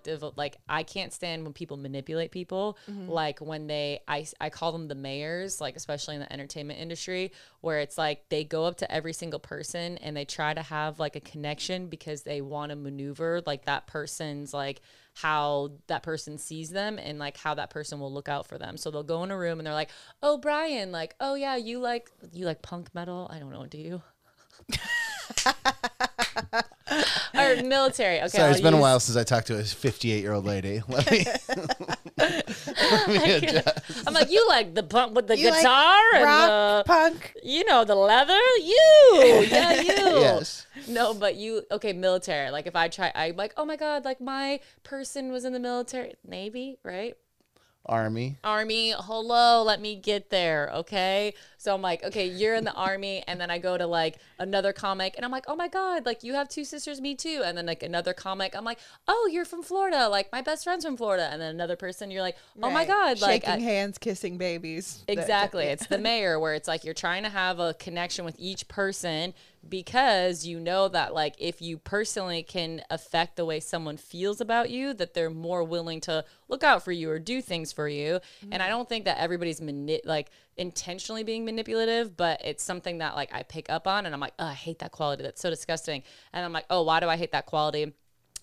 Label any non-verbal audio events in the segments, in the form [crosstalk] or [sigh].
reflective of like I can't stand when people manipulate people mm-hmm. like when they I I call them the mayors like especially in the entertainment industry where it's like they go up to every single person and they try to have like a connection because they want to maneuver like that person's like how that person sees them and like how that person will look out for them. So they'll go in a room and they're like, "Oh, Brian, like, oh yeah, you like you like punk metal? I don't know, do you?" [laughs] [laughs] [laughs] or military. Okay. Sorry, I'll it's been a while since I talked to a 58 year old lady. [laughs] Let me. [laughs] let me adjust. I'm like, you like the punk with the You like guitar and rock, the, punk. you know, the leather. You, yeah, you. Yes. No, but you okay, military. Like if I try I'm like, oh my god, like my person was in the military. Navy, right? Army. Army, hello, let me get there, okay? So I'm like, okay, you're in the army, and then I go to like another comic, and I'm like, oh my god, like you have two sisters, me too, and then like another comic, I'm like, oh, you're from Florida, like my best friend's from Florida, and then another person, you're like, oh my Right. god, like shaking I- hands, kissing babies. Exactly. [laughs] It's the mayor where it's like you're trying to have a connection with each person because you know that like if you personally can affect the way someone feels about you that they're more willing to look out for you or do things for you. And I mm. don't think that everybody's mani- like intentionally being manipulative, but it's something that like I pick up on and I'm like, "Oh, I hate that quality. That's so disgusting." And I'm like, "Oh, why do I hate that quality?"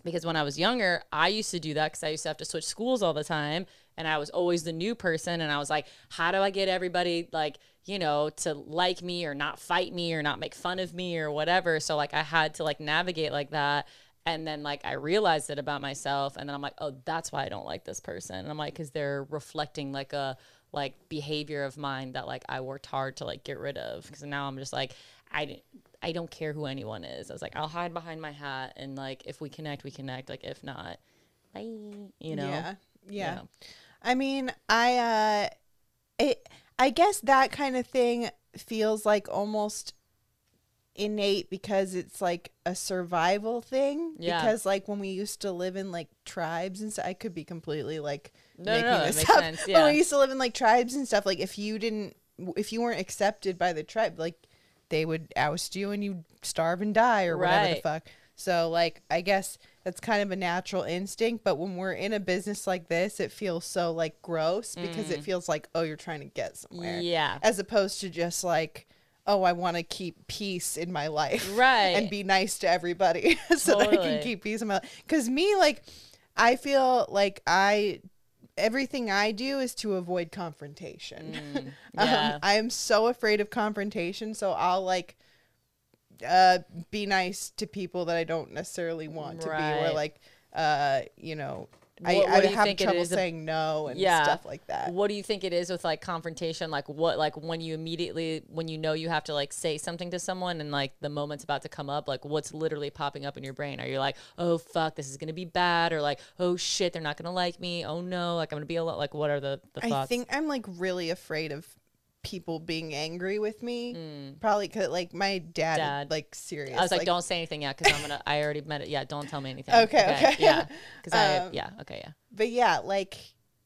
because when I was younger, I used to do that because I used to have to switch schools all the time. And I was always the new person. And I was like, how do I get everybody, like, you know, to like me or not fight me or not make fun of me or whatever? So, like, I had to, like, navigate like that. And then, like, I realized it about myself. And then I'm like, oh, that's why I don't like this person. And I'm like, because they're reflecting, like, a, like, behavior of mine that, like, I worked hard to, like, get rid of. Because now I'm just like, I. I don't care who anyone is. I was like, I'll hide behind my hat, and like, if we connect, we connect. Like, if not, bye. You know. Yeah, yeah. Yeah. I mean, I uh, it. I guess that kind of thing feels like almost innate because it's like a survival thing. Yeah. Because like when we used to live in like tribes and stuff, I could be completely like No, no, making no, that this up. sense, [laughs] But yeah. when we used to live in like tribes and stuff, like if you didn't, if you weren't accepted by the tribe, like they would oust you and you starve and die or whatever the fuck. So like I guess that's kind of a natural instinct, but when we're in a business like this, it feels so like gross because it feels like oh you're trying to get somewhere. Mm. Yeah. As opposed to just like oh I want to keep peace in my life. [laughs] Right. And be nice to everybody [laughs] so that I can keep peace in my life. Cuz me like I feel like I everything I do is to avoid confrontation. [laughs] yeah. Um, I am so afraid of confrontation, so I'll like uh be nice to people that I don't necessarily want to be or like uh you know I, What- what I have trouble saying no and Yeah. stuff like that. What do you think it is with like confrontation? Like what, like when you immediately, when you know you have to like say something to someone and like the moment's about to come up, like what's literally popping up in your brain? Are you like, oh fuck, this is gonna be bad, or like, oh shit, they're not gonna like me. Oh no, like I'm gonna be a lot. Like what are the the I think I'm like really afraid of people being angry with me. Probably cuz like my dad. Dad. like serious. I was like, don't say anything yet because I'm gonna. I already met it. Yeah, don't tell me anything. [laughs] Okay, okay. Yeah, because I. Um, Yeah. Okay. Yeah. but yeah, like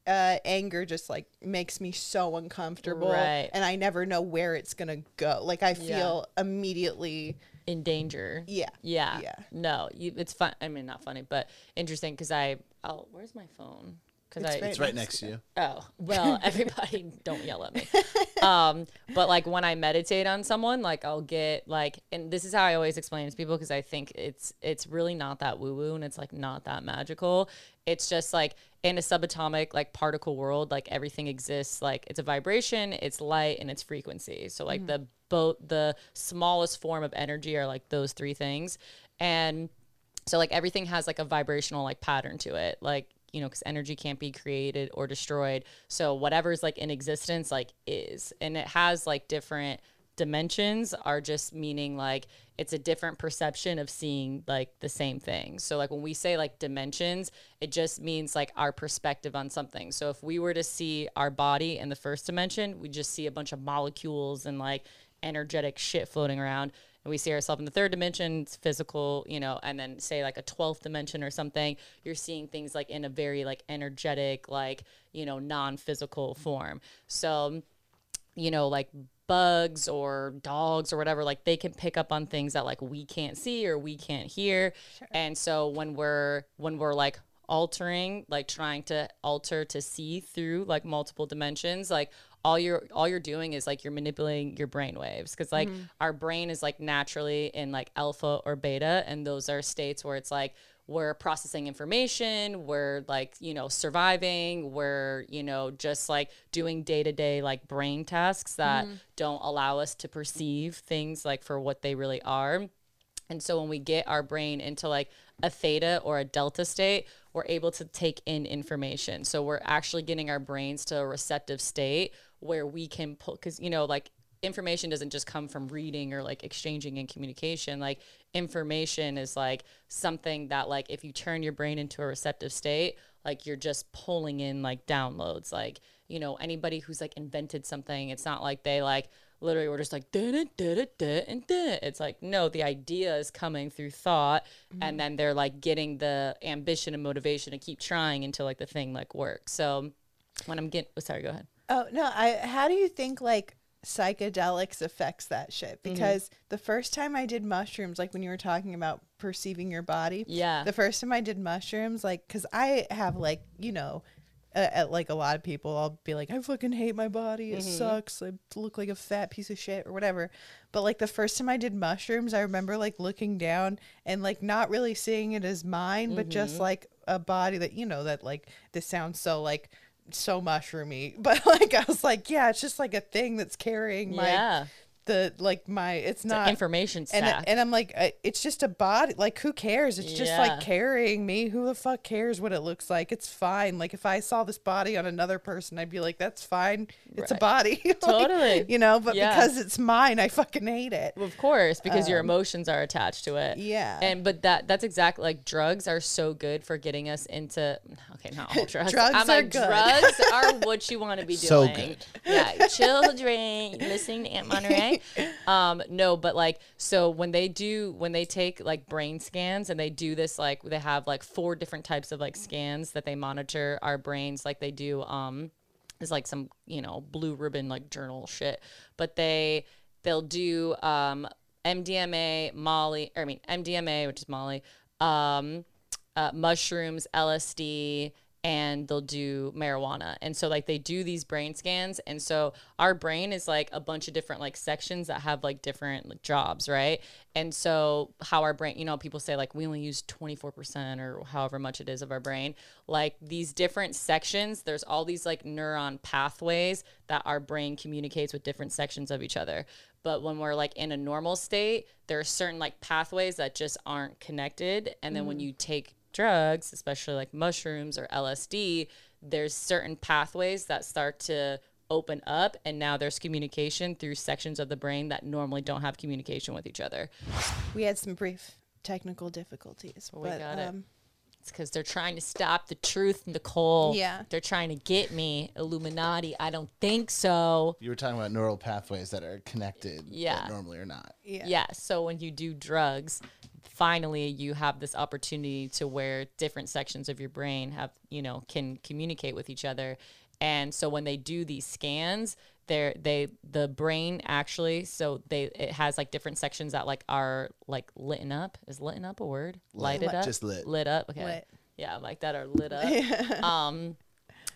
uh, anger just like makes me so uncomfortable, Right. and I never know where it's gonna go. Like I Yeah. feel immediately, In danger. yeah, Yeah. Yeah. No, you, it's fun. I mean, not funny, but interesting because I. Oh, where's my phone? Because I. It's It's right next to you. Oh well, [laughs] everybody don't yell at me. [laughs] Um, but like when I meditate on someone, like I'll get like, and this is how I always explain it to people because I think it's it's really not that woo woo and it's like not that magical. It's just like in a subatomic like particle world, like everything exists. Like it's a vibration, it's light, and it's frequency. So like the both the smallest form of energy are like those three things, and so like everything has like a vibrational like pattern to it like you know because energy can't be created or destroyed. So whatever's like in existence like is. And it has like different dimensions are just meaning like it's a different perception of seeing like the same thing. So like when we say like dimensions it just means like our perspective on something. So if we were to see our body in the first dimension we just see a bunch of molecules and like energetic shit floating around and we see ourselves in the third dimension it's physical you know and then say like a 12th dimension or something you're seeing things like in a very like energetic like you know non-physical form. So you know like bugs or dogs or whatever like they can pick up on things that like we can't see or we can't hear. And so when we're when we're like altering, like trying to alter to see through like multiple dimensions, like all you're all you're doing is like you're manipulating your brain waves because like mm-hmm. our brain is like naturally in like alpha or beta and those are states where it's like we're processing information we're like you know surviving we're you know just like doing day-to-day like brain tasks that mm-hmm. don't allow us to perceive things like for what they really are. And so when we get our brain into like a theta or a delta state, we're able to take in information. So we're actually getting our brains to a receptive state where we can pull, because, you know, like information doesn't just come from reading or like exchanging and communication. Like information is like something that, like, if you turn your brain into a receptive state, like you're just pulling in like downloads. Like, you know, anybody who's like invented something, it's not like they like, literally we're just like and. It's like no, the idea is coming through thought, and mm-hmm. then they're like getting the ambition and motivation to keep trying until like the thing like works. So when I'm getting, oh, sorry, go ahead. Oh no! I how do you think like psychedelics affects that shit? Mm-hmm. Because the first time I did mushrooms, like when you were talking about perceiving your body, Yeah. The first time I did mushrooms, like because I have like you know. Uh, like a lot of people, I'll be like, I fucking hate my body. It Mm-hmm. sucks. I look like a fat piece of shit or whatever. But like the first time I did mushrooms, I remember like looking down and like not really seeing it as mine, but just Mm-hmm. like a body that you know that like this sounds so like so mushroomy, [laughs] but like I was like, yeah, it's just like a thing that's carrying my yeah, the like my it's the not information and stack. and I'm like, it's just a body. Like, who cares? It's just like carrying me. Who the fuck cares what it looks like? It's fine. Like, if I saw this body on another person, I'd be like, that's fine. It's a body. [laughs] Like, Totally. you know. But Yeah. because it's mine, I fucking hate it. of course, because your emotions are attached to it. Um, yeah. And but that that's exactly like drugs are so good for getting us into okay, not all [laughs] drugs. Drugs I'm are like good. drugs [laughs] are what you want to be doing. So good. Yeah, children listening to Aunt Monarey. [laughs] Um, no, but like so when they do when they take like brain scans and they do this like they have like four different types of like scans that they monitor our brains like they do um is like some you know blue ribbon like journal shit but they they'll do um mdma molly or i mean mdma which is molly um uh, mushrooms lsd and they'll do marijuana. And so like they do these brain scans. And so our brain is like a bunch of different like sections that have like different like, jobs right? And so how our brain you know people say like we only use 24% or however much it is of our brain. Like these different sections there's all these like neuron pathways that our brain communicates with different sections of each other. But when we're like in a normal state there are certain like pathways that just aren't connected. And then when you take drugs especially like mushrooms or lsd there's certain pathways that start to open up and now there's communication through sections of the brain that normally don't have communication with each other We had some brief technical difficulties, we but got it. um, it's because they're trying to stop the truth nicole Yeah. they're trying to get me illuminati i don't think so You were talking about neural pathways that are connected, but Yeah. normally are not. yeah. yeah so when you do drugs finally you have this opportunity to where different sections of your brain have you know can communicate with each other. And so when they do these scans they're they the brain actually so they it has like different sections that like are like lit up. Is lit up a word? Lighted Lit. up? Just lit. lit up? Okay. Lit. yeah like that are lit up. [laughs] Um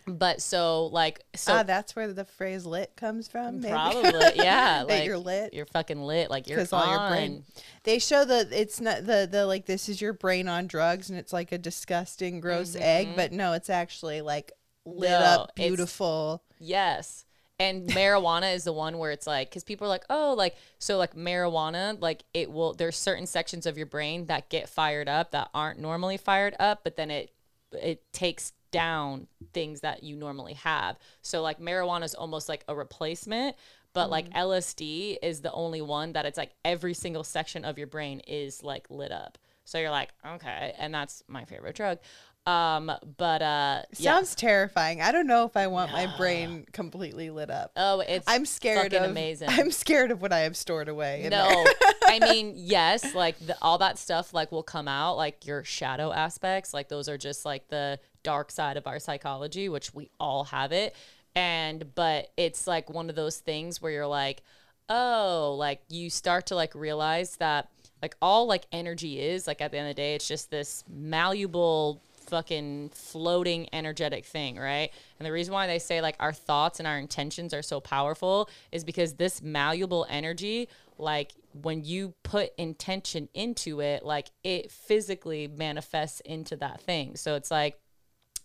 but so like so ah, that's where the phrase "lit" comes from. Maybe? probably [laughs] yeah That like you're lit. you're fucking lit like you're all your brain. on. They show that it's not the the like this is your brain on drugs and it's like a disgusting, gross egg, but no, it's actually like lit Mm-hmm. No, up, beautiful. Yes. And [laughs] marijuana is the one where it's like, because people are like, oh, like, so like marijuana, like it will, there's certain sections of your brain that get fired up that aren't normally fired up, but then it, it takes down things that you normally have. So like marijuana is almost like a replacement, but like mm-hmm. LSD is the only one that it's like every single section of your brain is like lit up. So you're like, okay. And that's my favorite drug. Um, but, uh, yeah. Sounds terrifying. I don't know if I want my brain completely lit up. Oh, it's I'm scared fucking of amazing. [laughs] I'm scared of what I have stored away. No, I [laughs] mean, yes, like the, all that stuff like will come out, like your shadow aspects, like those are just like the dark side of our psychology, which we all have it. And but it's like one of those things where you're like, oh, like you start to like realize that like all like energy is like at the end of the day, it's just this malleable fucking floating energetic thing, right? And the reason why they say like our thoughts and our intentions are so powerful is because this malleable energy, like when you put intention into it, like it physically manifests into that thing. So it's like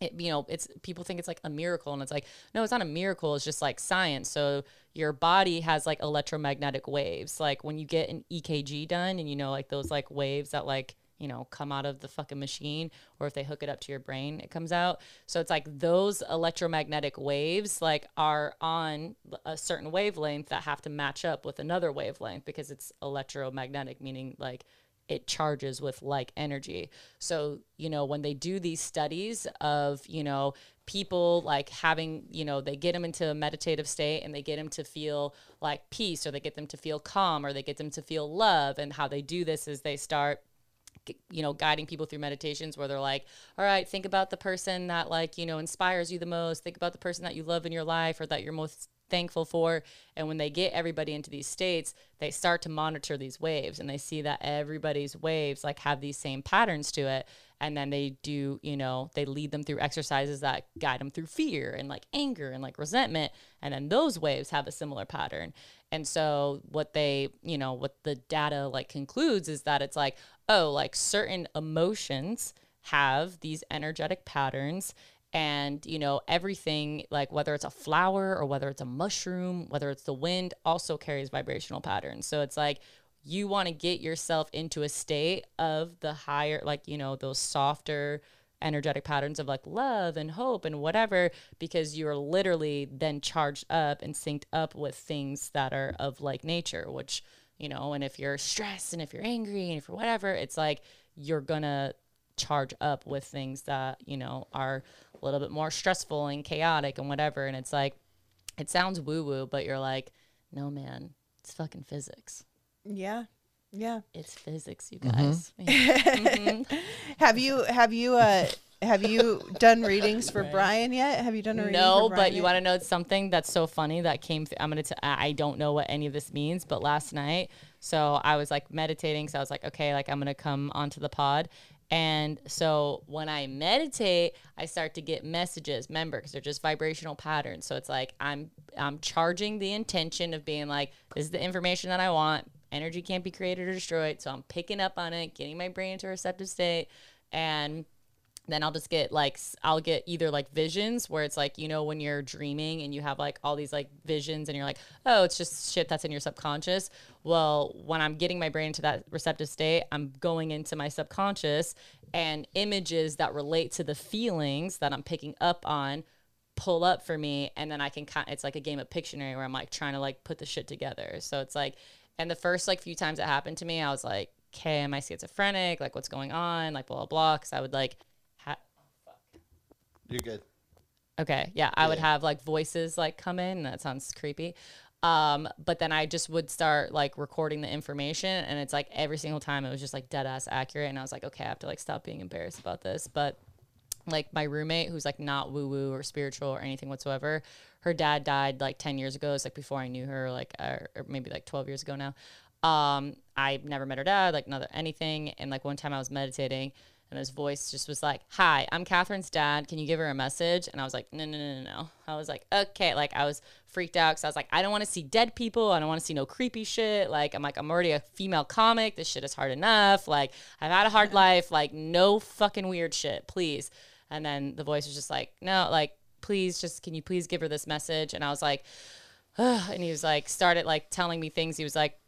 it, you know, it's people think it's like a miracle, and it's like, no, it's not a miracle. It's just like science. So your body has like electromagnetic waves. Like when you get an EKG done, and you know, like those like waves that like you know come out of the fucking machine, or if they hook it up to your brain, it comes out. So it's like those electromagnetic waves like are on a certain wavelength that have to match up with another wavelength because it's electromagnetic, meaning like it charges with like energy. So, you know, when they do these studies of, you know, people like having, you know, they get them into a meditative state and they get them to feel like peace or they get them to feel calm or they get them to feel love. And how they do this is they start you know guiding people through meditations where they're like all right think about the person that like you know inspires you the most think about the person that you love in your life or that you're most thankful for. And when they get everybody into these states, they start to monitor these waves and they see that everybody's waves like have these same patterns to it. And then they do, you know, they lead them through exercises that guide them through fear and like anger and like resentment. And then those waves have a similar pattern. And so what they, you know, what the data like concludes is that it's like, oh, like certain emotions have these energetic patterns and you know everything like whether it's a flower or whether it's a mushroom whether it's the wind also carries vibrational patterns. So it's like you want to get yourself into a state of the higher like you know those softer energetic patterns of like love and hope and whatever because you're literally then charged up and synced up with things that are of like nature which you know and if you're stressed and if you're angry and if you're whatever it's like you're gonna charge up with things that you know are a little bit more stressful and chaotic and whatever. And it's like, it sounds woo woo, but you're like, no, man, it's fucking physics. Yeah. Yeah. It's physics, you guys. [laughs] Mm-hmm. Mm-hmm. have you, have you, uh, have you done readings for right. Brian yet? Have you done a reading? No, but you want to know something that's so funny that came. Th- I'm gonna. T- I don't know what any of this means, but last night, so I was like meditating. So I was like, okay, like I'm gonna come onto the pod, and so when I meditate, I start to get messages, remember, because they're just vibrational patterns. So it's like I'm I'm charging the intention of being like, this is the information that I want. Energy can't be created or destroyed. So I'm picking up on it, getting my brain into a receptive state. And then I'll just get like I'll get either like visions where it's like you know when you're dreaming and you have like all these like visions and you're like oh it's just shit that's in your subconscious. Well, when I'm getting my brain into that receptive state, I'm going into my subconscious and images that relate to the feelings that I'm picking up on pull up for me and then I can kind it's like a game of Pictionary where I'm like trying to like put the shit together. So it's like and the first like few times it happened to me, I was like, "Okay, am I schizophrenic? Like what's going on?" Like blah blah blah cuz I would like you're good. Okay. Yeah. I yeah. would have like voices like come in. That sounds creepy. Um, but then I just would start like recording the information and it's like every single time it was just like dead ass accurate. And I was like, okay, I have to like stop being embarrassed about this. But like my roommate who's like not woo woo or spiritual or anything whatsoever, her dad died like 10 years ago. It's like before I knew her, like, or, or maybe like 12 years ago now. Um, I never met her dad, like, another anything. And like one time I was meditating and his voice just was like, "Hi, I'm Catherine's dad. Can you give her a message?" And I was like, "No, no, no, no, no." I was like, "Okay." Like I was freaked out because I was like, "I don't want to see dead people. I don't want to see no creepy shit." Like I'm like, I'm already a female comic. This shit is hard enough. Like I've had a hard life. Like no fucking weird shit, please. And then the voice was just like, "No, like please, just can you please give her this message?" And I was like, Ugh. [sighs] and he was like, started like telling me things. He was like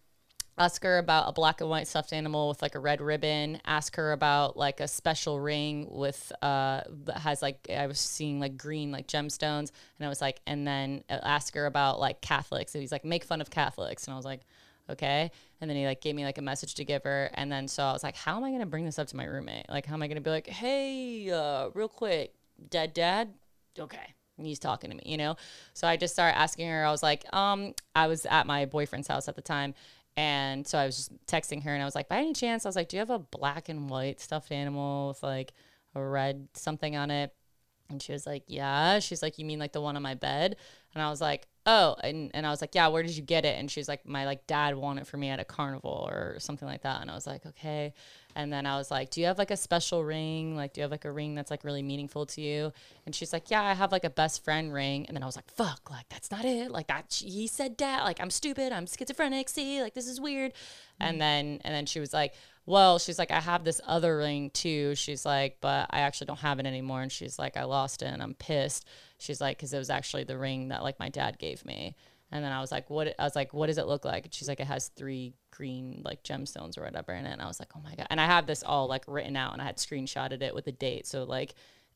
ask her about a black and white stuffed animal with like a red ribbon. Ask her about like a special ring with uh that has like i was seeing like green like gemstones. And i was like and then uh, ask her about like catholics. And he's like make fun of catholics. And i was like okay. And then he like gave me like a message to give her. And then so i was like how am i going to bring this up to my roommate? Like how am i going to be like hey uh real quick dead dad okay. He's talking to me you know? So i just started asking her. I was like um i was at my boyfriend's house at the time and so I was just texting her and I was like, by any chance, I was like, do you have a black and white stuffed animal with like a red something on it? And she was like, Yeah. She's like, You mean like the one on my bed? And I was like, Oh, and, and I was like, Yeah, where did you get it? And she's like, My like dad won it for me at a carnival or something like that. And I was like, Okay. And then I was like, Do you have like a special ring? Like, do you have like a ring that's like really meaningful to you? And she's like, Yeah, I have like a best friend ring. And then I was like, Fuck, like that's not it. Like that he said dad, like I'm stupid, I'm schizophrenic, see, like this is weird. And mm-hmm. then and then she was like, well, she's like, I have this other ring too. She's like, but I actually don't have it anymore. And she's like, I lost it and I'm pissed. She's like, because it was actually the ring that like my dad gave me. And then I was like, what? I was like, what does it look like? And she's like, it has three green like gemstones or whatever in it. And I was like, oh my god. And I have this all like written out, and I had screenshotted it with a date, so like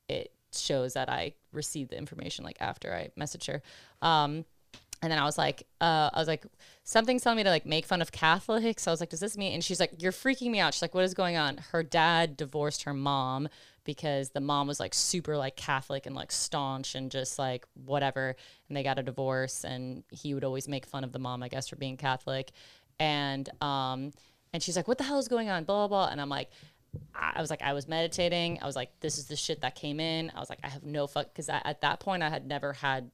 it shows that I received the information like after I messaged her. Um, and then I was like, uh, I was like, something's telling me to like make fun of Catholics. I was like, does this mean? And she's like, you're freaking me out. She's like, what is going on? Her dad divorced her mom because the mom was like super like Catholic and like staunch and just like whatever. And they got a divorce, and he would always make fun of the mom, I guess, for being Catholic. And um, and she's like, what the hell is going on? Blah blah. blah. And I'm like. I was like, I was meditating. I was like, this is the shit that came in. I was like, I have no fuck. Cause at that point, I had never had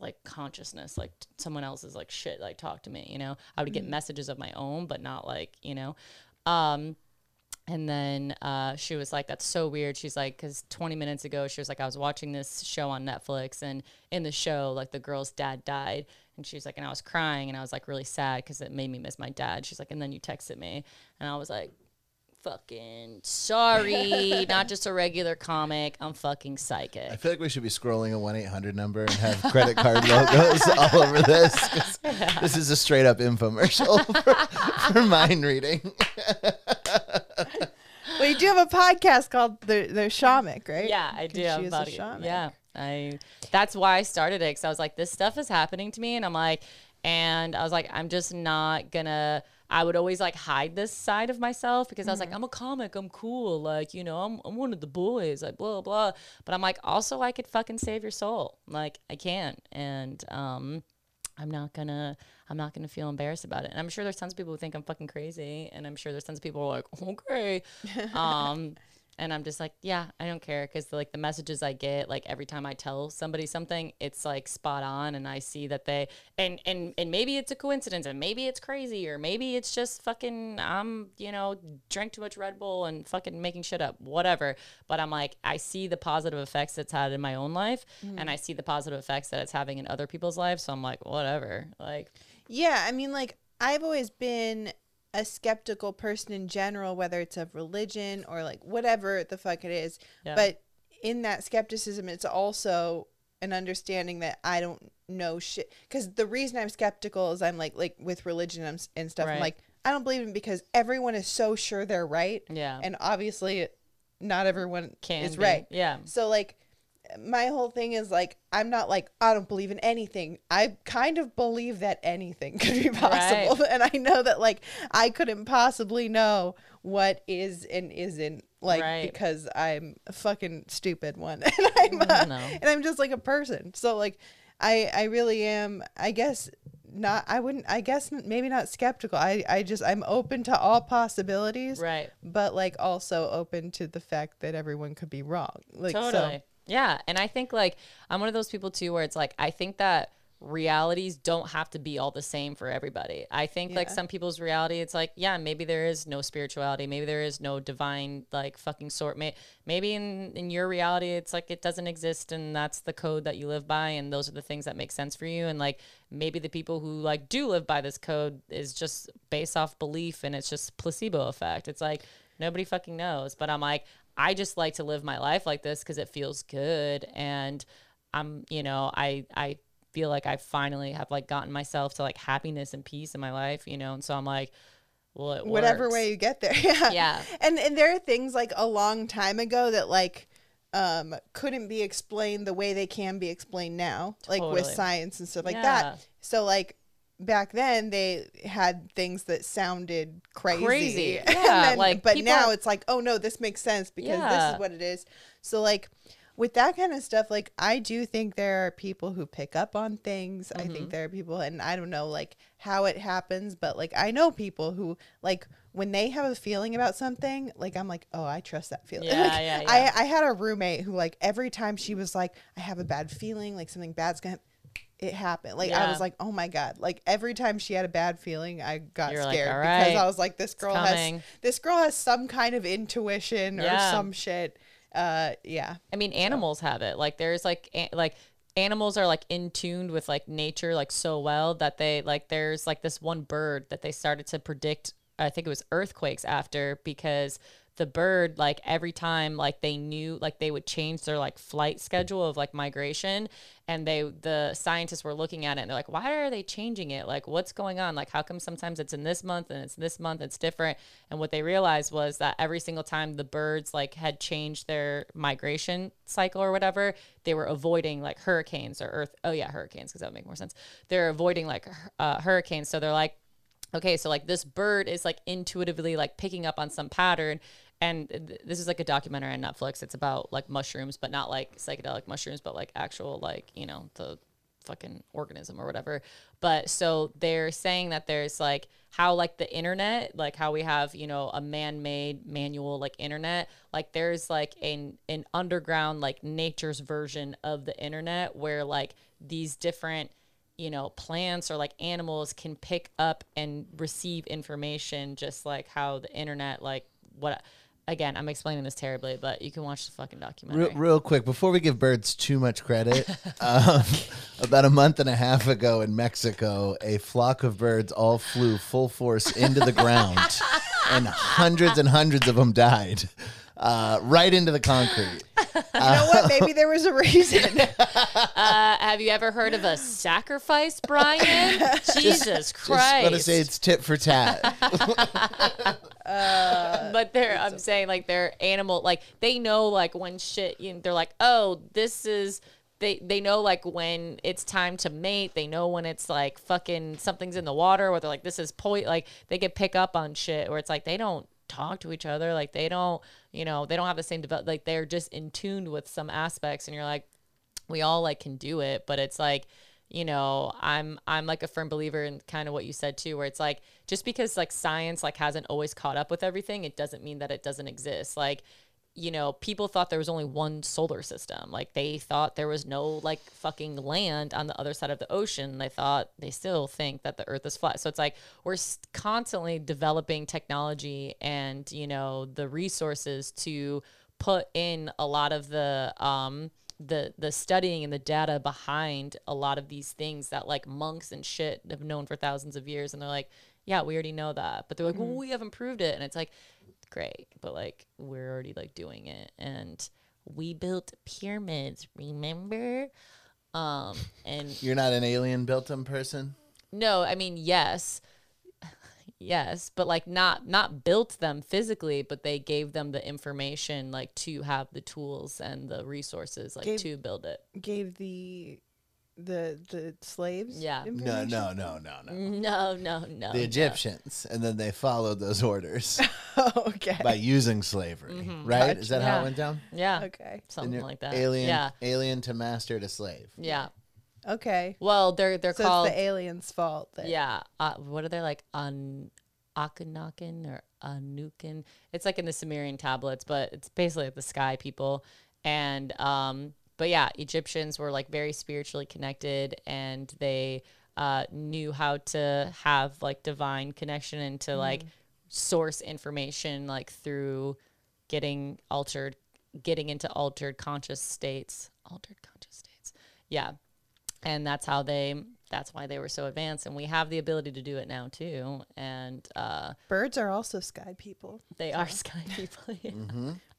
like consciousness like t- someone else's like shit like talk to me you know i would get messages of my own but not like you know um and then uh, she was like that's so weird. She's like because 20 minutes ago she was like i was watching this show on netflix and in the show like the girl's dad died. And she's like and i was crying and i was like really sad because it made me miss my dad. She's like and then you texted me. And i was like fucking sorry [laughs] not just a regular comic. I'm fucking psychic. I feel like we should be scrolling a 1 800 number and have credit card logos [laughs] all over this. 'cause This is a straight up infomercial [laughs] for, for mind reading. Well, you do have a podcast called the the Shamic, right? Yeah, I do. she is a about it. shaman. Yeah, I. That's why I started it because I was like, this stuff is happening to me, and I'm like, and I was like, I'm just not gonna. I would always like hide this side of myself because I was like, I'm a comic, I'm cool, like you know, I'm I'm one of the boys, like blah blah. But I'm like, also, I could fucking save your soul, like I can, and um. I'm not gonna I'm not gonna feel embarrassed about it. And I'm sure there's tons of people who think I'm fucking crazy and I'm sure there's tons of people who are like, okay. [laughs] Um and I'm just like, yeah, I don't care because like the messages I get, like every time I tell somebody something, it's like spot on, and I see that they and and and maybe it's a coincidence, and maybe it's crazy, or maybe it's just fucking I'm you know drank too much Red Bull and fucking making shit up, whatever. But I'm like, I see the positive effects it's had in my own life, and mm-hmm. I see the positive effects that it's having in other people's lives. So I'm like, whatever, like Yeah, I mean, like I've always been a skeptical person in general, whether it's of religion or like whatever the fuck it is. Yeah. But in that skepticism, it's also an understanding that I don't know shit. Because the reason I'm skeptical is I'm like, like with religion and stuff, I'm like, I don't believe in because everyone is so sure they're right. Yeah. And obviously, not everyone Can is be. right. Yeah. So like my whole thing is like I'm not like I don't believe in anything. I kind of believe that anything [laughs] could be possible. And I know that like I couldn't possibly know what is and isn't like Right. because I'm a fucking stupid one [laughs] and I'm No. and I'm just like a person. So like I I really am I guess not I wouldn't I guess maybe not skeptical. I I just I'm open to all possibilities Right. but like also open to the fact that everyone could be wrong. Like so- totally. Yeah. And I think like I'm one of those people too where it's like I think that realities don't have to be all the same for everybody. I think like some people's reality it's like yeah, maybe there is no spirituality, maybe there is no divine like fucking sort May- maybe in in your reality it's like it doesn't exist and that's the code that you live by and those are the things that make sense for you and like maybe the people who like do live by this code is just based off belief and it's just placebo effect. It's like nobody fucking knows, but I'm like I just like to live my life like this because it feels good and I'm you know I I feel like I finally have like gotten myself to like happiness and peace in my life you know and so I'm like well whatever works. way you get there. [laughs] Yeah. Yeah. And and there are things like a long time ago that like um couldn't be explained the way they can be explained now, like with science and stuff like Yeah. that. So like back then they had things that sounded crazy. Crazy. [laughs] Yeah, then- like, but now are- it's like, oh no, this makes sense because this is what it is. So like with that kind of stuff, like I do think there are people who pick up on things. I Mm-hmm. think there are people, and I don't know like how it happens, but like I know people who like when they have a feeling about something, like I'm like, oh, I trust that feeling. [laughs] Yeah, Like, yeah, yeah. I I had a roommate who like every time she was like, I have a bad feeling, like something bad's gonna. It happened. Like I was like, oh my god! Like every time she had a bad feeling, I got You're like, scared because I was like, this girl has this girl has some kind of intuition or some shit. Uh, yeah. I mean, animals have it. Like there's like a- like animals are like in tuned with like nature like so well that they like there's like this one bird that they started to predict. I think it was earthquakes after because the bird like every time like they knew like they would change their like flight schedule of like migration and they the scientists were looking at it and they're like why are they changing it? Like what's going on? Like how come sometimes it's in this month and it's this month it's different? And what they realized was that every single time the birds like had changed their migration cycle or whatever they were avoiding like hurricanes or earth oh yeah hurricanes because that would make more sense. They're avoiding like uh, hurricanes so they're like okay so like this bird is like intuitively like picking up on some pattern and th- this is like a documentary on netflix. It's about like mushrooms but not like psychedelic mushrooms but like actual like you know the fucking organism or whatever. But so they're saying that there's like how like the internet like how we have you know a man-made manual like internet like there's like an an underground like nature's version of the internet where like these different you know, plants or like animals can pick up and receive information just like how the internet, like what, again, I'm explaining this terribly, but you can watch the fucking documentary. Real, real quick, before we give birds too much credit, [laughs] um, about a month and a half ago in Mexico, a flock of birds all flew full force into the ground, and hundreds and hundreds of them died uh, right into the concrete. [laughs] You know what? Maybe there was a reason. [laughs] Uh, have you ever heard of a sacrifice, Brian? [laughs] Jesus Just Christ. want to say it's tit for tat. but they're I'm saying like they're animal like they know like when shit you know, they're like oh this is they they know like when it's time to mate they know when it's like fucking something's in the water or they're like this is point like they can pick up on shit or it's like they don't talk to each other like they don't you know they don't have the same develop like they're just in tuned with some aspects and you're like we all like can do it but it's like you know i'm i'm like a firm believer in kind of what you said too where it's like just because like science like hasn't always caught up with everything it doesn't mean that it doesn't exist. Like you know people thought there was only one solar system. Like they thought there was no like fucking land on the other side of the ocean. They thought they still think that the earth is flat. So it's like we're constantly developing technology and you know the resources to put in a lot of the um the the studying and the data behind a lot of these things that like monks and shit have known for thousands of years. And they're like yeah we already know that. But they're like well we haven't proved it. And it's like great but like we're already like doing it and we built pyramids remember um and You're not an alien built them person? no, I mean yes. [laughs] Yes, but like not not built them physically, but they gave them the information like to have the tools and the resources like Gave- to build it. Gave the the the slaves. Yeah. No, no, no, no, no. No, no, no. The no. Egyptians, and then they followed those orders [laughs] okay. by using slavery, right? Is that how Yeah. it went down? Yeah. Okay. And Something you're like that. Alien, Yeah. alien to master to slave. Yeah. Okay. Well, they're they're So called it's the aliens' fault. That, Yeah. Uh, what are they like? Un Akhenaken or Anukin? It's like in the Sumerian tablets, but it's basically like the sky people. And um, but yeah, Egyptians were like very spiritually connected, and they uh knew how to have like divine connection and to like source information like through getting altered, getting into altered conscious states, altered conscious states. Yeah and that's how they that's why they were so advanced and we have the ability to do it now too and uh Birds are also sky people. they are sky people [laughs] yeah.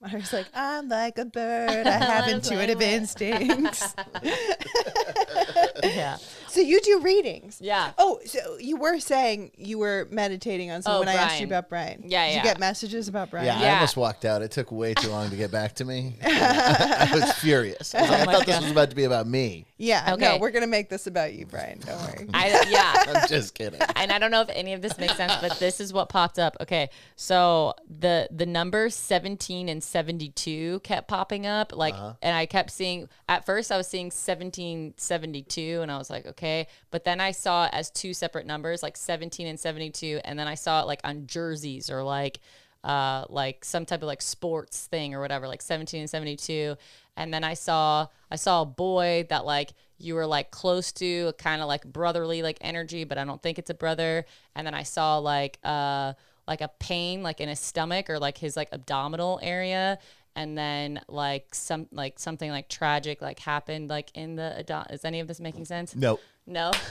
I was like, I'm like a bird. I [laughs] have I was like, intuitive instincts. [laughs] yeah so you do readings. yeah Oh, so you were saying you were meditating on something Oh, when I asked you Brian. about Brian. Yeah, Did yeah. you get messages about Brian? Yeah, I Yeah. almost walked out. It took way too long to get back to me. [laughs] I was furious. I, oh was like, Oh I my thought this God. was about to be about me. Yeah. No, Okay. we're gonna make this about you, Brian. Don't worry. i yeah I'm just kidding. and I don't know if any of this makes sense, but this is what popped up. Okay, so the the numbers 17 and 72 kept popping up like Uh-huh. and i kept seeing at first i was seeing 1772 and i was like okay. But then i saw it as two separate numbers like 17 and 72 and then i saw it like on jerseys or like uh like some type of like sports thing or whatever like 17 and 72 and then i saw i saw a boy that like you were like close to kind of like brotherly like energy but i don't think it's a brother. And then i saw like uh like a pain like in his stomach or like his like abdominal area. And then like some like something like tragic like happened like in the ado- is any of this making sense? Nope. no? [laughs]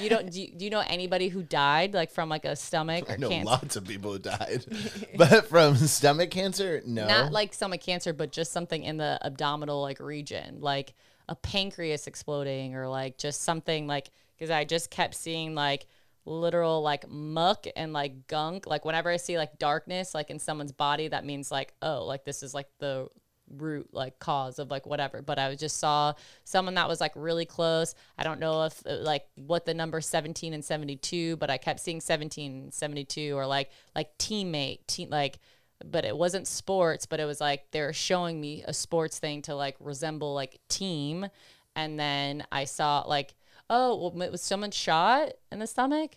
You don't do you, do you know anybody who died like from like a stomach I know cancer? lots of people who died, [laughs] but from stomach cancer, no. not like stomach cancer but just something in the abdominal like region like a pancreas exploding or like just something like because i just kept seeing like literal like muck and like gunk. Like whenever i see like darkness like in someone's body that means like oh like this is like the root like cause of like whatever. But i just saw someone that was like really close. I don't know if uh, like what the number 17 and 72 but i kept seeing 17 72 or like like teammate team like but it wasn't sports but it was like they were showing me a sports thing to like resemble like team. And then i saw like oh well, was someone shot in the stomach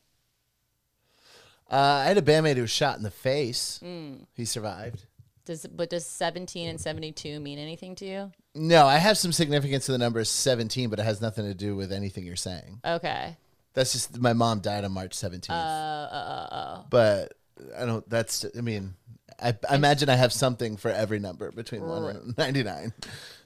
uh, I had a bandmate who was shot in the face. Hmm. He survived. does but does 17 and 72 mean anything to you No, I have some significance to the number 17, but it has nothing to do with anything you're saying. okay That's just my mom died on March 17th. uh uh uh, but I don't. That's. I mean, I, I imagine I have something for every number between one and 99.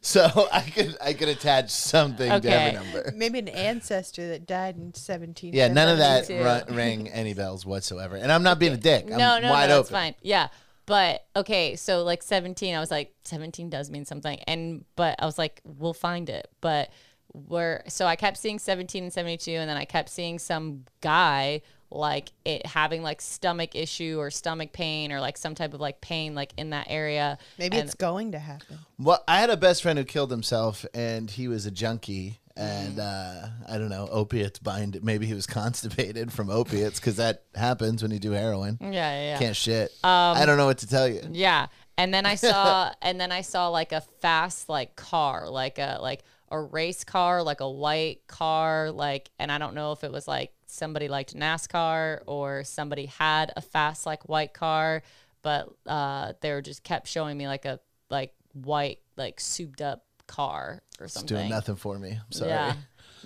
So [laughs] I could I could attach something to Okay. every number. Maybe an ancestor that died in 17. Yeah, none of that too. rang any bells whatsoever. And I'm not being a dick. I'm no, no, wide no, open. it's fine. Yeah. But okay, so like 17, I was like, 17 does mean something. And, but I was like, we'll find it. But we're, so I kept seeing 17 and 72, and then I kept seeing some guy like it having like stomach issue or stomach pain or like some type of like pain like in that area. Maybe And- it's going to happen. Well, I had a best friend who killed himself, and he was a junkie. And uh, I don't know, opiates bind. Maybe he was [laughs] constipated from opiates because that happens when you do heroin. yeah, yeah, yeah. Can't shit. Um, I don't know what to tell you. Yeah. And then I [laughs] saw and then I saw like a fast like car, like a like a race car, like a white car, like and I don't know if it was like somebody liked NASCAR or somebody had a fast like white car, but uh they were just kept showing me like a like white like souped up car or It's something. doing nothing for me. I'm sorry. Yeah.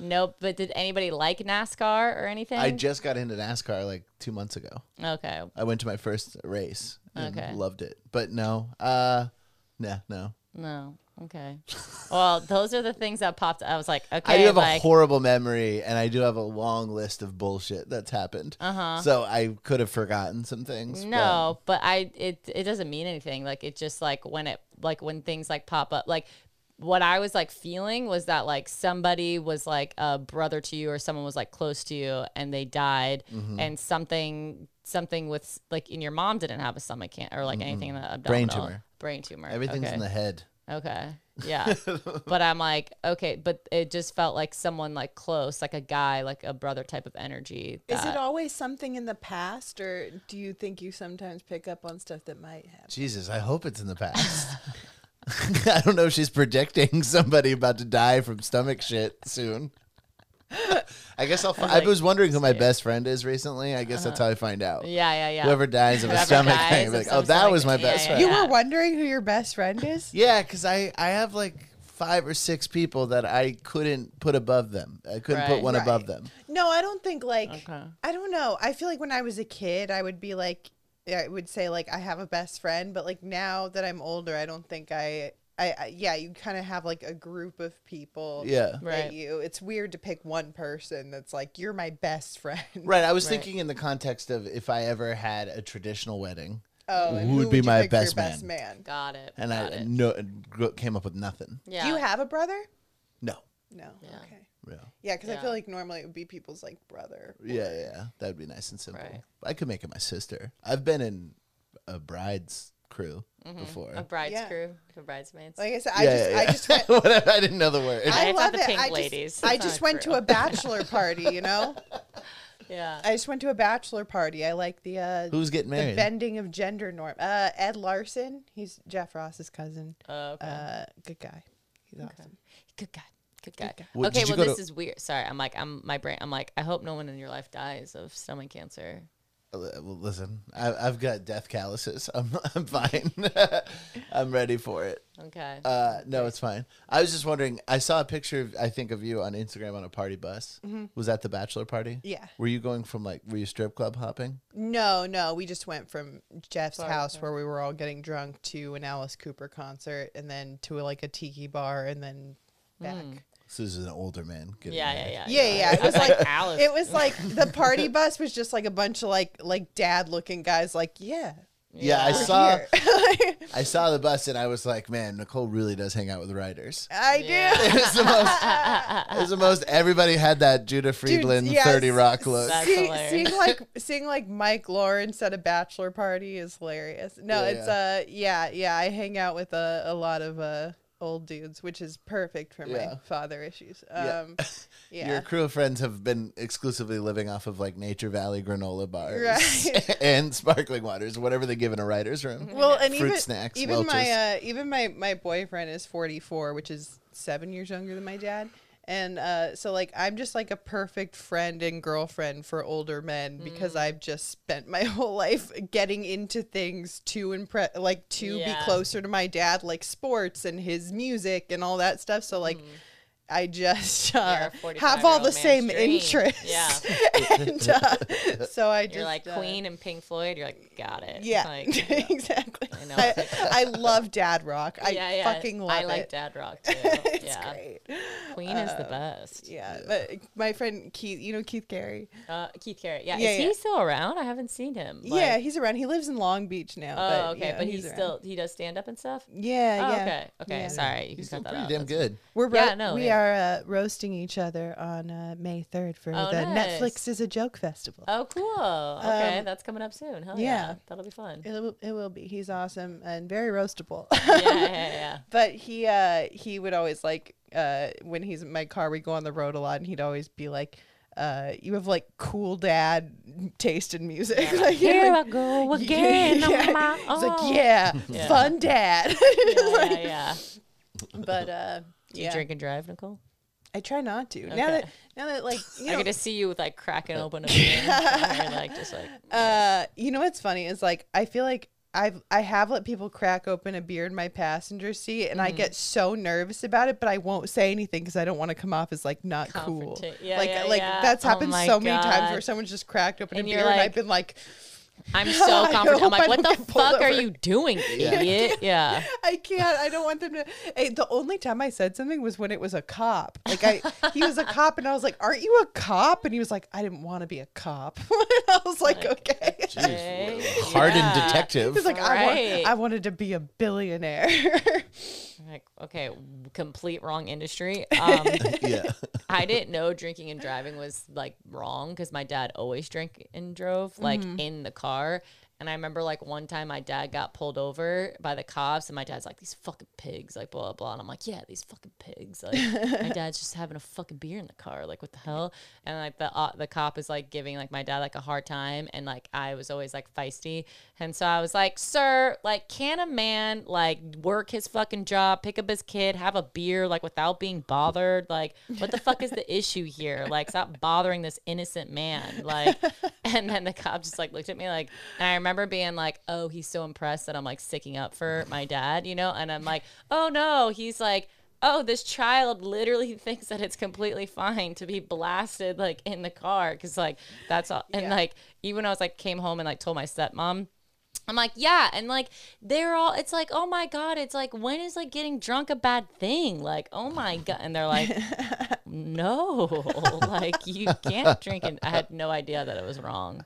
Nope, but did anybody like NASCAR or anything? I just got into NASCAR like two months ago. okay. I went to my first race. And Okay. Loved it. But no, uh, nah, no. No. Okay. Well, those are the things that popped. Up. I was like, okay, I do have like, a horrible memory, and I do have a long list of bullshit that's happened. Uh-huh. So I could have forgotten some things. No, but I it it doesn't mean anything. Like it just like when it like when things like pop up like what I was like feeling was that like somebody was like a brother to you or someone was like close to you and they died Mm-hmm. and something something with like in your mom didn't have a stomach cancer or like anything in the abdominal Brain tumor. brain tumor everything's okay. in the head. Okay yeah [laughs] but I'm like okay but it just felt like someone like close like a guy like a brother type of energy Is it always something in the past, or do you think you sometimes pick up on stuff that might happen? Jesus, I hope it's in the past. [laughs] I don't know if she's predicting somebody about to die from stomach shit soon. I guess I'll. [laughs] Fi- I, like, was wondering who my best friend is recently. I guess that's how I find out. yeah yeah yeah Whoever dies of a stomach dies thing, of like, oh, that was my best yeah, friend. You were wondering who your best friend is? Yeah, because I I have like five or six people that I couldn't put above them. I couldn't put Right. one above them. No, I don't think like Okay. I don't know. I feel like when I was a kid, I would be like I would say like I have a best friend, but like now that I'm older, I don't think I I, I yeah, you kind of have like a group of people. Yeah. Right. you. It's weird to pick one person that's like you're my best friend. Right. I was Right. thinking in the context of if I ever had a traditional wedding, Oh, and Who would be you my pick for your best man? man? got it and got I it. no came up with nothing. yeah Do you have a brother? No. No. Yeah. Okay. Yeah. Yeah, because I feel like normally it would be people's like brother. Yeah, yeah, that'd be nice and simple. Right. I could make it my sister. I've been in a bride's crew before. A bride's Yeah. crew, a bridesmaids. Like I said, I yeah, just yeah, I just went [laughs] Whatever, I didn't know the word. I- I love not the it. pink I just, ladies. I just went true. to a bachelor party, you know? [laughs] Yeah. I just went to a bachelor party. I like the uh, Who's getting the married? bending of gender norm. Uh, Ed Larson. He's Jeff Ross's cousin. Oh, okay. Uh, good guy. He's awesome. Good guy. Good guy. guy. What- okay, well this to- is weird. Sorry, I'm like I'm my brain. I'm like I hope no one in your life dies of stomach cancer. Well, listen, I, I've got death calluses. [laughs] I'm, I'm fine. [laughs] I'm ready for it. Okay. Uh, no, it's fine. I was just wondering. I saw a picture, of, I think, of you on Instagram on a party bus. Was that the bachelor party? Mm-hmm. Yeah. Were you going from like? Were you strip club hopping? No, no, we just went from Jeff's Sorry, house sorry. where we were all getting drunk to an Alice Cooper concert, and then to like a tiki bar, and then back. So this is an older man. getting yeah, yeah, yeah, Yeah, yeah. It was like Alice. it was like the party bus was just like a bunch of like like dad looking guys. Like, yeah, Yeah, I saw. [laughs] I saw the bus and I was like, man, Nicole really does hang out with writers. I Yeah. do. It was the most. [laughs] it was the most. Everybody had that Judah Friedlander yes. Thirty Rock look. That's See, hilarious. seeing like seeing like Mike Lawrence at a bachelor party is hilarious. No, Yeah, it's uh yeah yeah. I hang out with a, a lot of uh old dudes, which is perfect for Yeah. my father issues. Yeah. Um, [laughs] yeah. Your crew of friends have been exclusively living off of like Nature Valley granola bars Right. [laughs] and sparkling waters, whatever they give in a writer's room. well, and Fruit even snacks, even my Welch's. uh, even my my boyfriend is forty four, which is seven years younger than my dad. And uh, so, like, I'm just like a perfect friend and girlfriend for older men because Mm. I've just spent my [laughs] whole life getting into things to impress, like, to Yeah. be closer to my dad, like sports and his music and all that stuff. So, like, I just uh. [laughs] You're a have all the same dream. interests. Yeah. [laughs] and uh, [laughs] so I just You're like uh, Queen and Pink Floyd. You're like, got it. Yeah, Like, exactly. I know. I, I love dad rock. I yeah, yeah. fucking love I it. like Dad Rock too. it's yeah. great. Queen is the best. Yeah, but my friend Keith, you know Keith Carey. Uh, Keith Carey. Yeah. Yeah, is he still around? I haven't seen him. Like- yeah, he's around. He lives in Long Beach now. Oh, but, okay. yeah, but he's, around. still he does stand up and stuff. Yeah, Oh, yeah. okay. Okay. Yeah. Sorry. You He's can still cut that out. damn good. We're ro- Yeah, no, we yeah. Are uh, roasting each other on uh, May third for Oh, the nice. Netflix is a joke festival. Oh, cool. Okay, Um, that's coming up soon. Hell yeah. yeah. That'll be fun. It will, it will be. He's awesome and very roastable. yeah, yeah, yeah. [laughs] but he uh he would always like uh when he's in my car we go on the road a lot and he'd always be like uh you have like cool dad taste in music [laughs] like, Here like, I go [laughs] yeah, again. yeah. on my He's like yeah, Yeah. fun dad yeah, yeah. but uh Do you drink and drive, Nicole? I try not to now that now that like you I know get to see you with like cracking open a [laughs] beer. and like just like [laughs] uh you know what's funny is like I feel like I've I have let people crack open a beer in my passenger seat and I get so nervous about it, but I won't say anything because I don't want to come off as like not cool. Yeah, like yeah, like yeah. that's Oh happened my so many times where someone's just cracked open And a beer and I've been like, I'm so [laughs] I comfortable. I'm like, what the get pulled fuck are you doing, [laughs] idiot? [laughs] Yeah. I can't. I don't want them to. Hey, the only time I said something was when it was a cop. Like I, he was a cop, and I was like, "Aren't you a cop?" And he was like, "I didn't want to be a cop." and I was like, "Okay." Okay, Hardened yeah. detective. He's like, I, Right. want, "I wanted to be a billionaire." Like, okay, complete wrong industry. [laughs] Um, yeah. I didn't know drinking and driving was like wrong because my dad always drank and drove like Mm-hmm. in the car. And I remember like one time my dad got pulled over by the cops, and my dad's like, "These fucking pigs," like blah blah. blah. And I'm like, "Yeah, these fucking pigs." Like [laughs] my dad's just having a fucking beer in the car. Like what the hell? And like the uh, the cop is like giving like my dad like a hard time, and like I was always like feisty, and so I was like, "Sir, like can a man like work his fucking job, pick up his kid, have a beer like without being bothered? Like what the fuck is the [laughs] issue here? Like stop bothering this innocent man." Like, [laughs] and then the cop just like looked at me like, and I remember being like, "Oh, he's so impressed that I'm like sticking up for my dad," you know, and I'm like, "Oh no," he's like oh, this child literally [laughs] thinks that it's completely fine to be blasted like in the car because like that's all. And Yeah. like even I was like came home and like told my stepmom. I'm like, yeah, and like they're all. It's like, oh my god, it's like when is like getting drunk a bad thing? Like, oh my god, and they're like, [laughs] no, [laughs] like you can't drink. And I had no idea that it was wrong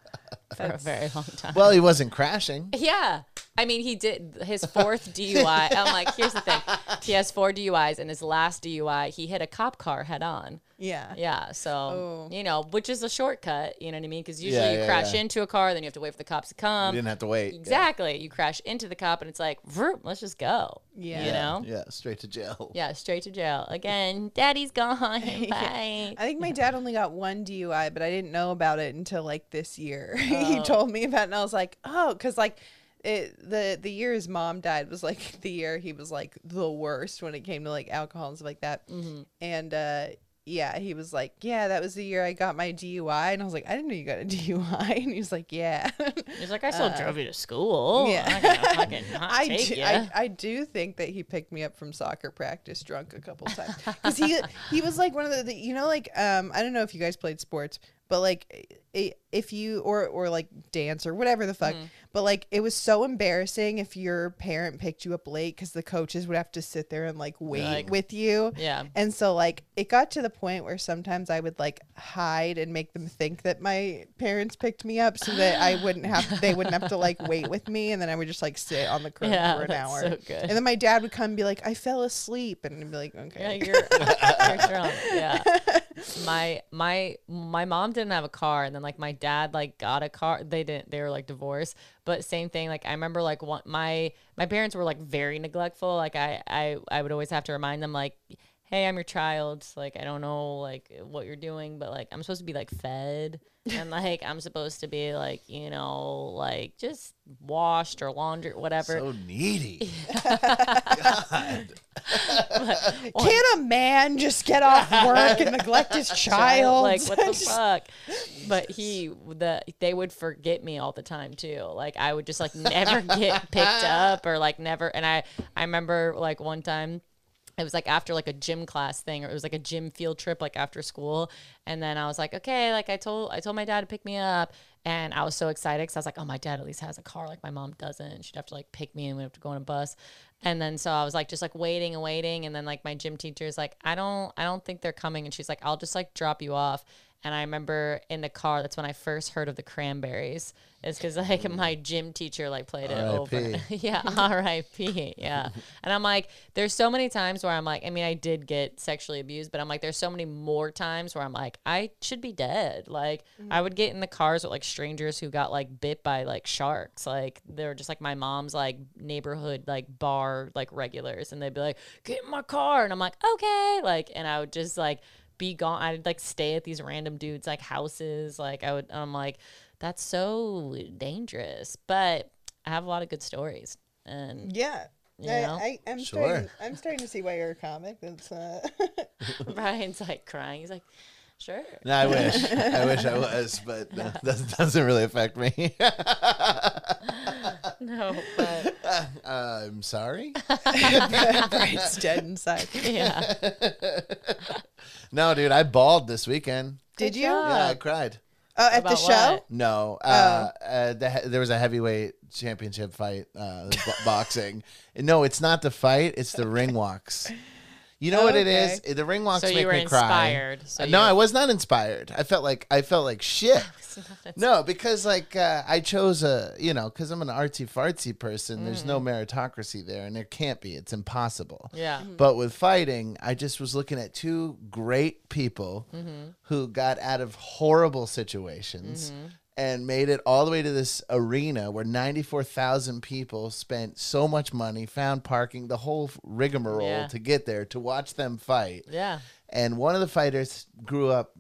for a very long time. Well, he wasn't crashing. yeah, I mean, he did his fourth [laughs] DUI. I'm like, here's the thing: he has four DUIs, and his last DUI, he hit a cop car head on. Yeah. Yeah, so Oh. you know, which is a shortcut. You know what I mean? Because usually Yeah, you yeah, crash yeah. into a car, then you have to wait for the cops to come. You didn't have to wait. Exactly. You crash into the cop, and it's like, vroom, let's just go. Yeah. You know? Yeah, straight to jail. Yeah, straight to jail again. Daddy's gone. [laughs] Bye. I think my dad only got one DUI, but I didn't know about it until like this year. [laughs] he oh. told me about it, and I was like, oh, because like it, the the year his mom died was like [laughs] the year he was like the worst when it came to like alcohol and stuff like that. And uh, yeah, he was like, yeah, that was the year I got my DUI, and I was like, I didn't know you got a [laughs] DUI, and he was like, yeah. He's like, I still drove you to school. yeah. I'm not gonna fucking not I do. I, I do think that he picked me up from soccer practice drunk a couple times because he he was like one of the, the you know like um I don't know if you guys played sports but like if you or or like dance or whatever the fuck mm-hmm. but like it was so embarrassing if your parent picked you up late because the coaches would have to sit there and like wait Like- with you yeah. and so like it got to the point where sometimes I would like hide and make them think that my parents picked me up so that I wouldn't have they wouldn't have to like [laughs] wait with me and then I would just like sit on the curb Yeah, for an hour. so good. And then my dad would come and be like, I fell asleep and I'd be like, Yeah, Okay. you're, [laughs] you're drunk. Yeah. [laughs] My my my mom didn't have a car, and then like my dad like got a car. They didn't. They were like divorced, but same thing. Like I remember like one my my parents were like very neglectful. Like I I I would always have to remind them like. Hey, I'm your child. Like I don't know like what you're doing, but like I'm supposed to be like fed and like I'm supposed to be like, you know, like just washed or laundry whatever. So needy. [laughs] God, Can't a man just get off [laughs] work and neglect his [laughs] child? Like what the Just- fuck? But he the they would forget me all the time too. Like I would just like never get picked up or like never and I I remember like one time it was like after like a gym class thing or it was like a gym field trip like after school. And then I was like okay like I told I told my dad to pick me up. And I was so excited because I was like oh my dad at least has a car. Like my mom doesn't. She'd have to like pick me and we'd have to go on a bus. And then so I was like just like waiting and waiting. And then like my gym teacher is like I don't I don't think they're coming. And she's like I'll just like drop you off. And I remember in the car that's when I first heard of the cranberries it's because like my gym teacher like played it over [laughs] yeah, R.I.P. Yeah. And I'm like, there's so many times where I'm like, I mean, I did get sexually abused, but I'm like, there's so many more times where I'm like, I should be dead. Like, I would get in the cars with like strangers who got like bit by like sharks. Like, they were just like my mom's like neighborhood like bar like regulars, and they'd be like, get in my car, and I'm like, okay, like, and I would just like be gone. I'd like stay at these random dudes like houses. Like, I would, I'm like, that's so dangerous, but I have a lot of good stories. And yeah. You I, know? I, I'm Sure. starting. I'm starting to see why you're a comic. That's uh, [laughs] [laughs] Brian's like crying. He's like, sure. No, I wish. I [laughs] wish I was, but no, that doesn't really affect me. No, but Uh, I'm sorry. Brian's dead inside. yeah. No, dude, I bawled this weekend. Did Good you? job. Yeah, I cried. Oh, at the show? what? No, uh, uh, the, he- there was a heavyweight championship fight, uh, [laughs] bo- boxing. No, it's not the fight; it's the ring walks. You know what it is? The ring walks So make you were me cry. inspired. So you no, I was not inspired. I felt like I felt like shit. [laughs] No, because like uh, I chose a, you know, because I'm an artsy fartsy person. There's no mm. meritocracy there, and there can't be. It's impossible. Yeah. Mm-hmm. But with fighting, I just was looking at two great people mm-hmm. who got out of horrible situations mm-hmm. and made it all the way to this arena where 94,000 people spent so much money, found parking, the whole rigmarole Yeah. to get there to watch them fight. Yeah. And one of the fighters grew up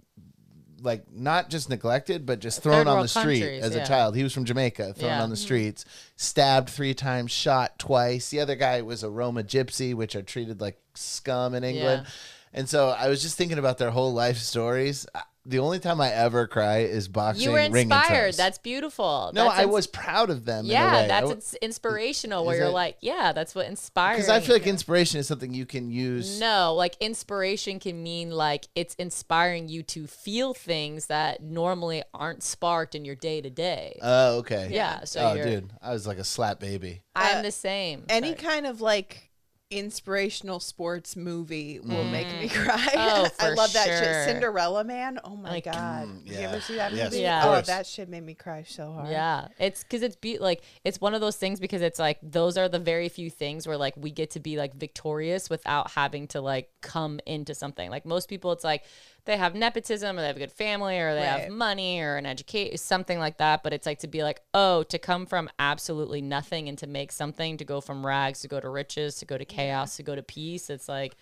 like not just neglected, but just Third thrown on the world street countries, as yeah. a child. He was from Jamaica, thrown Yeah. on the streets, stabbed three times, shot twice. The other guy was a Roma gypsy, which are treated like scum in England. Yeah. And so I was just thinking about their whole life stories. I- The only time I ever cry is boxing. You were ring inspired. intros. That's beautiful. no, That's I was proud of them. Yeah, that's Because inspirational. Where you're it? like, yeah, that's what inspires. I feel like inspiration is something you can use. No, like inspiration can mean like it's inspiring you to feel things that normally aren't sparked in your day to day. Oh, okay. Yeah, so oh, you're- dude, I was like a slap baby. I'm uh, the same. Any Sorry. kind of like inspirational sports movie will make me [laughs] cry. Oh, [laughs] I for love that shit. Cinderella Man. Oh my Like, god. mm, Did you ever see that movie? of Yeah. Oh, course. that shit made me cry so hard. Yeah, it's because it's be like it's one of those things because it's like those are the very few things where like we get to be like victorious without having to like come into something. Like most people, it's like they have nepotism or they have a good family or they Right. have money or an education something like that. But it's like to be like oh to come from absolutely nothing and to make something to go from rags to go to riches to go to chaos to go to peace. It's like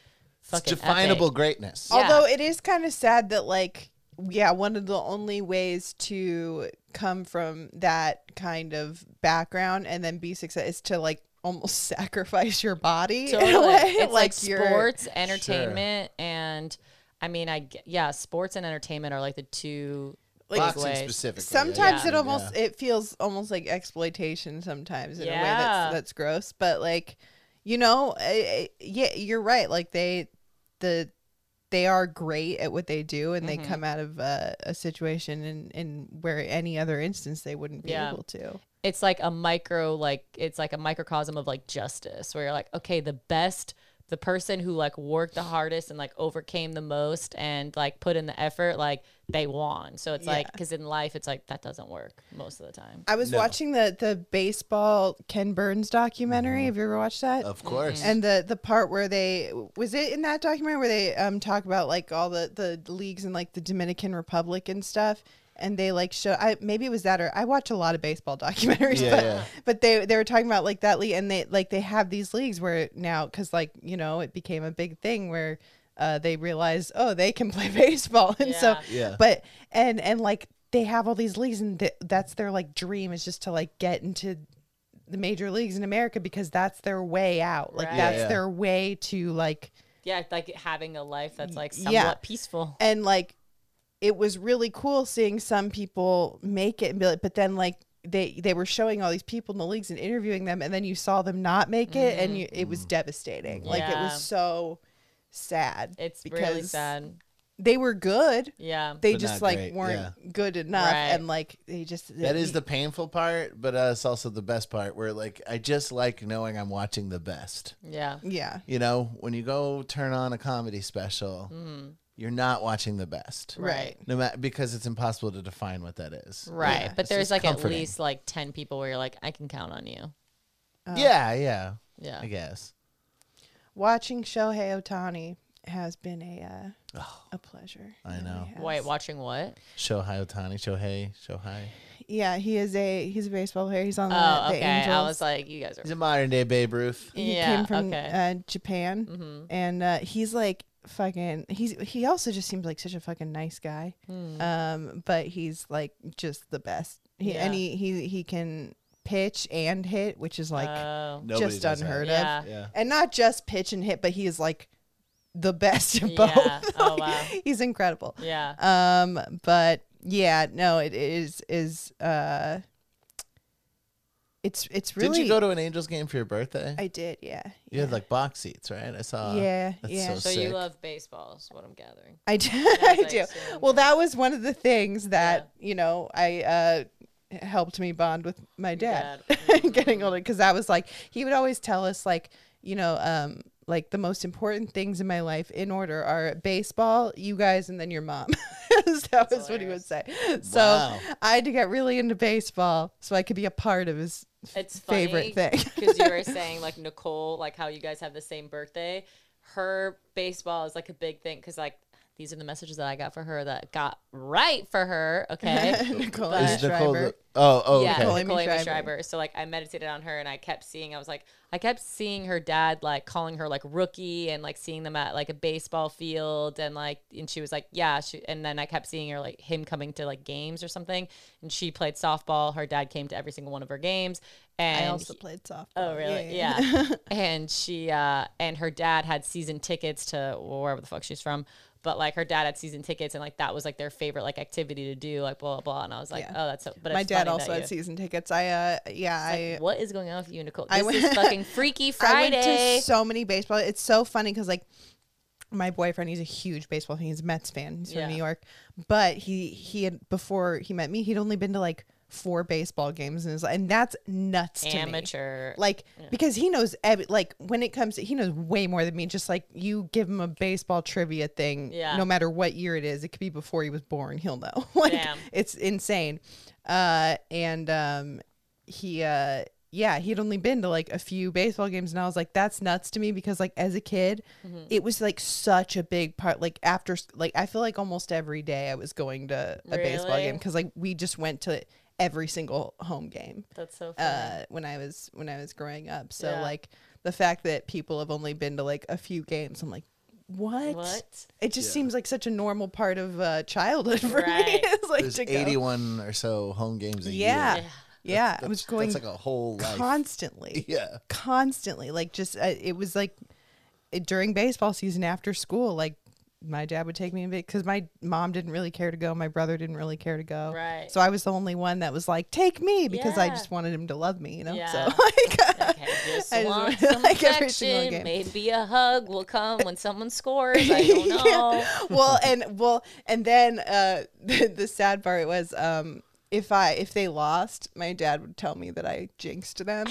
It's definable epic. greatness. Yeah. Although it is kind of sad that like yeah, one of the only ways to come from that kind of background and then be successful is to like almost [laughs] sacrifice your body in a Totally. way. It's like, you're- sports, entertainment, and I mean, I g- yeah, sports and entertainment are like the two big Boxing ways. specifically. Sometimes Yeah. it almost Yeah. it feels almost like exploitation sometimes in a way Yeah. that's that's gross. But like, you know, I, I- yeah, you're right. Like they the they are great at what they do, and Mm-hmm. they come out of uh, a situation in in where any other instance they wouldn't be Yeah. able to. It's like a micro, like it's like a microcosm of like justice, where you're like, okay, the best, the person who like worked the hardest and like overcame the most and like put in the effort, like they won. So it's like because in life, it's like that doesn't work most of the time. I was No. watching the the baseball Ken Burns documentary. Have you ever watched that? Of course. And the the part where they was it in that documentary where they um talk about like all the the leagues in like the Dominican Republic and stuff. And they like show I maybe it was that or I watch a lot of baseball [laughs] documentaries, Yeah, but yeah. but they they were talking about like that league and they like they have these leagues where now because like you know it became a big thing where uh, they realized oh they can [laughs] play baseball and so Yeah. Yeah. but and and like they have all these leagues and th- that's their like dream is just to like get into the major leagues in America because that's their way out. Like Right. that's Yeah, yeah. their way to like Yeah, like having a life that's like somewhat Yeah. peaceful. and like it was really cool seeing some people make it and be like but then like they they were showing all these people in the leagues and interviewing them and then you saw them not make it and you, it was devastating. Like it Mm-hmm. Was so sad. It's really sad. They were good. Yeah. They But just like great, weren't good enough Right. and like they just That is the painful part, but uh, it's also the best part where like I just like knowing I'm watching the best. yeah. yeah. You know, when you go turn on a comedy special, you're not watching the best. Right. No matter because it's impossible to define what that is. Right. Yeah, but there's like comforting. at least like 10 people where you're like, I can count on you. Yeah, yeah. Yeah. I guess. Watching Shohei Ohtani has been a uh, a pleasure. I know. really. Wait, watching what? Shohei Ohtani, Shohei, Shohei. Yeah, he is a he's a baseball player. He's on the, Oh, the okay. Angels. I was like, you guys are. He's a modern day Babe Ruth. he Yeah, came from okay. uh, Japan, Mhm. and uh, he's like fucking. He's he also just seems like such a fucking nice guy. Hmm. Um, but he's like just the best. He and he he he can pitch and hit, which is like Oh. Nobody just does that. unheard of. Yeah. And not just pitch and hit, but he is like the best of Yeah. both. Oh, [laughs] Like, wow. He's incredible. yeah. Um, but yeah, no, it is is uh, it's it's really. Did you go to an Angels game for your birthday? I did, yeah. you yeah. had like box seats, right? I saw. Yeah, That's yeah. so So you love baseball, is what I'm gathering. I do. [laughs] was I do. so- Well, that was one of the things that you know I uh, helped me bond with my dad, dad. [laughs] getting older because I was like he would always tell us like you know um like the most important things in my life in order are baseball, you guys, and then your mom. [laughs] that was what he would say. So Wow. I had to get really into baseball so I could be a part of his It's favorite thing. because you were [laughs] saying like Nicole, like how you guys have the same birthday. Her baseball is like a big thing because like these are the messages that I got for her that got right for her. Okay. Nicole But- Is [laughs] Nicole Schreiber. the- oh, oh, yeah, okay. Nicole Nicole Amy Amy Schreiber. Schreiber. So like I meditated on her and I kept seeing I was like I kept seeing her dad like calling her like rookie and like seeing them at like a baseball field and like and she was like yeah she, and then I kept seeing her like him coming to like games or something and she played softball her dad came to every single one of her games and I also he- played softball. Oh really? Yeah. [laughs] and she uh and her dad had season tickets to wherever the fuck she's from. But like her dad had season tickets and like that was like their favorite like activity to do, like blah blah blah. And I was like, Yeah. Oh, that's so but My dad also had you- season tickets. I uh yeah, I like, what is going on with you, Nicole? I This went- is fucking Freaky [laughs] I Friday. went to so many baseball. It's so funny because like my boyfriend, he's a huge baseball fan. He's a Mets fan. He's Yeah. from New York, but he he had before he met me, he'd only been to like four baseball games in his life, and that's nuts to me. Amateur. Like because he knows ev- like when it comes to he knows way more than me. Just like you give him a baseball trivia thing, Yeah. no matter what year it is, it could be before he was born. He'll know. [laughs] like Damn. it's insane. Uh, and um, he uh. Yeah, he'd only been to like a few baseball games, and I was like, "That's nuts to me." Because like as a kid, Mm-hmm. it was like such a big part. Like after, like I feel like almost every day I was going to a baseball game because like we just went to every single home game That's so funny. uh, when I was when I was growing up. So Yeah. like the fact that people have only been to like a few games, I'm like, what? what? It just Yeah. seems like such a normal part of uh, childhood for [laughs] Right. me. it's like There's to go. 81 or so home games a Yeah. year. Yeah. Yeah, I That's- was going That's like a whole life. constantly, [laughs] yeah. constantly. Like just uh, it was like it, during baseball season after school, like. My dad would take me because my mom didn't really care to go. My brother didn't really care to go. Right. So I was the only one that was like, "Take me," because I just wanted him to love me, you know. Yeah. So [laughs] like, Okay, just [laughs] I just want want- [laughs] some like every single game. Maybe a hug will come when someone scores. I don't know. Yeah. well and well and then uh the, the sad part was um if i if they lost my dad would tell me that i jinxed them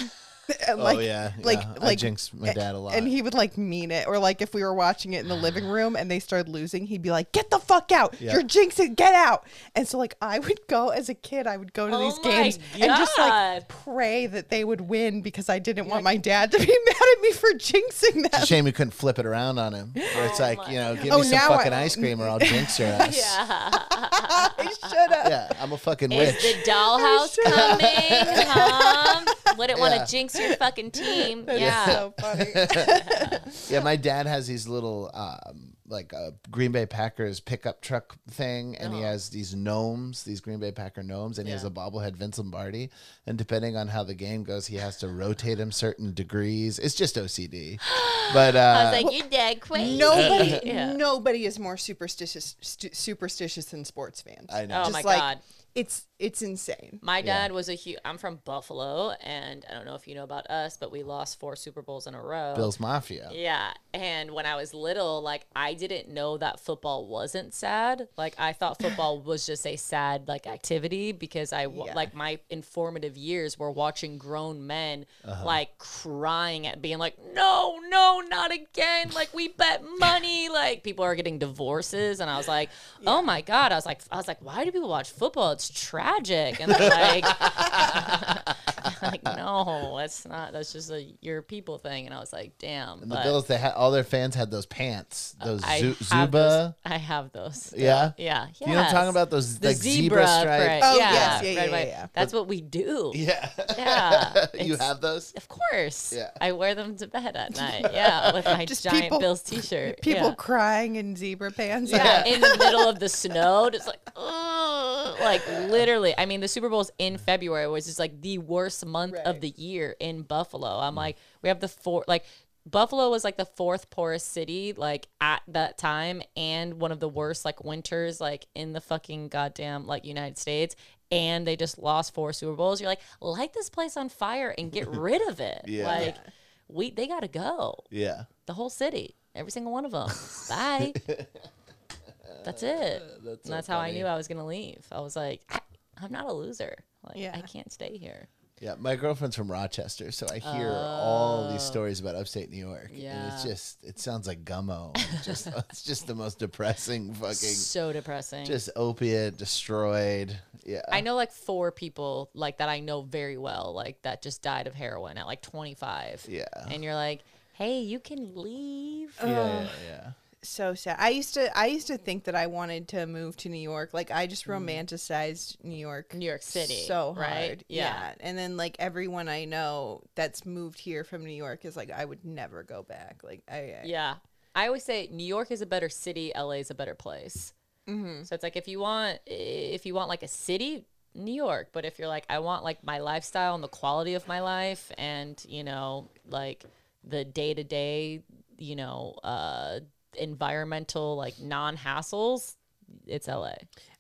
[laughs] And, oh yeah. like yeah. I like jinxed my dad a lot. and he would like mean it or like if we were watching it in the living room and they started losing he'd be like get the fuck out Yeah. you're jinxing get out and so like i would go as a kid i would go to Oh these my games and just like pray that they would win because i didn't want my dad to be [laughs] mad at me for jinxing them It's a shame we couldn't flip it around on him. Where it's Oh like, you know, give Oh, me some now I- fucking ice cream or I'll jinx your [laughs] ass. Yeah. i should have Yeah, I'm a fucking Is witch. the dollhouse coming? Huh? Wouldn't want Yeah. Uh, to jinx your fucking team. [laughs] That is yeah. so funny [laughs] Yeah, my dad has these little um, like a Green Bay Packers pickup truck thing, and he Uh-huh. has these gnomes, these Green Bay Packer gnomes, and he has a bobblehead Vince Lombardi. And depending on how the game goes, he has to rotate him certain degrees. It's just OCD, [gasps] but uh, I was like, your dad crazy. Nobody, [laughs] Yeah. nobody is more superstitious, stu- superstitious than sports fans. I know. Oh Just my like, god. it's it's insane. My dad was a huge. I'm from Buffalo, and I don't know if you know about us, but we lost four Super Bowls in a row. Bills Mafia. Yeah, and when I was little, like I didn't know that football wasn't sad. Like I thought football [laughs] was just a sad like activity because I Yeah. like my informative years were watching grown men uh-huh. like crying at being like, "No, no, not again." Like we bet [laughs] money, like people are getting divorces and I was like, "Oh my god." I was like I was like, "Why do people watch football? It's tragic." And they're like [laughs] like, "No, that's not that's just a your people thing." And I was like, "Damn." And the Bills, they had all their fans had those pants, those I Zu- have Zubaz. those. I have those. Yeah? Yeah. You know what I'm talking about? Those The like zebra, stripe. print. Oh, yeah. yes, yeah, red, yeah, white. yeah. That's what we do. Yeah. Yeah. [laughs] you It's- have those? Of course. Yeah. I wear them to bed at [laughs] night. Yeah. With my Just giant people- Bills t shirt. People Yeah. crying in zebra pants. Yeah, in the middle of the snow, just like, ugh, like literally. I mean, the Super Bowl's in February, which is like the worst month of the year in Buffalo. I'm mm. like, we have the four, like, Buffalo was like the fourth poorest city, like at that time, and one of the worst like winters, like in the fucking goddamn like United States. And they just lost four Super Bowls. You're like, light this place on fire and get [laughs] rid of it. Yeah. Like, we they gotta go Yeah. the whole city, every single one of them. [laughs] Bye. [laughs] That's it. That's and that's so how I knew I was gonna leave. I was like, I, I'm not a loser. Like Yeah. I can't stay here. Yeah, my girlfriend's from Rochester, so I hear all these oh. stories about upstate New York. And it's Oh. Just it sounds like gummo. It's [laughs] just it's just the most depressing fucking So depressing. just opiate destroyed. Yeah. I know like four people like that I know very well, like that just died of heroin at like 25. Yeah. And you're like, hey, you can leave. Yeah, yeah, yeah. So sad. I used to I used to think that I wanted to move to New York. Like I just Mm. romanticized New York. New York City, So right? hard. Yeah. And then like everyone I know that's moved here from New York is like I would never go back. Like I, I Yeah. I always say New York is a better city, LA is a better place. Mm-hmm. So it's like if you want if you want like a city, New York, but if you're like I want like my lifestyle and the quality of my life and, you know, like the day-to-day, you know, uh environmental like non-hassles, it's LA.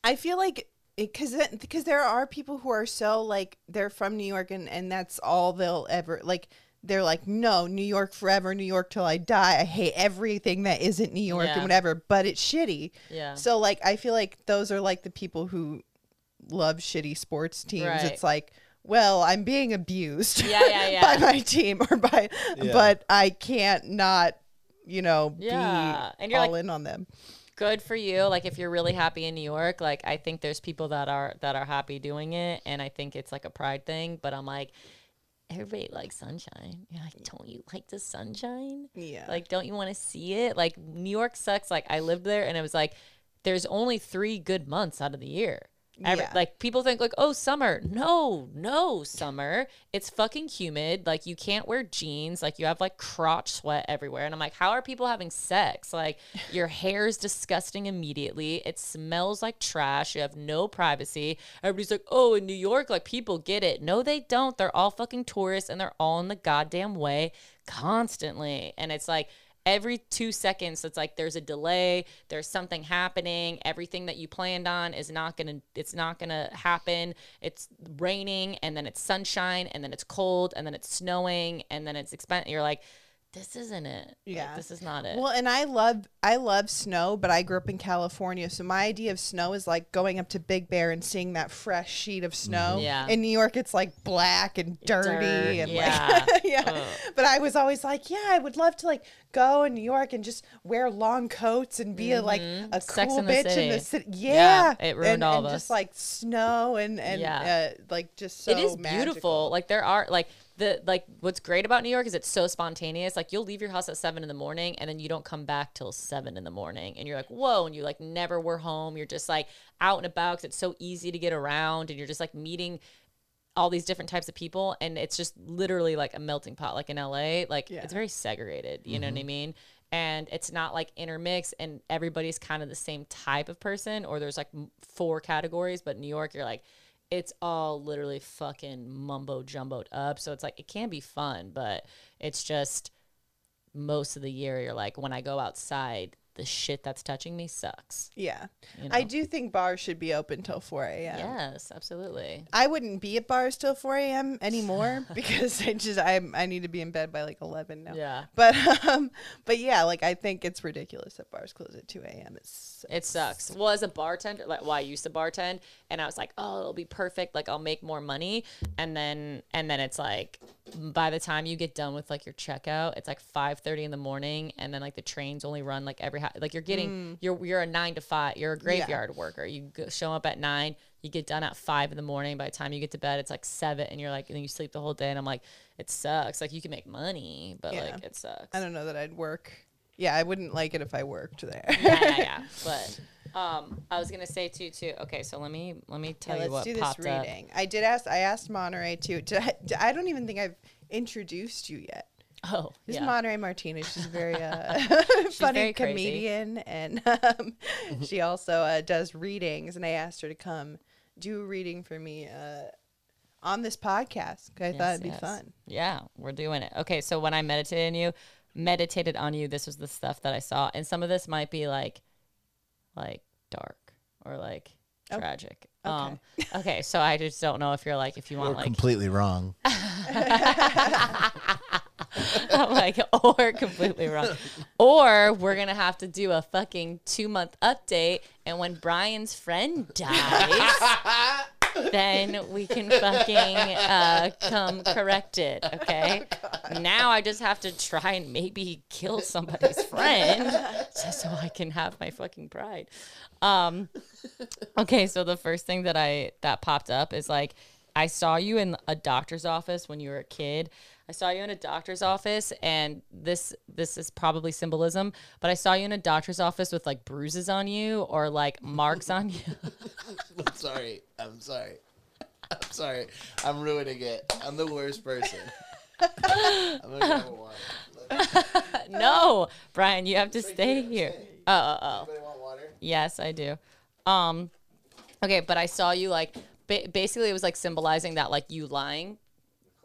I feel like because because there are people who are so like they're from New York and and that's all they'll ever like. They're like, no, New York forever, New York till I die. I hate everything that isn't New York Yeah. and whatever, but it's shitty. Yeah. So like, I feel like those are like the people who love shitty sports teams. Right. It's like, well, I'm being abused Yeah, yeah, [laughs] yeah. by my team or by, Yeah. but I can't not, you know, Yeah. be And you're all like- in on them. good for you like if you're really happy in new york like i think there's people that are that are happy doing it and i think it's like a pride thing but i'm like everybody likes sunshine you're like don't you like the sunshine Yeah. like don't you want to see it like new york sucks like i lived there and it was like there's only three good months out of the year Every, Yeah. like people think like oh summer. No no summer. It's fucking humid. Like you can't wear jeans. Like you have like crotch sweat everywhere. And i'm like how are people having sex? Like [laughs] your hair is disgusting immediately. It smells like trash. You have no privacy. Everybody's like oh in new york like people get it. No they don't. They're all fucking tourists and they're all in the goddamn way constantly. And it's like every two seconds it's like there's a delay there's something happening everything that you planned on is not gonna it's not gonna happen. It's raining and then it's sunshine and then it's cold and then it's snowing and then it's expensive you're like this isn't it Like, Yeah. this is not it Well, and I love I love snow, but I grew up in California, so my idea of snow is like going up to Big Bear and seeing that fresh sheet of snow. Yeah. In New York, it's like black and dirty Dirt, and yeah. like [laughs] yeah. Ugh. But I was always like, yeah, I would love to like go in New York and just wear long coats and be a, like a Sex cool in the bitch in the City. city. Yeah, Yeah, it ruined and, all and of just us. like snow and and Yeah. uh, like just so it is magical. beautiful. Like there are like the like what's great about New York is it's so spontaneous. Like you'll leave your house at seven in the morning and then you don't come back till seven in the morning, and you're like, whoa, and you like never were home. You're just like out and about because it's so easy to get around, and you're just like meeting all these different types of people, and it's just literally like a melting pot. Like in LA, like Yeah. it's very segregated. You know what I mm-hmm. mean? And it's not like intermixed, and everybody's kind of the same type of person, or there's like four categories. But New York, you're like, it's all literally fucking mumbo jumboed up. So it's like it can be fun, but it's just most of the year you're like when I go outside, the shit that's touching me sucks. Yeah, You I do think bars should be open till four a.m. Yes, absolutely. I wouldn't be at bars till 4 a.m. anymore [laughs] because I just I I need to be in bed by like 11 now. Yeah. But [laughs] um but yeah, like I think it's ridiculous that bars close at 2 a.m. It's It sucks. Well, as a bartender, like, well, I used to bartend, and I was like, oh, it'll be perfect. Like, I'll make more money, and then, and then it's like, by the time you get done with like your checkout, it's like five thirty in the morning, and then like the trains only run like every ha- like you're getting mm. you're you're a nine to five. You're a graveyard worker. You show up at nine, you get done at five in the morning. By the time you get to bed, it's like seven, and you're like, and then you sleep the whole day, and I'm like, it sucks. Like you can make money, but Yeah. like it sucks. I don't know that I'd work. Yeah, I wouldn't like it if I worked there. yeah, yeah, yeah. [laughs] But um, I was gonna say too, too. Okay, so let me let me tell Yeah, you let's what do this popped up. reading. I did ask I asked Monarey too. Did I, did- I don't even think I've introduced you yet. Oh, This yeah. is Monarey Martinez. She's a very uh, [laughs] [laughs] funny very comedian, and um, she also uh, does readings. And I asked her to come do a reading for me uh, on this podcast. I thought it'd be yes. fun. Yeah, we're doing it. Okay, so when I meditated on you, meditated on you, this was the stuff that I saw, and some of this might be like, like dark or like Oh, tragic. Um, okay, so I just don't know if you're like if you We're want like completely wrong. [laughs] [laughs] I'm like, or completely wrong. Or we're gonna have to do a fucking two month update, and when Brian's friend dies, [laughs] then we can fucking uh, come correct it. Okay. [laughs] now I just have to try and maybe kill somebody's friend [laughs] just so I can have my fucking pride. Um, okay, so the first thing that I that popped up is like I saw you in a doctor's office when you were a kid. I saw you in a doctor's office and this this is probably symbolism, but I saw you in a doctor's office with like bruises on you or like marks on you. [laughs] I'm sorry. I'm sorry. I'm sorry. I'm ruining it. I'm the worst person. I'm gonna have water. no, Brian, you have to stay here. Oh, oh, oh. Water? Yes, I do. Um, okay, but I saw you like ba- basically it was like symbolizing that like you lying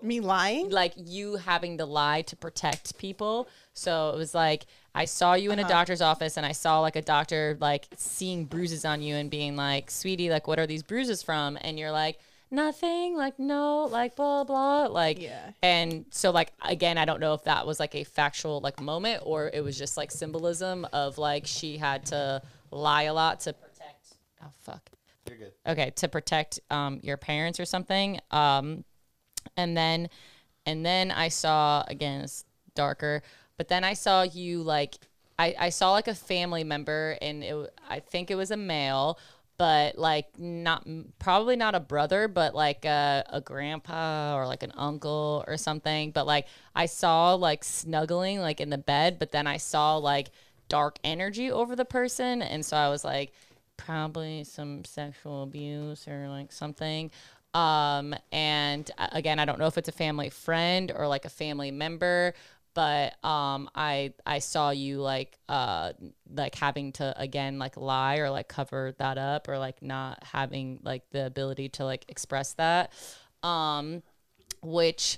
Me lying? like you having to lie to protect people. So it was like I saw you in a doctor's office and I saw like a doctor like seeing bruises on you and being like, "Sweetie, like what are these bruises from?" And you're like, "Nothing." Like, "No." Like blah blah. Like Yeah. And so like again, I don't know if that was like a factual like moment or it was just like symbolism of like she had to lie a lot to protect Oh fuck. You're good. okay to protect um your parents or something um and then and then i saw again it's darker but then i saw you like i i saw like a family member and it i think it was a male but like not probably not a brother but like a, a grandpa or like an uncle or something but like i saw like snuggling like in the bed but then i saw like dark energy over the person and so i was like probably some sexual abuse or like something. Um, and uh, again, I don't know if it's a family friend or like a family member, but um, I I saw you like uh like having to again like lie or like cover that up or like not having like the ability to like express that, um, which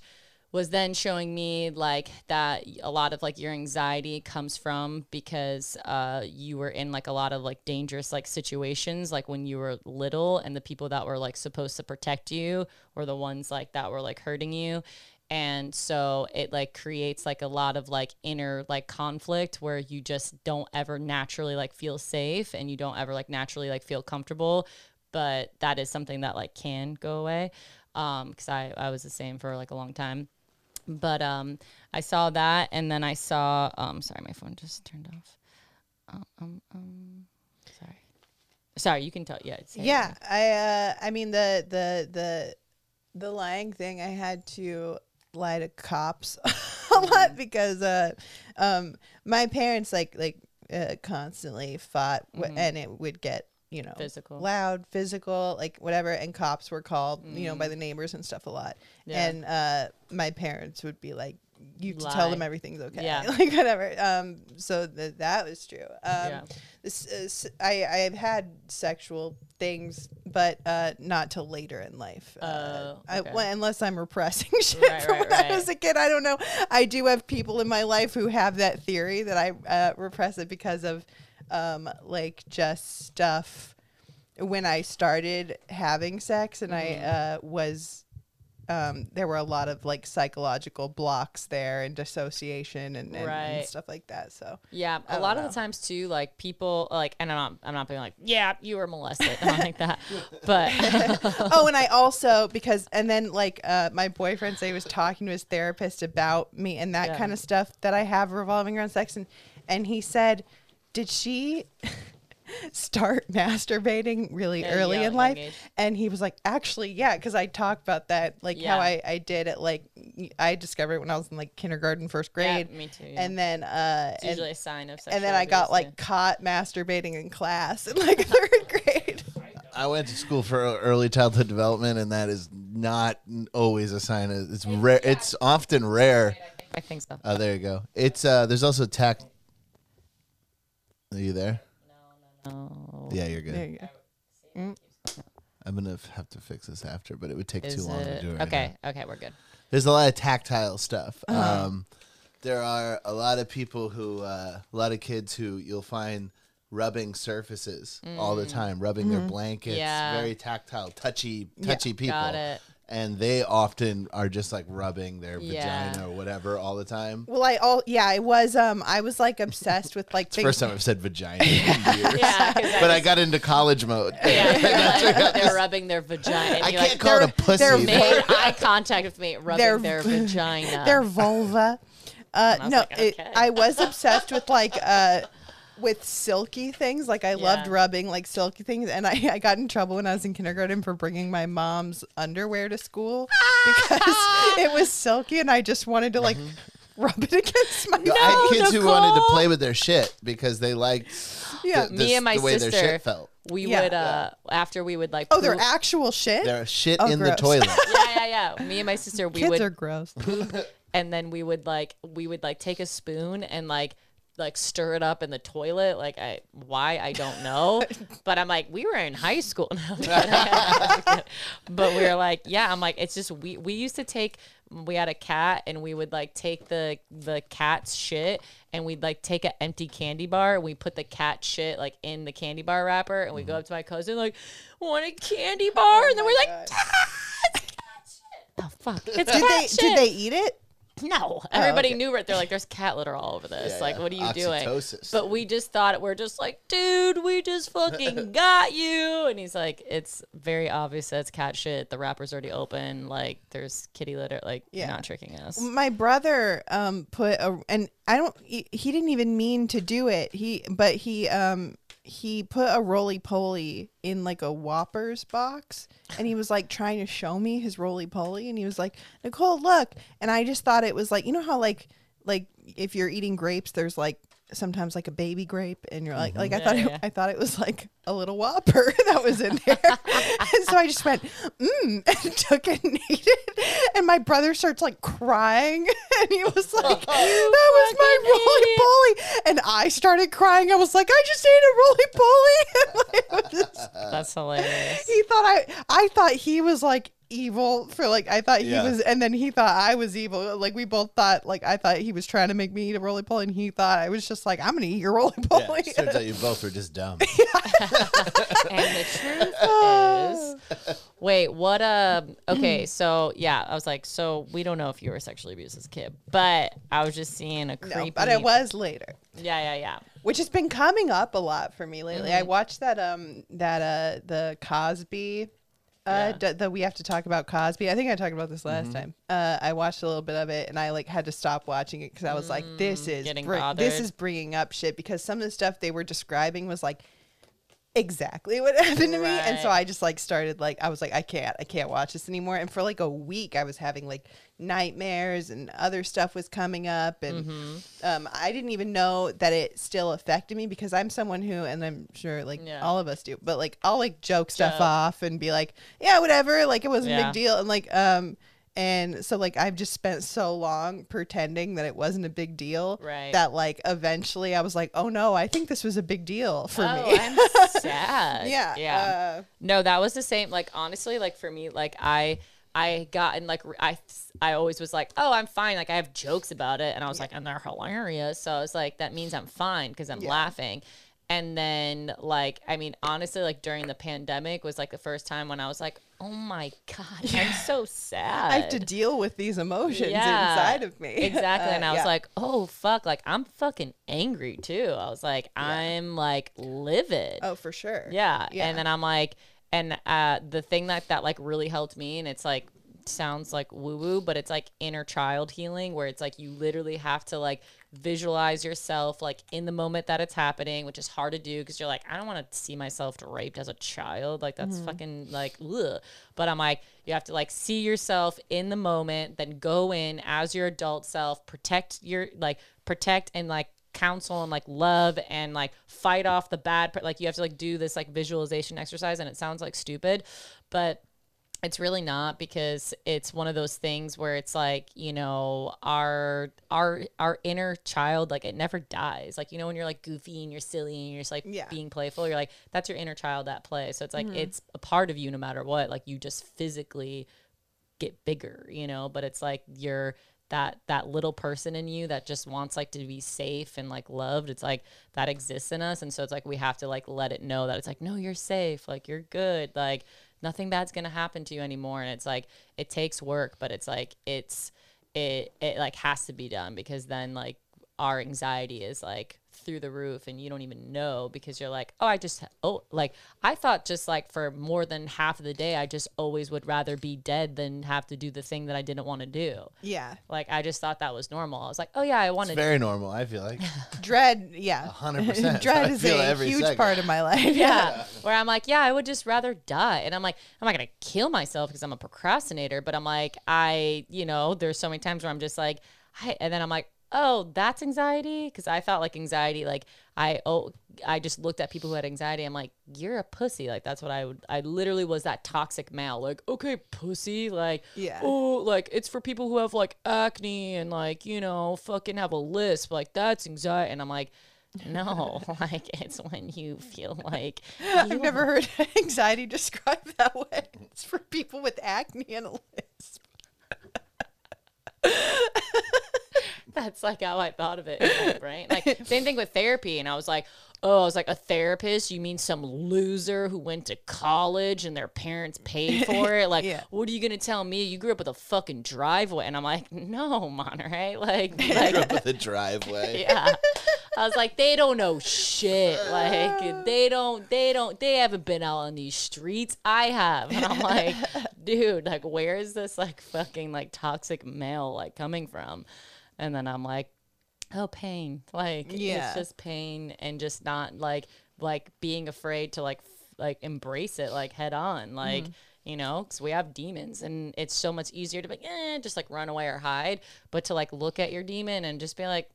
was then showing me like that a lot of like your anxiety comes from because uh you were in like a lot of like dangerous like situations like when you were little and the people that were like supposed to protect you were the ones like that were like hurting you. And so it like creates like a lot of like inner like conflict where you just don't ever naturally like feel safe and you don't ever like naturally like feel comfortable. But that is something that like can go away um because I, I was the same for like a long time but um i saw that and then i saw um sorry my phone just turned off. Um um, um sorry. Sorry you can tell yeah. Yeah, I uh I mean the the the the lying thing I had to lie to cops [laughs] a lot because uh um my parents like like uh, constantly fought w- and it would get you know Physical. loud physical like whatever and cops were called you know by the neighbors and stuff a lot Yeah. and uh my parents would be like you have to tell them everything's okay Yeah. [laughs] like whatever um so th- that was true um Yeah. this is, I I've had sexual things, but uh, not till later in life. Uh, Oh, I, well, unless I'm repressing [laughs] shit Right, from right, when I was a kid. I don't know. I do have people in my life who have that theory that I uh, repress it because of um, like just stuff when I started having sex and Mm-hmm. I uh, was. Um, there were a lot of like psychological blocks there and dissociation and, and, and stuff like that. So Yeah, I a lot of the times too, like people like, and I'm not, I'm not being like, yeah, you were molested, not like that, [laughs] but [laughs] oh, and I also because and then like uh, my boyfriend say he was talking to his therapist about me and that Yeah. kind of stuff that I have revolving around sex and and he said, did she [laughs] start masturbating really At early young- in life? age. And he was like, actually, yeah, because I talked about that, like Yeah. how I I did it, like I discovered it when I was in like kindergarten, first Yeah, grade. me too. Yeah. And then uh it's and, usually a sign of and then I got abuse, like caught masturbating in class in like [laughs] third grade. I went to school for early childhood development, and that is not always a sign. Of, it's rare. It's often rare. I think so. Oh, there you go. It's uh. There's also tact. Are you there? No. Yeah, you're good. There you go. I'm gonna f- have to fix this after, but it would take Is too long to it- do it. Right okay, now. okay, we're good. There's a lot of tactile stuff. Uh-huh. Um, there are a lot of people who, uh, a lot of kids who you'll find rubbing surfaces all the time, rubbing their blankets, Mm. Yeah. very tactile, touchy, touchy people. Got it. And they often are just like rubbing their Yeah. vagina or whatever all the time. Well, I all yeah, I was um I was like obsessed with like It's the first time I've said vagina [laughs] in years. Yeah, 'cause But I got into college mode. Yeah, you're [laughs] like, they're rubbing their vagina. And I can't like, call it a pussy. they're made [laughs] eye contact with me, rubbing Their their, vagina. their vulva. Uh, no, like, it. I was obsessed with like uh, with silky things. Like I loved rubbing like silky things, and I, [laughs] I got in trouble when I was in kindergarten for bringing my mom's underwear to school [laughs] because it was silky, and I just wanted to like rub it [laughs] against my. Mm-hmm. I had kids who wanted to play with their shit because they liked Yeah. the, Me and my the way their sister- shit felt. we Yeah. would uh after we would like Oh, they're actual shit. Their shit Oh, in the toilet. yeah yeah yeah me and my sister we Kids would are gross. and then we would like we would like take a spoon and like like stir it up in the toilet like i why i don't know [laughs] but i'm like we were in high school [laughs] now. [laughs] but we were like yeah i'm like it's just we we used to take we had a cat and we would like take the the cat's shit and we'd like take an empty candy bar and we put the cat shit like in the candy bar wrapper and we go mm-hmm. up to my cousin like want a candy bar oh and then we're like God. oh fuck it's Did cat they shit. did they eat it? [laughs] no. Everybody okay. knew right there. Like, there's [laughs] cat litter all over this. Yeah, like, yeah. what are you doing? But we just thought we're just like, dude, we just fucking [laughs] got you. And he's like, it's very obvious that it's cat shit. The wrapper's already open. Like, there's kitty litter. Like, you're Yeah. not tricking us. my brother um put a and I don't he, he didn't even mean to do it. He but he um he put a roly poly in like a Whoppers box and he was like trying to show me his roly poly and he was like, "Nicole, look." And I just thought it was like, you know how like like if you're eating grapes there's like sometimes like a baby grape and you're like like mm-hmm. I Yeah, thought it, yeah. I thought it was like a little whopper [laughs] that was in there. [laughs] and so I just went, mmm, [laughs] and took it and ate it. And my brother starts like crying. And he was like, that was my roly poly. And I started crying. I was like, I just ate a roly poly. like, That's hilarious. he thought I, I thought he was like evil for like, I thought he Yeah. was, and then he thought I was evil. Like we both thought, like, I thought he was trying to make me eat a roly poly. And he thought I was just like, I'm going to eat your roly Yeah, poly. it turns out you [laughs] both were just dumb. and the truth is, wait, what? Um, okay, [clears throat] so yeah, I was like, so we don't know if you were sexually abused as a kid, but I was just seeing a creepy. no, but it was later. Yeah, yeah, yeah. which has been coming up a lot for me lately. I Mm-hmm. watched that um that uh the Cosby uh Yeah. d- we have to talk about Cosby. I think I talked about this last time. Uh I watched a little bit of it and I like had to stop watching it cuz I was like this is Mm, bring- bothered. this is bringing up shit because some of the stuff they were describing was like exactly what happened to me. And so I just like started like I was like I can't I can't watch this anymore. And for like a week I was having like nightmares and other stuff was coming up. And Mm-hmm. um, I didn't even know that it still affected me because I'm someone who, and I'm sure like Yeah. all of us do, but like I'll like joke stuff Joke. off and be like, yeah, whatever, like it wasn't a big deal, and like um, and so like I've just spent so long pretending that it wasn't a big deal, Right. That like eventually I was like, oh no, I think this was a big deal for oh, me. I'm [laughs] sad. yeah, yeah. uh, No, that was the same. Like honestly, like for me, like I I got in like I I always was like, oh, I'm fine. Like I have jokes about it, and I was like, and they're hilarious. So I was like, that means I'm fine because I'm Yeah. laughing. And then like I mean, honestly, like during the pandemic was like the first time when I was like, oh my god, I'm so sad. I have to deal with these emotions Yeah, inside of me. [laughs] Exactly. Uh, and I was like, oh, fuck. Like, I'm fucking angry too. I was like, I'm like livid. oh, for sure. Yeah. Yeah. And then I'm like, and uh, the thing that that like really helped me, and it's like sounds like woo woo, but it's like inner child healing, where it's like you literally have to like visualize yourself like in the moment that it's happening, which is hard to do because you're like, I don't want to see myself raped as a child. Like that's mm-hmm. fucking like, ugh. but I'm like, you have to like see yourself in the moment, then go in as your adult self, protect your like protect and like counsel and like love and like fight off the bad. Like you have to like do this like visualization exercise, and it sounds like stupid, but it's really not because it's one of those things where it's like you know our our our inner child like it never dies. Like you know when you're like goofy and you're silly and you're just like Yeah. being playful you're like that's your inner child at play. So it's like mm-hmm. it's a part of you no matter what. Like you just physically get bigger, you know, but it's like you're that that little person in you that just wants like to be safe and like loved. It's like that exists in us. And so it's like we have to like let it know that it's like no, you're safe, like you're good, like nothing bad's going to happen to you anymore. And it's like it takes work, but it's like it's it it like has to be done because then like our anxiety is like through the roof and you don't even know because you're like, oh, I just, oh, like I thought just like for more than half of the day, I just always would rather be dead than have to do the thing that I didn't want to do. Yeah. Like I just thought that was normal. I was like, oh yeah, I It's wanted. very normal. I feel like [laughs] Dread, yeah. 100%. [laughs] Dread is a huge second. part of my life. yeah. Where I'm like, yeah, I would just rather die. And I'm like, I'm not going to kill myself because I'm a procrastinator. But I'm like, I, you know, there's so many times where I'm just like, I, and then I'm like, oh, that's anxiety. Cause I thought like anxiety, like I, oh, I just looked at people who had anxiety. I'm like, you're a pussy. Like that's what I would, I literally was that toxic male. Like, okay, pussy. Like, Yeah. oh, like it's for people who have like acne and like, you know, fucking have a lisp. Like that's anxiety. And I'm like, no, [laughs] like it's when you feel like [laughs] I've never heard [laughs] anxiety described that way. It's for people with acne and a lisp. [laughs] That's like how I thought of it in my brain. Like same thing with therapy, and I was like, oh, I was like, a therapist? You mean some loser who went to college and their parents paid [laughs] for it? Like, Yeah. what are you gonna tell me? You grew up with a fucking driveway, and I'm like, no, Monarey, [laughs] like, Grew up with a driveway. yeah. I was like, they don't know shit. Like, they don't, they don't, they haven't been out on these streets. I have, and I'm like, dude, like, where is this like fucking like toxic male like coming from? And then I'm like, oh, pain. Like, Yeah. it's just pain and just not like like being afraid to like f- like embrace it like head on like you know because we have demons and it's so much easier to be like eh, just like run away or hide but to like look at your demon and just be like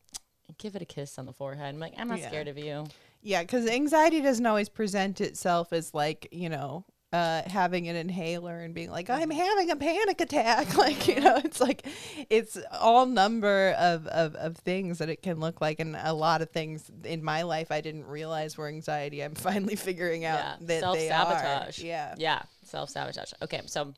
give it a kiss on the forehead i'm like i'm not Yeah. scared of you Yeah, because anxiety doesn't always present itself as like you know uh, having an inhaler and being like I'm having a panic attack. [laughs] Like you know, it's like it's all number of, of of things that it can look like, and a lot of things in my life I didn't realize were anxiety. I'm [laughs] finally figuring out yeah that they are. Yeah. yeah self-sabotage okay so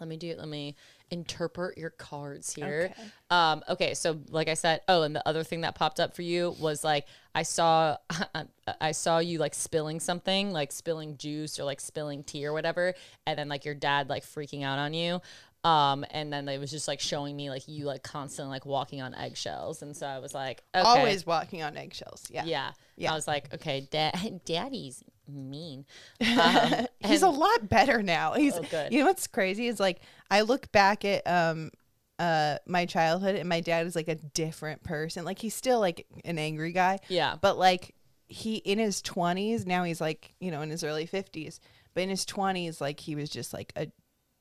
let me do it. let me interpret your cards here Okay. um okay so like i said oh and the other thing that popped up for you was like i saw [laughs] i saw you like spilling something like spilling juice or like spilling tea or whatever and then like your dad like freaking out on you um and then it was just like showing me like you like constantly like walking on eggshells and so i was like okay. Always walking on eggshells. Yeah. yeah Yeah. i was like okay dad [laughs] daddy's mean um, [laughs] He's a lot better now. He's Oh, good. you know what's crazy is like I look back at um uh my childhood and my dad is like a different person. Like he's still like an angry guy. Yeah. But like he in his 20s, now he's like, you know, in his early 50s. But in his 20s like he was just like a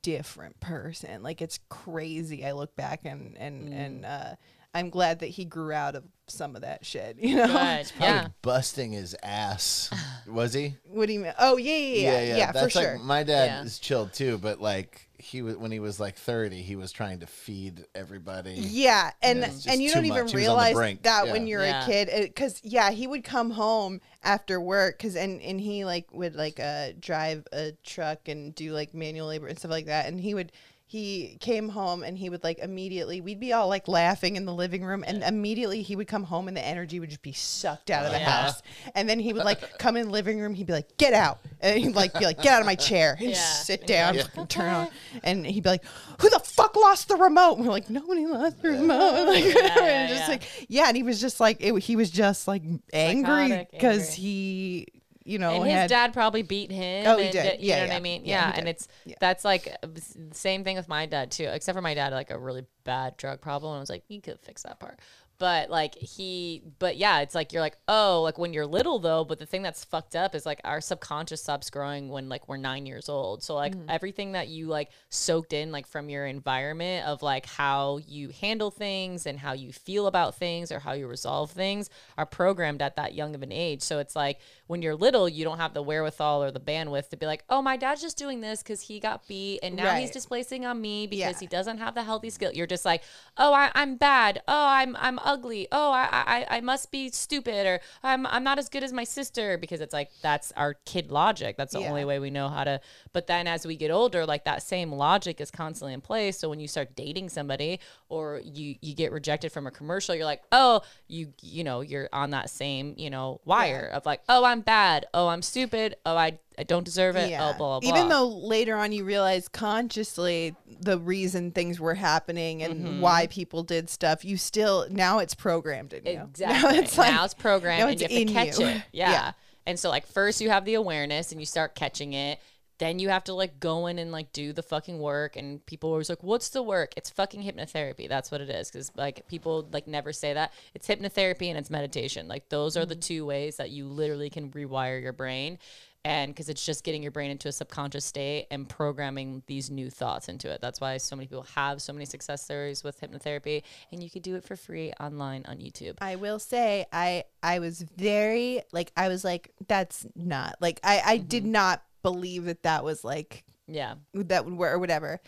different person. Like it's crazy. I look back and and Mm. and uh I'm glad that he grew out of some of that shit, [laughs] you know. Good. Probably Yeah. busting his ass. Was he? What do you mean? Oh, yeah, yeah, yeah. Yeah, for That's like sure. my dad Yeah. is chilled too, but like he was when he was like thirty, he was trying to feed everybody. Yeah, and it's just and you too don't even much. He was on the realize brink. that Yeah. when you're Yeah. a kid, because yeah, he would come home after work, cause and and he like would like uh drive a truck and do like manual labor and stuff like that, and he would. He came home and he would like immediately. We'd be all like laughing in the living room, and immediately he would come home and the energy would just be sucked out of the Yeah. house. And then he would like [laughs] come in the living room. He'd be like, "Get out!" And he'd like be like, "Get out of my chair!" And Yeah. sit down, you're turn on. And he'd be like, "Who the fuck lost the remote?" And we're like, "Nobody lost the remote." [laughs] Like, yeah, and just yeah. like yeah, and he was just like it, he was just like angry because he, you know, and his had dad probably beat him. Oh, he and did. You Yeah, know what yeah. I mean? Yeah, Yeah, and it's that's like uh, same thing with my dad too. Except for my dad, had, like a really bad drug problem. And I was like, you could fix that part. But like he, but yeah, it's like you're like, oh, like when you're little though. But the thing that's fucked up is like our subconscious stops growing when like we're nine years old. So like Mm-hmm. everything that you like soaked in like from your environment of like how you handle things and how you feel about things or how you resolve things are programmed at that young of an age. So it's like when you're little, you don't have the wherewithal or the bandwidth to be like, oh, my dad's just doing this because he got beat and now he's Right. displacing on me because Yeah. he doesn't have the healthy skill. You're just like, oh, I, I'm bad. Oh, I'm I'm ugly. Oh, I, I I must be stupid or I'm I'm not as good as my sister because it's like that's our kid logic. That's the Yeah. only way we know how to. But then as we get older, like that same logic is constantly in place. So when you start dating somebody or you you get rejected from a commercial, you're like, oh, you you know you're on that same you know wire of like, oh, I'm bad. Oh, I'm stupid. Oh, I I don't deserve it. Oh, blah blah blah. Even though later on you realize consciously the reason things were happening and Mm-hmm. why people did stuff, you still now it's programmed in you. [laughs] Exactly. Now it's like now it's programmed now and it's you have to catch you. it. [laughs] Yeah. Yeah. And so like first you have the awareness and you start catching it. Then you have to like go in and like do the fucking work. And people are always like, what's the work? It's fucking hypnotherapy. That's what it is. Cause like people like never say that. It's hypnotherapy and it's meditation. Like those are the two ways that you literally can rewire your brain. And because it's just getting your brain into a subconscious state and programming these new thoughts into it. That's why so many people have so many success stories with hypnotherapy. And you could do it for free online on YouTube. I will say I I was very like I was like that's not like I I Mm-hmm. did not believe that that was like Yeah. that would work or whatever.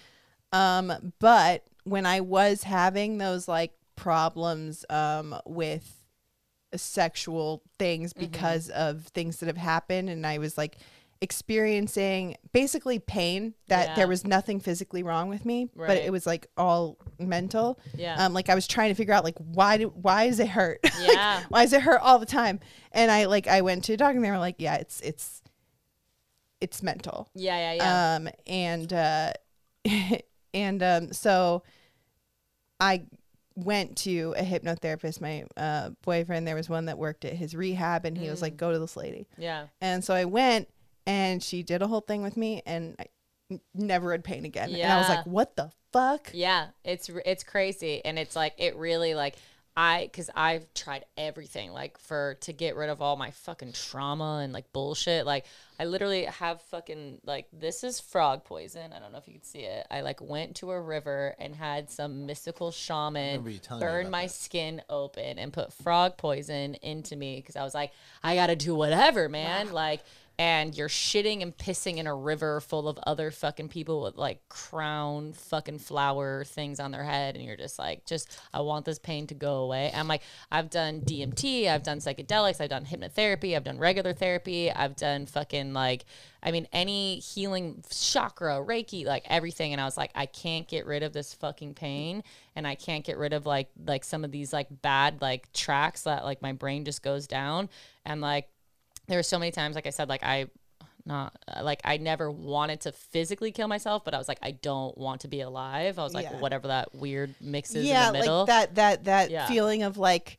Um, but when I was having those like problems um with sexual things Mm-hmm. because of things that have happened, and I was like experiencing basically pain that Yeah. there was nothing physically wrong with me, but it was like all mental. Yeah. Um, like I was trying to figure out like why do why does it hurt? [laughs] Like, Yeah. why is it hurt all the time? And I like I went to a doctor and they were like, yeah, it's it's it's mental. Yeah, yeah, yeah. Um, and uh, [laughs] and um, so I went to a hypnotherapist. My uh, boyfriend, there was one that worked at his rehab, and he was Mm. like, "Go to this lady." yeah. And so I went, and she did a whole thing with me, and I n- never had pain again. Yeah. And I was like, "What the fuck?" Yeah, it's it's crazy, and it's like it really like I because I've tried everything like for to get rid of all my fucking trauma and like bullshit. Like I literally have fucking like this is frog poison. I don't know if you can see it. I like went to a river and had some mystical shaman remember you telling me burn my that. skin open and put frog poison into me because I was like I gotta do whatever, man. Like and you're shitting and pissing in a river full of other fucking people with like crown fucking flower things on their head and you're just like just i want this pain to go away. I'm like i've done dmt i've done psychedelics i've done hypnotherapy i've done regular therapy i've done fucking like i mean any healing chakra reiki like everything. And i was like i can't get rid of this fucking pain and i can't get rid of like like some of these like bad like tracks that like my brain just goes down. And like there were so many times like i said like i not like i never wanted to physically kill myself but i was like i don't want to be alive i was like Yeah. whatever that weird mix is yeah, in the middle like that that that Yeah. feeling of like.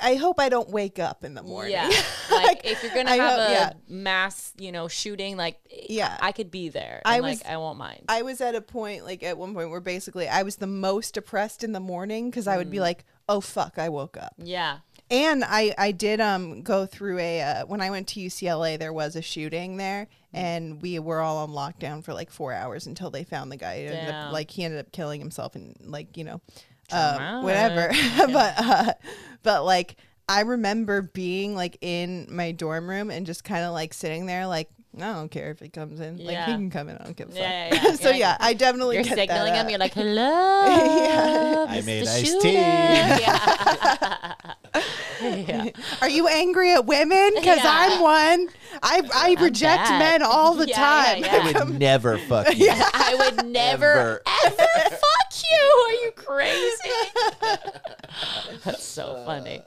I- hope I don't wake up in the morning. yeah [laughs] like if you're gonna I have hope- a yeah. mass you know shooting like Yeah. i could be there I was- like i won't mind I was at a point, like at one point, where basically I was the most depressed in the morning because I would Mm. be like, "Oh fuck, I woke up." yeah And I I did um go through a uh, when I went to UCLA, there was a shooting there, Mm. and we were all on lockdown for like four hours until they found the guy. Ended up, like he ended up killing himself and like you know, uh, whatever. [laughs] [laughs] but uh, but like I remember being like in my dorm room and just kind of like sitting there like. I don't care if he comes in. Like he can come in. I don't give a fuck. Yeah, yeah, yeah. [laughs] so Yeah, yeah, I definitely you're get signaling that, him you're like [laughs] hello I made iced Shooter." tea. yeah. yeah. [laughs] Are you angry at women? Because Yeah. I'm one. I I reject bad. men all the Yeah, time. yeah, I would never fuck you. I would never Ever. ever fuck you. Are you crazy? That's so funny.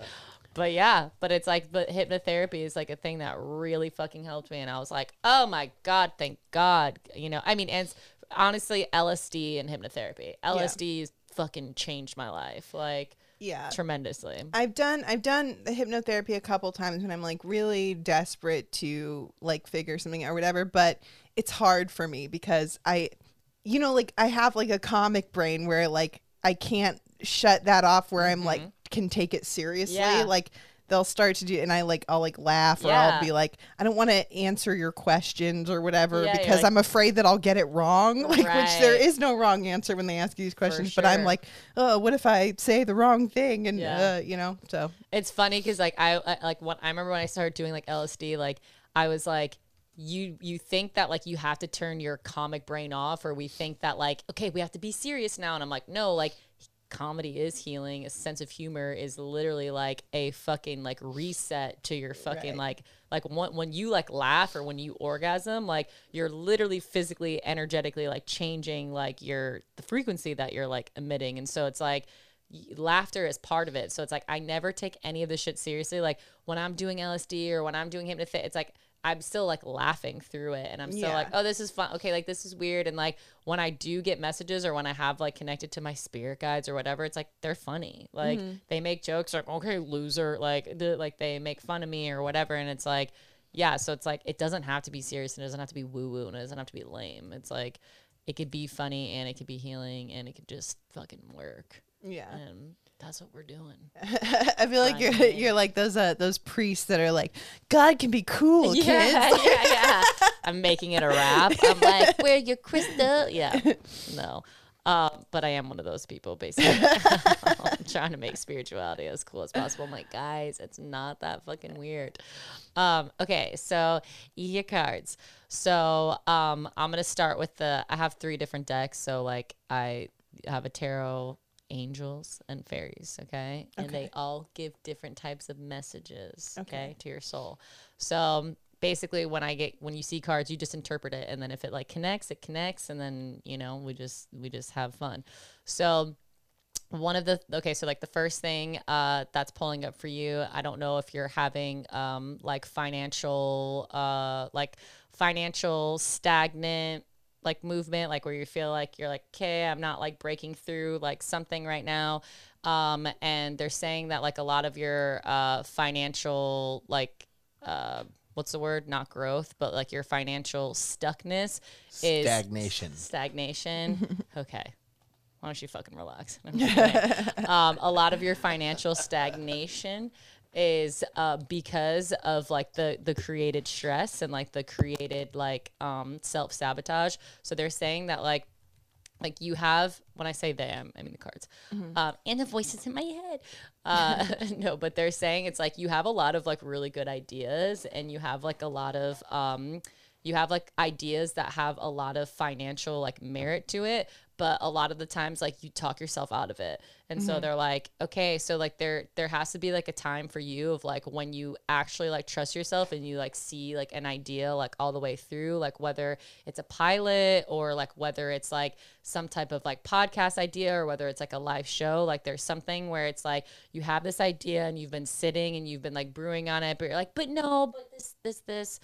But yeah, but it's like, but hypnotherapy is like a thing that really fucking helped me. And I was like, oh my God, thank God. You know, I mean, and honestly, LSD and hypnotherapy. LSD has fucking changed my life, like yeah. tremendously. I've done I've done the hypnotherapy a couple times when I'm like really desperate to like figure something out or whatever, but it's hard for me because I you know like I have like a comic brain where like I can't shut that off where I'm like mm-hmm. Can take it seriously. Yeah. Like they'll start to do and I like I'll like laugh or Yeah. I'll be like I don't want to answer your questions or whatever Yeah, because like- I'm afraid that I'll get it wrong. [laughs] Like which there is no wrong answer when they ask you these questions, but I'm like, "Oh, what if I say the wrong thing?" and Yeah. uh, you know, so It's funny because like I, I like when I remember when I started doing like LSD, like I was like, you you think that like you have to turn your comic brain off, or we think that like okay we have to be serious now, and I'm like no, like comedy is healing. A sense of humor is literally like a fucking like reset to your fucking Right. like like when, when you like laugh or when you orgasm like you're literally physically energetically like changing like your the frequency that you're like emitting and so it's like laughter is part of it so it's like i never take any of this shit seriously like when i'm doing lsd or when i'm doing hypnotherapy it's like i'm still like laughing through it and i'm still Yeah. like oh this is fun. Okay like this is weird. And like when i do get messages or when i have like connected to my spirit guides or whatever it's like they're funny. Like mm-hmm. they make jokes like okay loser like the, like they make fun of me or whatever and it's like yeah so it's like it doesn't have to be serious and it doesn't have to be woo woo and it doesn't have to be lame. It's like it could be funny and it could be healing and it could just fucking work. Yeah. and that's what we're doing [laughs] I feel like you're you're like those uh those priests that are like God can be cool, [laughs] yeah, kids. yeah, yeah. I'm making it a rap. I'm like, [laughs] where your crystal? Yeah, no. Uh, but I am one of those people, basically. I'm trying to make spirituality as cool as possible. I'm like, guys, it's not that fucking weird. Um, okay, so your cards. So um, I'm gonna start with the. I have three different decks. So like, I have a tarot, angels, and fairies. Okay, and they all give different types of messages. Okay. Okay, to your soul. So um, basically when I get when you see cards, you just interpret it, and then if it like connects, it connects, and then you know we just we just have fun. So one of the okay so like the first thing uh that's pulling up for you i don't know if you're having um like financial uh like financial stagnant like movement like where you feel like you're like okay i'm not like breaking through like something right now um and they're saying that like a lot of your uh financial like uh what's the word not growth but like your financial stuckness is Stagnation. stagnation [laughs] okay why don't you fucking relax? [laughs] I'm just kidding. [laughs] um, a lot of your financial stagnation is uh, because of like the the created stress and like the created like um, self sabotage. So they're saying that like like you have when I say them, I mean the cards, um, and the voices in my head. Uh, [laughs] no, but they're saying it's like you have a lot of like really good ideas, and you have like a lot of um, you have like ideas that have a lot of financial like merit to it but a lot of the times like you talk yourself out of it. And so mm-hmm. they're like okay so like there there has to be like a time for you of like when you actually like trust yourself and you like see like an idea like all the way through like whether it's a pilot or like whether it's like some type of like podcast idea or whether it's like a live show like there's something where it's like you have this idea and you've been sitting and you've been like brewing on it but you're like but no but this this this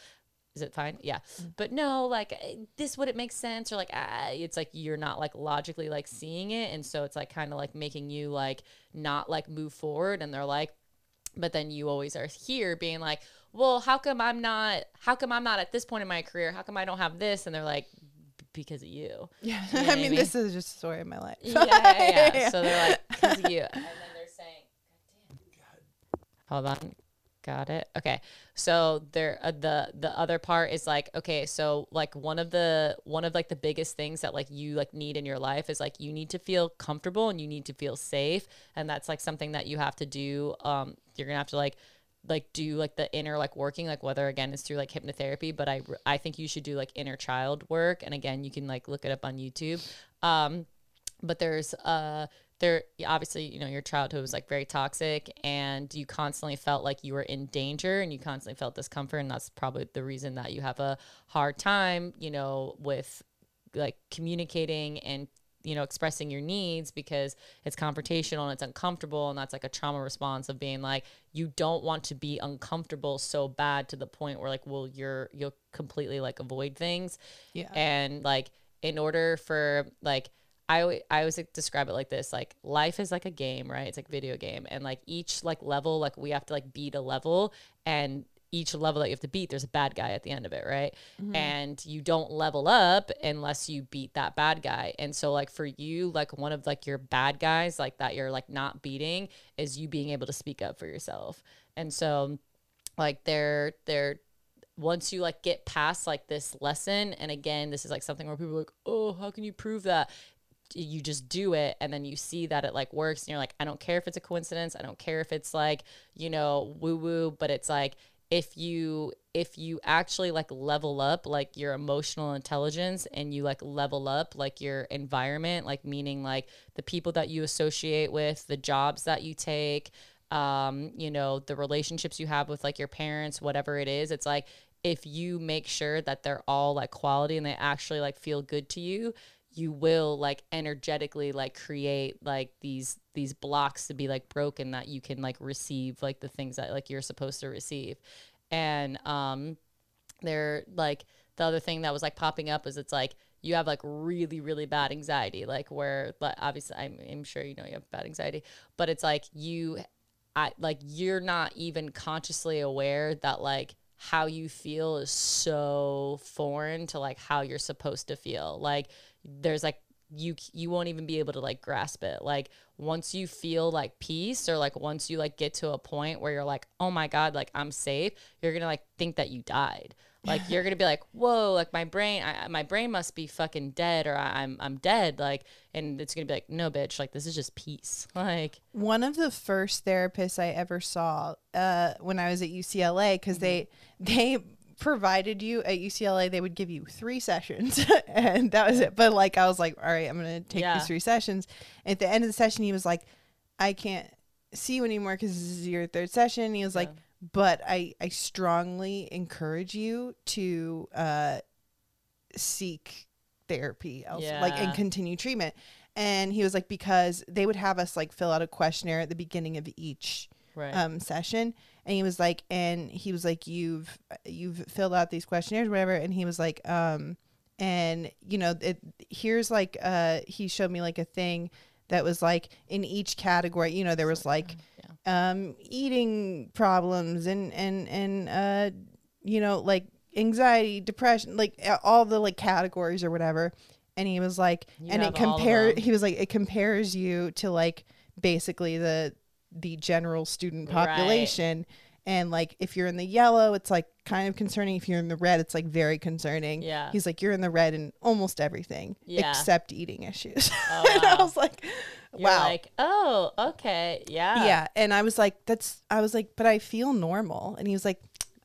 is it fine yeah but no like eh, this would it make sense or like ah, it's like you're not like logically like seeing it and so it's like kind of like making you like not like move forward and they're like but then you always are here being like well how come i'm not how come i'm not at this point in my career how come i don't have this and they're like because of you [laughs] Yeah. You know I what I mean, mean? this is just a story of my life. yeah, yeah, yeah. [laughs] So they're like, because of you. And then they're saying, hold on. Got it. Okay. So there, uh, the the other part is like, okay, so like one of the one of like the biggest things that like you like need in your life is like you need to feel comfortable and you need to feel safe, and that's like something that you have to do. Um, you're gonna have to like like do like the inner like working like whether again it's through like hypnotherapy but i i think you should do like inner child work and again you can like look it up on youtube um but there's uh there obviously you know your childhood was like very toxic and you constantly felt like you were in danger and you constantly felt discomfort and that's probably the reason that you have a hard time you know with like communicating and you know expressing your needs because it's confrontational and it's uncomfortable and that's like a trauma response of being like you don't want to be uncomfortable so bad to the point where like well you're you'll completely like avoid things Yeah. and like in order for like I, I always like, describe it like this like life is like a game right? It's like video game. And like each like level like we have to like beat a level. And each level that you have to beat there's a bad guy at the end of it right? Mm-hmm. And you don't level up unless you beat that bad guy. And so like for you like one of like your bad guys like that you're like not beating is you being able to speak up for yourself. And so like they're they're once you like get past like this lesson and again this is like something where people are like oh how can you prove that you just do it and then you see that it like works and you're like I don't care if it's a coincidence I don't care if it's like you know woo woo but it's like if you if you actually like level up like your emotional intelligence and you like level up like your environment like meaning like the people that you associate with the jobs that you take um you know the relationships you have with like your parents whatever it is it's like if you make sure that they're all like quality and they actually like feel good to you you will like energetically like create like these these blocks to be like broken that you can like receive like the things that like you're supposed to receive and um they're like the other thing that was like popping up is it's like you have like really really bad anxiety like where but obviously I'm, I'm sure you know you have bad anxiety but it's like you I like you're not even consciously aware that like how you feel is so foreign to like how you're supposed to feel. Like there's like you you won't even be able to like grasp it. Like once you feel like peace or like once you like get to a point where you're like, "Oh my god, like I'm safe." You're to like think that you died. Like you're gonna be like, whoa, like my brain, I, my brain must be fucking dead, or I, I'm I'm dead. Like, and it's gonna be like, no, bitch, like this is just peace. [laughs] Like, One of the first therapists I ever saw uh, when I was at UCLA, because they they provided you at UCLA, they would give you three sessions, [laughs] and that was it. But like, I was like, all right, I'm gonna take Yeah. these three sessions. At the end of the session, he was like, I can't see you anymore because this is your third session. He was like, but I I strongly encourage you to uh, seek therapy else, like and continue treatment. And he was like, because they would have us like fill out a questionnaire at the beginning of each Right. um, session, and he was like, and he was like, you've you've filled out these questionnaires, whatever, and he was like, um, and you know, it here's like, uh, he showed me like a thing that was like in each category, you know, there was like, um, eating problems and and and uh, you know, like anxiety, depression, like uh, all the like categories or whatever. And he was like, You and it have all of compares. He was like, it compares you to like basically the the general student Right. population. And like if you're in the yellow, it's like kind of concerning. If you're in the red, it's like very concerning. Yeah. He's like, you're in the red in almost everything Yeah. except eating issues. [laughs] Oh, and I was like, You're wow. like, oh, okay, yeah, yeah. And I was like, that's, I was like, but I feel normal. And he was like,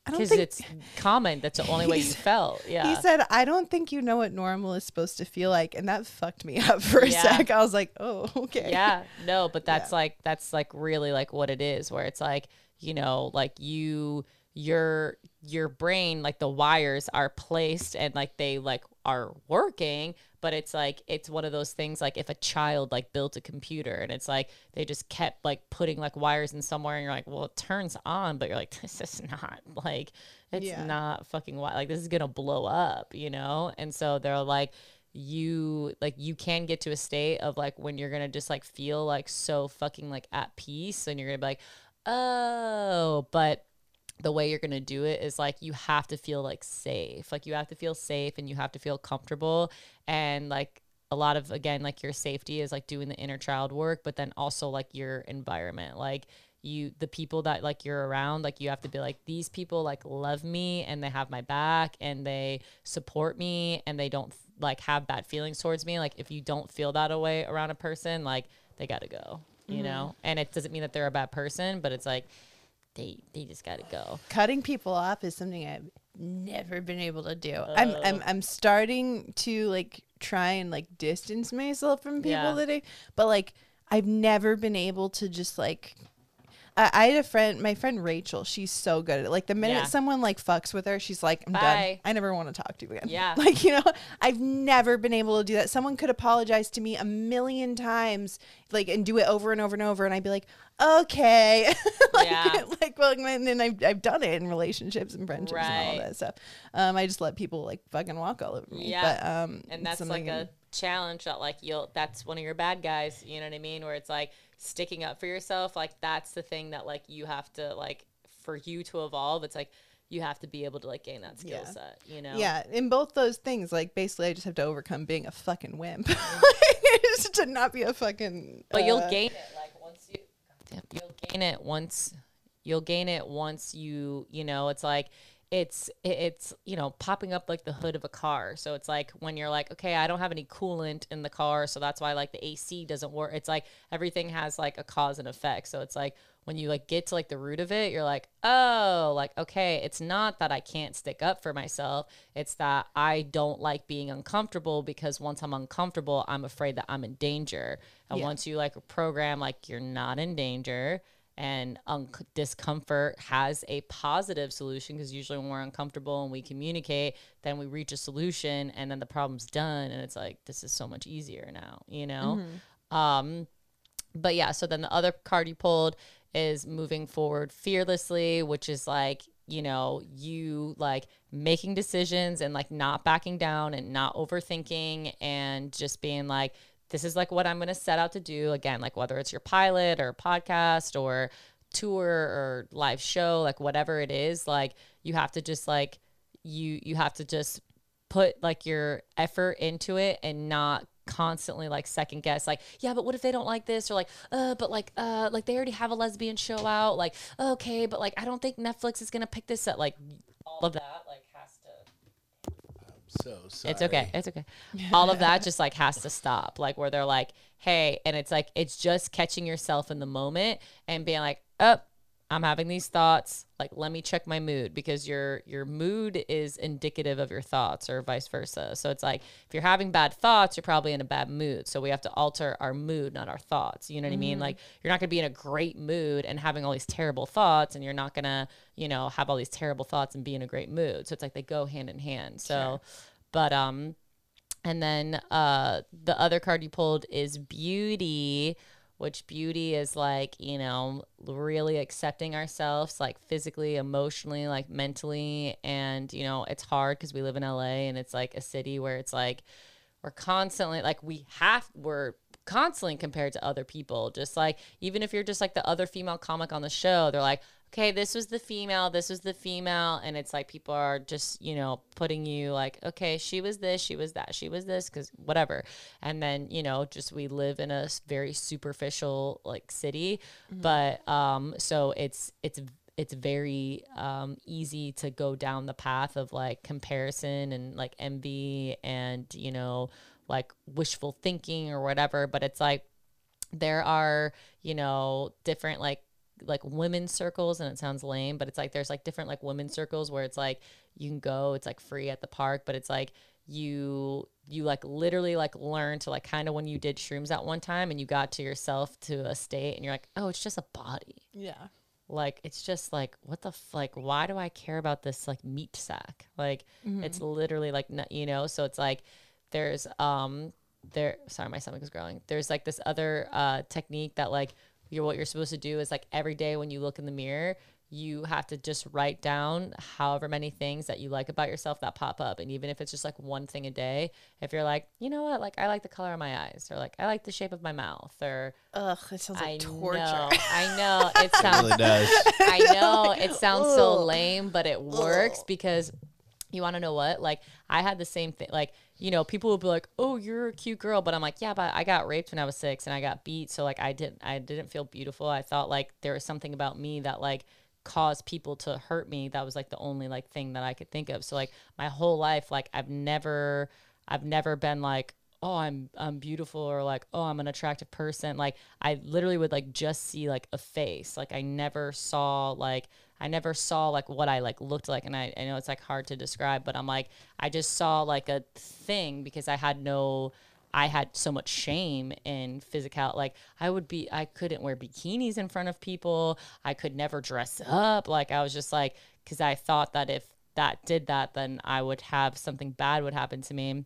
I don't because think it's common. That's the only way you [laughs] felt. Yeah, He said, I don't think you know what normal is supposed to feel like. And that fucked me [laughs] up for a Yeah. sec. I was like, oh, [laughs] okay. yeah no but that's like that's like really like what it is where it's like you know like you your your brain like the wires are placed and like they like are working but it's like it's one of those things like if a child like built a computer and it's like they just kept like putting like wires in somewhere and you're like well it turns on but you're like [laughs] this is not like it's Yeah. not fucking wi- like this is gonna blow up you know and so they're like you like you can get to a state of like when you're gonna just like feel like so fucking like at peace and you're gonna be like oh but the way you're gonna do it is like you have to feel like safe. Like you have to feel safe and you have to feel comfortable. And like a lot of again like your safety is like doing the inner child work but then also like your environment. Like you the people that like you're around like you have to be like these people like love me and they have my back and they support me and they don't like have bad feelings towards me. Like if you don't feel that way around a person like they gotta go you mm-hmm. know? And it doesn't mean that they're a bad person but it's like they they just gotta go Cutting people off is something I've never been able to do. I'm, I'm, I'm starting to like try and like distance myself from people Yeah. that I, but like I've never been able to just like I, I had a friend, my friend Rachel. She's so good at it. Like the minute Yeah. someone like fucks with her, she's like, "I'm done. Bye. I never want to talk to you again." Yeah. [laughs] Like you know, I've never been able to do that. Someone could apologize to me a million times, like and do it over and over and over, and I'd be like, "Okay." [laughs] like, Yeah. [laughs] like well, and then I've I've done it in relationships and friendships and all Right. that stuff. Um, I just let people like fucking walk all over me. Yeah. But um, and that's something like a challenge that like you'll that's one of your bad guys you know what i mean where it's like sticking up for yourself like that's the thing that like you have to like for you to evolve it's like you have to be able to like gain that skill Yeah. set you know Yeah, in both those things, like basically, I just have to overcome being a fucking wimp, just [laughs] [laughs] to not be a fucking. but you'll uh, gain it like once you you'll gain it once you'll gain it once you you know it's like it's it's you know popping up like the hood of a car. So it's like when you're like okay i don't have any coolant in the car so that's why like the ac doesn't work. It's like everything has like a cause and effect. So it's like when you like get to like the root of it you're like oh like okay it's not that i can't stick up for myself. It's that i don't like being uncomfortable because once i'm uncomfortable i'm afraid that i'm in danger. And Yeah. once you like program like you're not in danger and un- discomfort has a positive solution because usually when we're uncomfortable and we communicate then we reach a solution and then the problem's done and it's like this is so much easier now you know? Um but yeah so then the other card you pulled is moving forward fearlessly which is like you know you like making decisions and like not backing down and not overthinking and just being like this is like what i'm going to set out to do again like whether it's your pilot or podcast or tour or live show like whatever it is like you have to just like you you have to just put like your effort into it and not constantly like second guess like yeah but what if they don't like this? or like uh but like uh like they already have a lesbian show out like okay but like i don't think netflix is gonna pick this up like all of that like So sorry. it's okay. It's [laughs] okay. All of that just like has to stop. Like where they're like, hey, and it's like it's just catching yourself in the moment and being like, oh, I'm having these thoughts. Like, let me check my mood because your your mood is indicative of your thoughts, or vice versa. So it's like if you're having bad thoughts, you're probably in a bad mood. So we have to alter our mood, not our thoughts. You know what I mean? Like you're not gonna be in a great mood and having all these terrible thoughts, and you're not gonna, you know, have all these terrible thoughts and be in a great mood. So it's like they go hand in hand. So, but um, and then uh, the other card you pulled is beauty, which beauty is like, you know, really accepting ourselves, like physically, emotionally, like mentally. And, you know, it's hard because we live in LA and it's like a city where it's like we're constantly, like, we have, we're, constantly compared to other people just like even if you're just like the other female comic on the show they're like okay, this was the female, this was the female, and it's like people are just, you know, putting you like, okay, she was this, she was that, she was this, because whatever. And then, you know, just we live in a very superficial like city, but um, so it's it's it's very um, easy to go down the path of like comparison and like envy and you know like wishful thinking or whatever. But it's like there are you know different like like women's circles and it sounds lame but it's like there's like different like women's circles where it's like you can go it's like free at the park but it's like you you like literally like learn to like kind of when you did shrooms at one time and you got to yourself to a state and you're like oh it's just a body. Yeah. like it's just like what the f- like why do i care about this like meat sack? Like it's literally like you know so it's like there's um there sorry my stomach is growling. There's like this other uh technique that like you're what you're supposed to do is like every day when you look in the mirror you have to just write down however many things that you like about yourself that pop up and even if it's just like one thing a day if you're like you know what like i like the color of my eyes or like i like the shape of my mouth or Ugh, it sounds like I torture. know, I [laughs] know. It It sounds really does. I know it sounds so lame, but it works because you want to know what? Like I had the same thing. Like you know, people will be like, "Oh, you're a cute girl," but I'm like, "Yeah, but I got raped when I was six and I got beat, so like I didn't, I didn't feel beautiful. I thought like there was something about me that like caused people to hurt me. That was like the only like thing that I could think of. So like my whole life, like I've never, I've never been like, oh i'm i'm beautiful or like oh i'm an attractive person like i literally would like just see like a face like i never saw like i never saw like what i like looked like and i, I know it's like hard to describe but i'm like i just saw like a thing because i had no I had so much shame in physical. Like I would be, I couldn't wear bikinis in front of people. I could never dress up. Like I was just like, because I thought that if that did that, then I would have something bad would happen to me.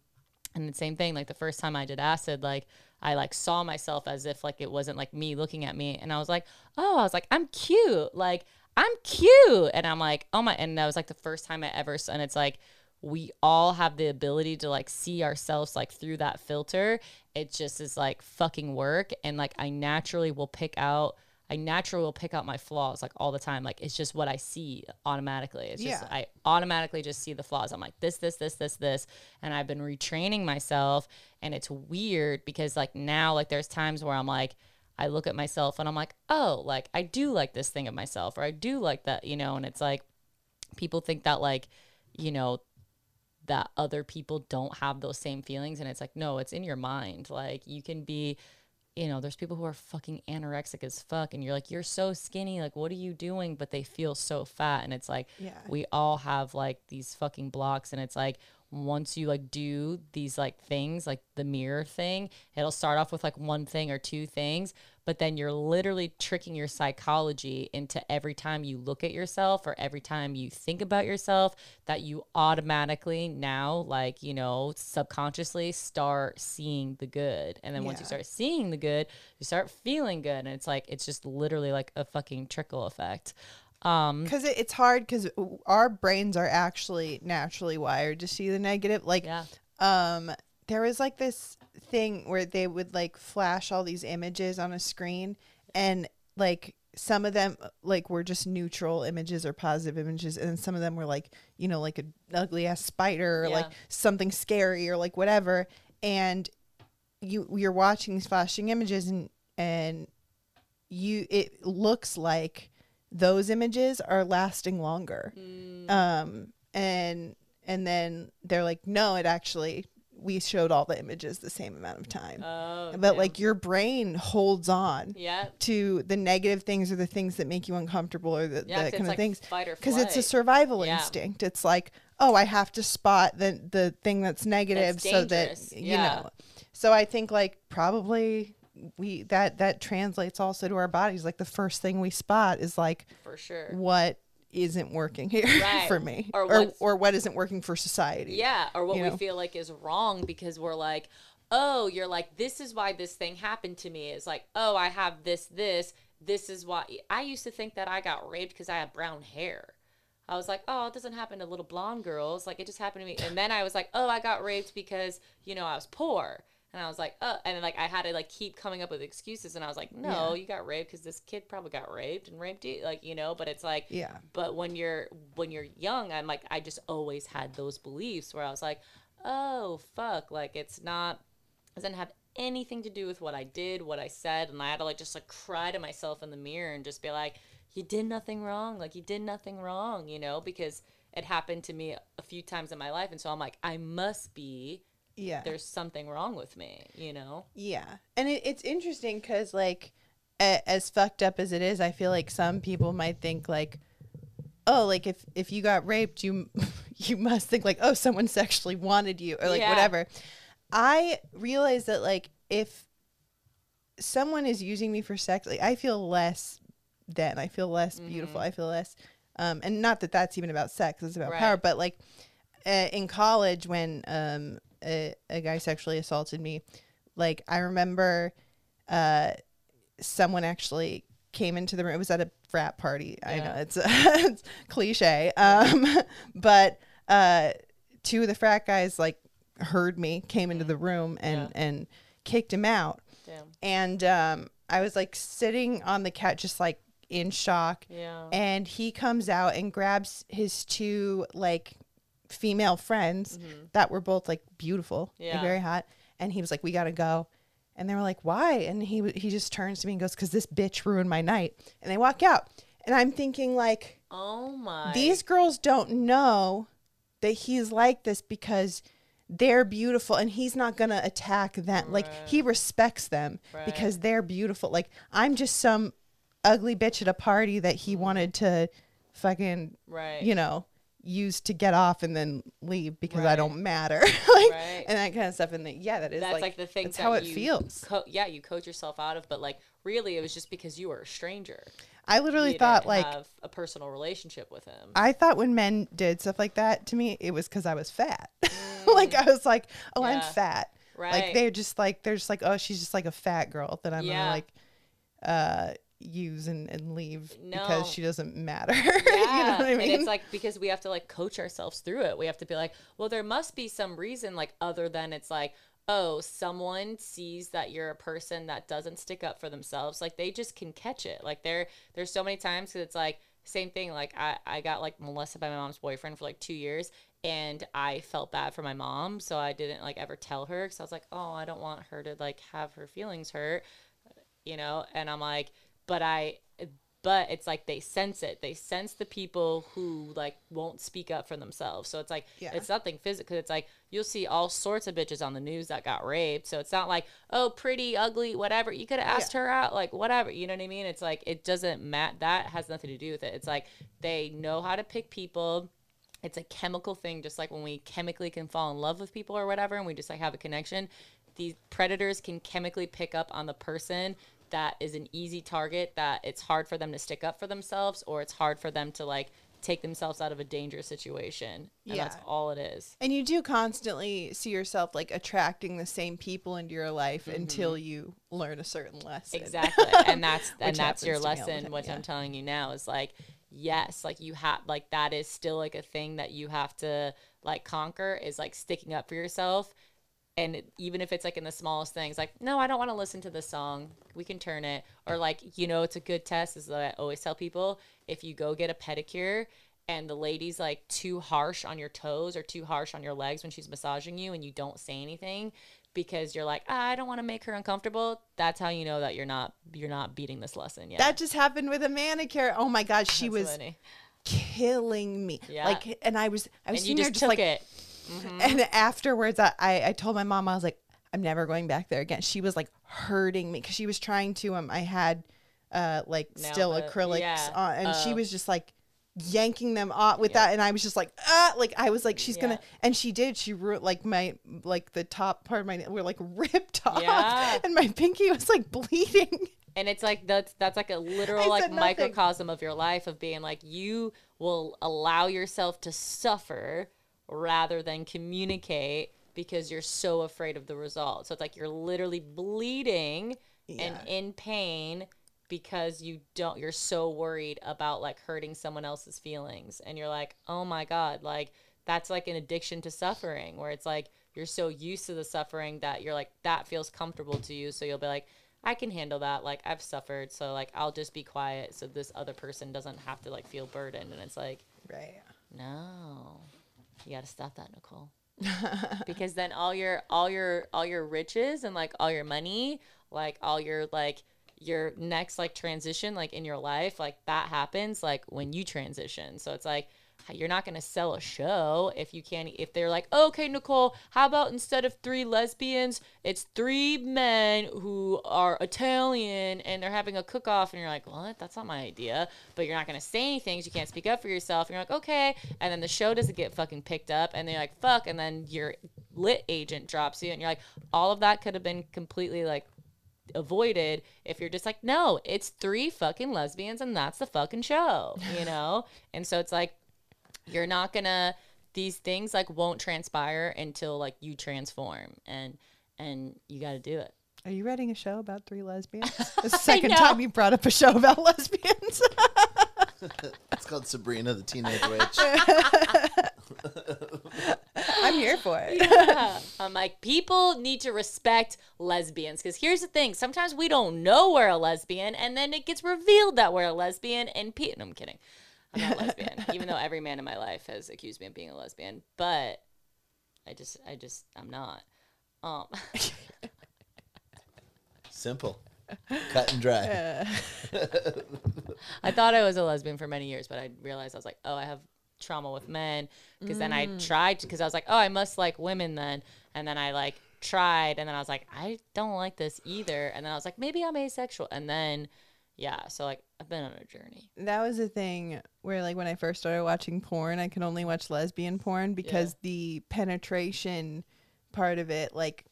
And the same thing, like the first time I did acid, like I like saw myself as if like it wasn't like me looking at me. And I was like, oh, I was like, I'm cute. Like I'm cute. And I'm like, oh my, and that was like the first time I ever, and it's like, we all have the ability to like see ourselves like through that filter. It just is like fucking work. And like I naturally will pick out, I naturally will pick out my flaws like all the time. Like it's just what I see automatically. It's just, Yeah. I automatically just see the flaws. I'm like, this, this, this, this, this. And I've been retraining myself. And it's weird because like now, like there's times where I'm like, I look at myself and I'm like, oh, like I do like this thing of myself or I do like that, you know, and it's like people think that like, you know, that other people don't have those same feelings and it's like no it's in your mind like you can be you know there's people who are fucking anorexic as fuck and you're like you're so skinny like what are you doing but they feel so fat and it's like Yeah. we all have like these fucking blocks and it's like once you like do these like things like the mirror thing it'll start off with like one thing or two things but then you're literally tricking your psychology into every time you look at yourself or every time you think about yourself that you automatically now like you know subconsciously start seeing the good. And then once you start seeing the good you start feeling good. And it's like it's just literally like a fucking trickle effect um because it, it's hard because our brains are actually naturally wired to see the negative. Like yeah. um there was like this thing where they would like flash all these images on a screen and like some of them like were just neutral images or positive images. And some of them were like you know like an ugly ass spider or like something scary or like whatever. And you you're watching these flashing images and and you it looks like those images are lasting longer um and and then they're like no it actually we showed all the images the same amount of time. Oh, but yeah. like your brain holds on yeah. to the negative things or the things that make you uncomfortable or the, Yeah, 'cause the it's kind of like things because it's a survival Yeah. instinct. It's like, oh, I have to spot the the thing that's negative That's so that you know. So I think like probably we that that translates also to our bodies. Like the first thing we spot is like For sure. what isn't working here [laughs] Right. for me Or or, or what isn't working for society. Yeah, or what we know? feel like is wrong because we're like, oh, you're like, this is why this thing happened to me. It's like, oh, I have this, this, this is why. I used to think that I got raped because I had brown hair. I was like, oh, it doesn't happen to little blonde girls. Like, it just happened to me. And then I was like, oh, I got raped because, you know, I was poor. And I was like, oh, and then like I had to like keep coming up with excuses. And I was like, no, Yeah. you got raped because this kid probably got raped and raped you. Like, you know, but it's like, Yeah. but when you're when you're young i'm like i just always had those beliefs where i was like oh fuck like it's not it doesn't have anything to do with what i did what i said and i had to like just like cry to myself in the mirror and just be like you did nothing wrong like you did nothing wrong you know because it happened to me a few times in my life and so i'm like i must be Yeah. there's something wrong with me you know Yeah, and it, it's interesting because like, a, as fucked up as it is, I feel like some people might think like, oh, like if if you got raped, you [laughs] you must think like, oh, someone sexually wanted you or like Yeah. whatever. I realize that like if someone is using me for sex, like I feel less than I feel less beautiful. I feel less, um, and not that that's even about sex. It's about power. But like uh, in college, when um, a, a guy sexually assaulted me, like I remember uh, someone actually came into the room. It was at a frat party. I know it's, [laughs] it's cliche, um, [laughs] but uh, two of the frat guys like heard me, came into the room, and Yeah. and kicked him out. damn And um, I was like sitting on the couch, just like in shock. yeah And he comes out and grabs his two like female friends that were both like beautiful, like, Mm-hmm. Very hot. And he was like, "We gotta go." And they were like, "Why?" And he he just turns to me and goes, "Cause this bitch ruined my night." And they walk out. And I'm thinking like, oh my these girls don't know that he's like this because they're beautiful and he's not gonna attack them. Like he respects them because they're beautiful. Like I'm just some ugly bitch at a party that he wanted to fucking right you know use to get off and then leave because I don't matter. [laughs] like Right. and that kind of stuff. And the, yeah, that is that's like, like, the thing That's that how it you feels. co- yeah you coach yourself out of but like really it was just because you were a stranger I literally thought like a personal relationship with him I thought when men did stuff like that to me, it was because I was fat. [laughs] like I was like, oh, I'm Mm. Yeah. fat. Like they're just like they're just like, oh, she's just like a fat girl that I'm Yeah. gonna like uh use and, and leave No. because she doesn't matter. yeah [laughs] you know what I and mean? it's like because we have to like coach ourselves through it we have to be like well there must be some reason like other than it's like oh someone sees that you're a person that doesn't stick up for themselves like they just can catch it like there there's so many times it's like same thing like I, I got like molested by my mom's boyfriend for like two years and i felt bad for my mom so i didn't like ever tell her because i was like oh i don't want her to like have her feelings hurt you know and i'm like but i but it's like they sense it. They sense the people who like won't speak up for themselves. So it's like Yeah. it's nothing physical it's like you'll see all sorts of bitches on the news that got raped. So it's not like oh pretty ugly whatever. You could have asked her out like whatever. You know what i mean? It's like it doesn't matter that has nothing to do with it. It's like they know how to pick people. It's a chemical thing just like when we chemically can fall in love with people or whatever and we just like have a connection. These predators can chemically pick up on the person that is an easy target that it's hard for them to stick up for themselves or it's hard for them to like take themselves out of a dangerous situation and that's all it is and you do constantly see yourself like attracting the same people into your life until you learn a certain lesson. Mm-hmm. exactly and [laughs] that's and that's your happens to me all the lesson what yeah. i'm telling you now is like yes like you have like that is still like a thing that you have to like conquer is like sticking up for yourself and it, even if it's like in the smallest things like no i don't want to listen to this song we can turn it or like you know it's a good test is that i always tell people if you go get a pedicure and the lady's like too harsh on your toes or too harsh on your legs when she's massaging you and you don't say anything because you're like ah, i don't want to make her uncomfortable that's how you know that you're not you're not beating this lesson yet That just happened with a manicure. Oh my god, she That's was funny. killing me. Yeah. Like, and I was, I was and you just just took like it And afterwards, I, I, I told my mom, I was like, I'm never going back there again. She was like hurting me because she was trying to, um, I had uh, like Nail still it. acrylics Yeah. on, and she Oh. was just like, yanking them off with Yeah. that and i was just like ah like i was like she's gonna and she did she wrote like my like the top part of my were like ripped [laughs] off Yeah. and my pinky was like bleeding And it's like that's that's like a literal like nothing. microcosm of your life of being like you will allow yourself to suffer rather than communicate because you're so afraid of the result. So it's like you're literally bleeding and in pain because you don't you're so worried about like hurting someone else's feelings. And you're like, "Oh my god, like that's like an addiction to suffering where it's like you're so used to the suffering that you're like that feels comfortable to you. So you'll be like I can handle that. Like I've suffered. So like I'll just be quiet so this other person doesn't have to like feel burdened. And it's like right. no you got to stop that Nicole. [laughs] Because then all your all your all your riches and like all your money like all your like your next like transition like in your life like that happens like when you transition. So it's like you're not going to sell a show if you can't if they're like okay nicole how about instead of three lesbians it's three men who are italian and they're having a cook-off and you're like what? That's not my idea. But you're not going to say anything you can't speak up for yourself and you're like okay and then the show doesn't get fucking picked up and they're like fuck and then your lit agent drops you and you're like all of that could have been completely like avoided if you're just like no it's three fucking lesbians and that's the fucking show you [laughs] know? And so it's like you're not gonna these things like won't transpire until like you transform and and you got to do it are you writing a show about three lesbians [laughs] the second time you brought up a show about lesbians [laughs] It's called Sabrina the Teenage Witch. [laughs] i'm here for it yeah. I'm like, people need to respect lesbians because here's the thing: sometimes we don't know we're a lesbian, and then it gets revealed that we're a lesbian. And pe- no, I'm kidding, I'm not a lesbian, [laughs] even though every man in my life has accused me of being a lesbian. But I just, I just, I'm not. Um, [laughs] Simple. Cut and dry. [laughs] I thought I was a lesbian for many years, but I realized I was like, oh, I have trauma with men. Because then I tried because I was like, oh, I must like women then. And then I like tried, and then I was like, I don't like this either. And then I was like, maybe I'm asexual. And then, yeah, so like I've been on a journey. that was a thing where like when i first started watching porn i could only watch lesbian porn because the penetration part of it like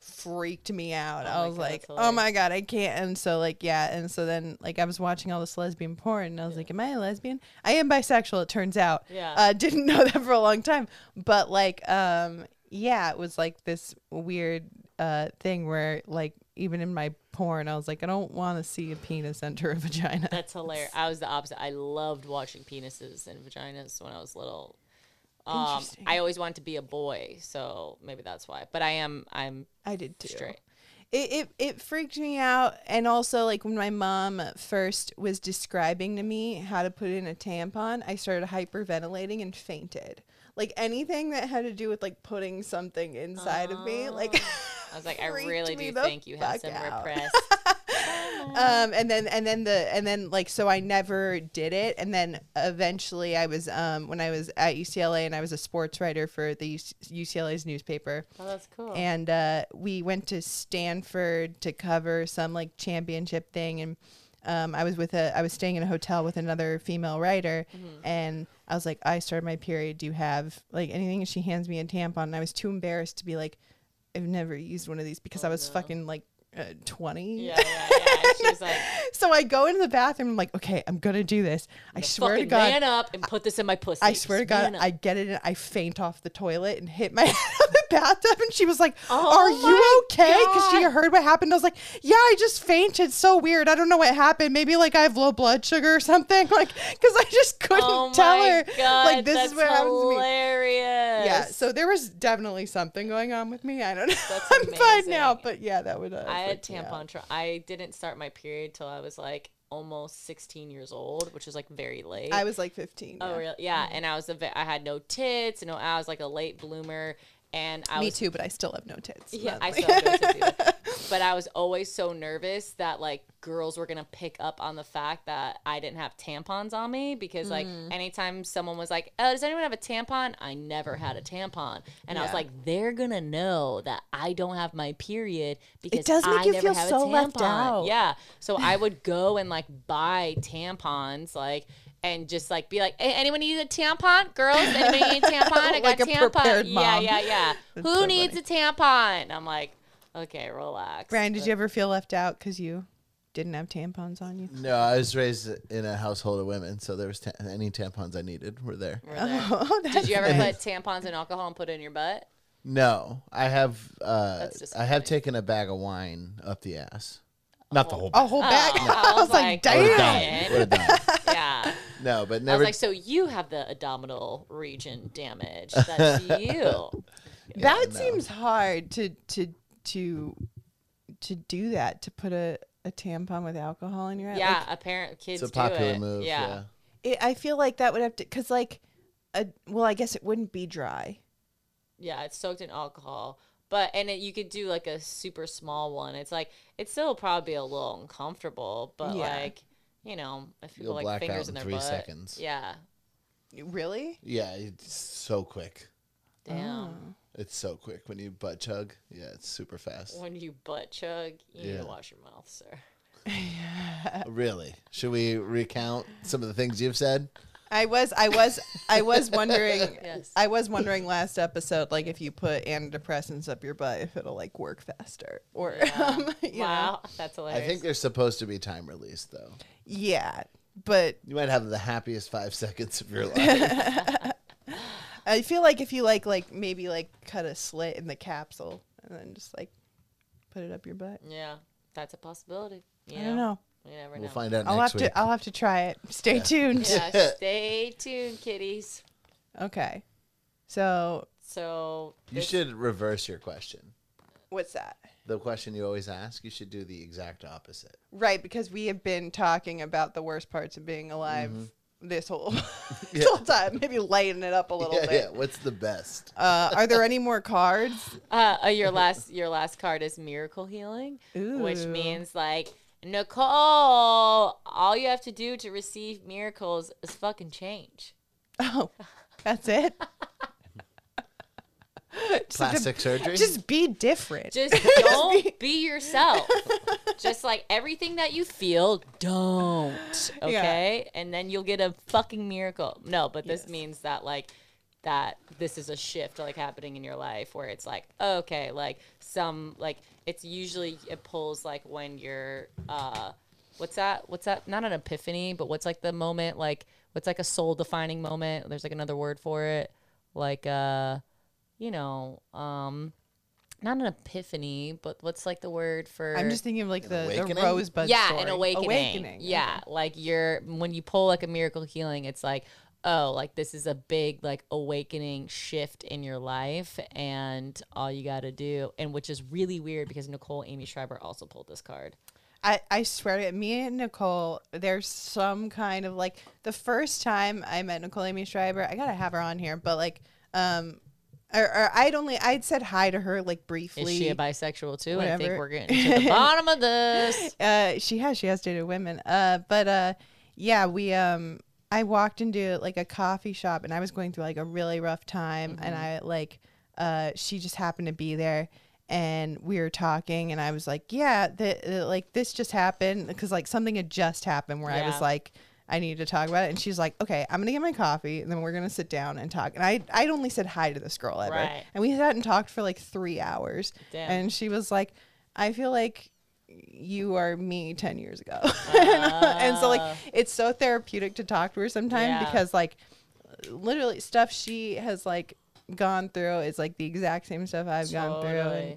freaked me out. Oh i was God, like oh my god i can't. And so like yeah and so then like i was watching all this lesbian porn and i was like am i a lesbian? I am bisexual it turns out. Yeah. uh [laughs] didn't know that for a long time. But like um yeah it was like this weird uh thing where like even in my porn i was like i don't want to see a penis enter a vagina That's [laughs] hilarious. I was the opposite. I loved watching penises and vaginas when I was little. Um, I always wanted to be a boy, so maybe that's why. But I am, I'm I did too. straight. It, it it freaked me out, and also like when my mom first was describing to me how to put in a tampon, I started hyperventilating and fainted. Like anything that had to do with like putting something inside of me, like I was like, I really do think you have some out. repressed. [laughs] um and then and then the and then like so I never did it and then eventually I was um when I was at UCLA and I was a sports writer for the UC- UCLA's newspaper Oh, that's cool. and uh, we went to Stanford to cover some like championship thing, and um, I was with a I was staying in a hotel with another female writer, Mm-hmm. and I was like, I started my period. Do you have like anything? And she hands me a tampon, and I was too embarrassed to be like, I've never used one of these because oh, I was fucking like uh, twenty. Oh, yeah, yeah, [laughs] yeah. She was like, So I go into the bathroom. I'm like, okay, I'm gonna do this. I swear to God, man up and put this in my pussy. I swear to God. I get it. And I faint off the toilet and hit my [laughs] head on the bathtub. And she was like, Oh Are you okay? Because she heard what happened. I was like, Yeah, I just fainted. So weird. I don't know what happened. Maybe like I have low blood sugar or something. [laughs] Like, because I just couldn't oh tell her. God, like, this is what happens to me. hilarious. Yeah. So there was definitely something going on with me. I don't know. That's I'm fine now. But yeah, that would. Uh, I had freak me out. tampon. Tra- I didn't start my period till I was like almost 16 years old, which is like very late. I was like 15. Oh, yeah. really? Yeah. Mm-hmm. And I was a I had no tits. You know, I was like a late bloomer, and I Me was too, but I still have no tits. Yeah, I still have no tits either. [laughs] but I was always so nervous that like girls were gonna pick up on the fact that I didn't have tampons on me because like Mm. anytime someone was like, "Oh, does anyone have a tampon?" I never had a tampon, and I was like, "They're gonna know that I don't have my period because it does make I you never feel have so a left tampon." out. Yeah, so I would [laughs] go and like buy tampons, like. And just like be like, hey, anyone need a tampon? Girls, Anyone need a tampon? [laughs] I Like got a tampon. prepared Yeah, mom. yeah, yeah. [laughs] Who so needs a tampon? And I'm like, okay, relax. Brian, did you ever feel left out because you didn't have tampons on you? No, I was raised in a household of women, so there was ta- any tampons I needed were there. Were there- [laughs] Oh, Did you ever put tampons in alcohol and put it in your butt? No, I have. Uh, That's I have taken a bag of wine up the ass. Not the whole. a whole bag? Oh, I was like, I would've damn. died. Would've. Yeah. No, but I was never. like, so you have the abdominal region damage. [laughs] That's you. That no. seems hard to to to to do that to put a, a tampon with alcohol in your ass. Yeah, apparent kids it's a do popular it. move. Yeah. Yeah. It, I feel like that would have to because like a well, I guess it wouldn't be dry. Yeah, it's soaked in alcohol. But and it, you could do like a super small one. It's like it's still probably a little uncomfortable, but Yeah. like you know, if people You'll like black fingers out in in their three butt, seconds. yeah, Really? Yeah, it's so quick. damn. Oh. It's so quick when you butt chug. Yeah, it's super fast. When you butt chug, you need Yeah. to wash your mouth, sir. yeah. [laughs] Really? Should we recount some of the things you've said? I was I was I was [laughs] wondering Yes. I was wondering last episode like if you put antidepressants up your butt if it'll like work faster or [laughs] um, you know. wow, that's hilarious. I think they're supposed to be time released, though. yeah but You might have the happiest five [laughs] seconds of your life. I feel like if you like like maybe like cut a slit in the capsule and then just like put it up your butt yeah, that's a possibility. You I don't know You never know. we'll find out I'll next have week. to I'll have to try it [laughs] [laughs] stay tuned yeah, stay tuned, kitties. okay so So you this- should reverse your question. what's that The question you always ask, you should do the exact opposite. Right, because we have been talking about the worst parts of being alive this whole, [laughs] Mm-hmm. Yeah. this whole time. Maybe lighten it up a little Yeah, bit. yeah. What's the best? Uh, are there any more cards? Uh, uh, your last your last card is miracle healing, which Ooh. means like Nicole, all you have to do to receive miracles is fucking change. Oh, that's it. [laughs] Just, Plastic surgery? just be different. Just [laughs] don't be yourself. Just like everything that you feel, don't. [laughs] Okay? And then you'll get a fucking miracle. No, but this Yes. means that like that this is a shift like happening in your life where it's like, okay, like some like it's usually it pulls like when you're uh what's that? What's that? Not an epiphany, but what's like the moment like what's like a soul defining moment? There's like another word for it. Like uh you know, um not an epiphany, but what's like the word for I'm just thinking of like An the, the awakening? rosebud yeah, story. an awakening. Awakening. Yeah, like you're when you pull like a miracle healing, it's like, oh, like this is a big like awakening shift in your life, and all you got to do, and which is really weird because Nicole Amy Schreiber also pulled this card. I, I swear to you, me and Nicole, there's some kind of like the first time I met Nicole Amy Schreiber, I gotta have her on here, but like, um, or, or I'd only I'd said hi to her like briefly. Is she a bisexual too? I think we're getting to the bottom of this. [laughs] uh, she has she has dated women. Uh, but uh, yeah, we um, I walked into like a coffee shop and I was going through like a really rough time, and I like, uh, she just happened to be there. And we were talking, and I was like, "Yeah, the, the like this just happened because like something had just happened where I was like, I need to talk about it." And she's like, "Okay, I'm gonna get my coffee, and then we're gonna sit down and talk." And I I'd only said hi to this girl ever, Right. and we hadn't talked for like three hours. Damn. And she was like, "I feel like you are me 10 years ago. [laughs] and so like ah. it's so therapeutic to talk to her sometimes Yeah. because like literally stuff she has like gone through is like the exact same stuff I've gone through and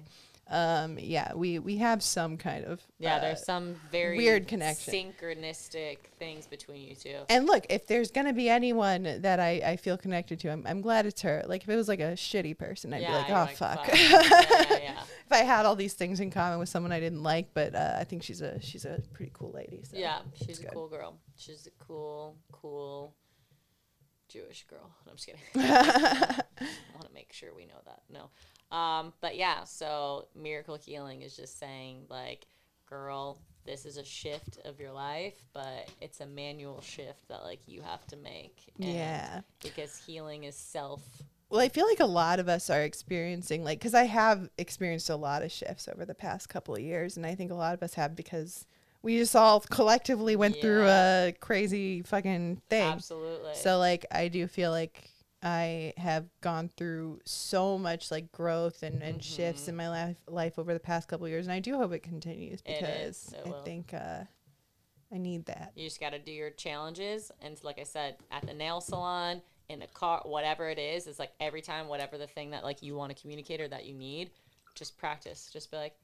um yeah, we we have some kind of Yeah, uh, there's some very weird connection. synchronistic things between you two. and look, if there's gonna be anyone that I, I feel connected to, I'm, I'm glad it's her. Like if it was like a shitty person, I'd be like, oh fuck. [laughs] yeah, yeah, yeah. if I had all these things in common with someone I didn't like, but uh, I think she's a she's a pretty cool lady. So. Yeah, she's a good. cool girl. She's a cool, cool Jewish girl. No, I'm just kidding. [laughs] [laughs] I want to make sure we know that. No. Um, but yeah, so miracle healing is just saying like, girl, this is a shift of your life, but it's a manual shift that like you have to make. And Yeah. Because healing is self. Well, I feel like a lot of us are experiencing like because I have experienced a lot of shifts over the past couple of years, and I think a lot of us have because we just all collectively went through a crazy fucking thing. Absolutely. So like I do feel like I have gone through so much like growth and, and shifts in my life life over the past couple of years, and I do hope it continues because is. It I think uh, I need that. You just got to do your challenges. And like I said, at the nail salon, in the car, whatever it is, it's like every time, whatever the thing that like you want to communicate or that you need, just practice. Just be like,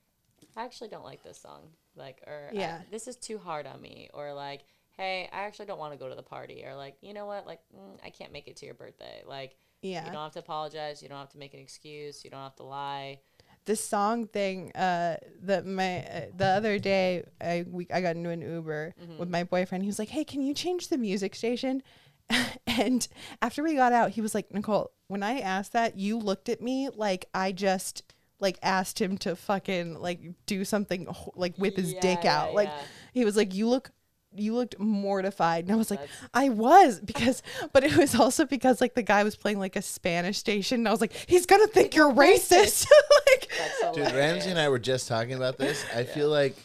I actually don't like this song. Like, or yeah. this is too hard on me. Or like, hey, I actually don't want to go to the party. Or like, you know what? Like, mm, I can't make it to your birthday. Like, Yeah. you don't have to apologize. You don't have to make an excuse. You don't have to lie. the song thing uh that my uh, the other day i we, i got into an uber Mm-hmm. with my boyfriend he was like hey can you change the music station [laughs] and after we got out he was like nicole when i asked that you looked at me like i just like asked him to fucking like do something like whip his dick out yeah, like yeah. he was like you look you looked mortified and i was like That's- i was because but it was also because like the guy was playing like a spanish station and i was like he's gonna think you're racist [laughs] like Dude. Ramsey and I were just talking about this. I feel like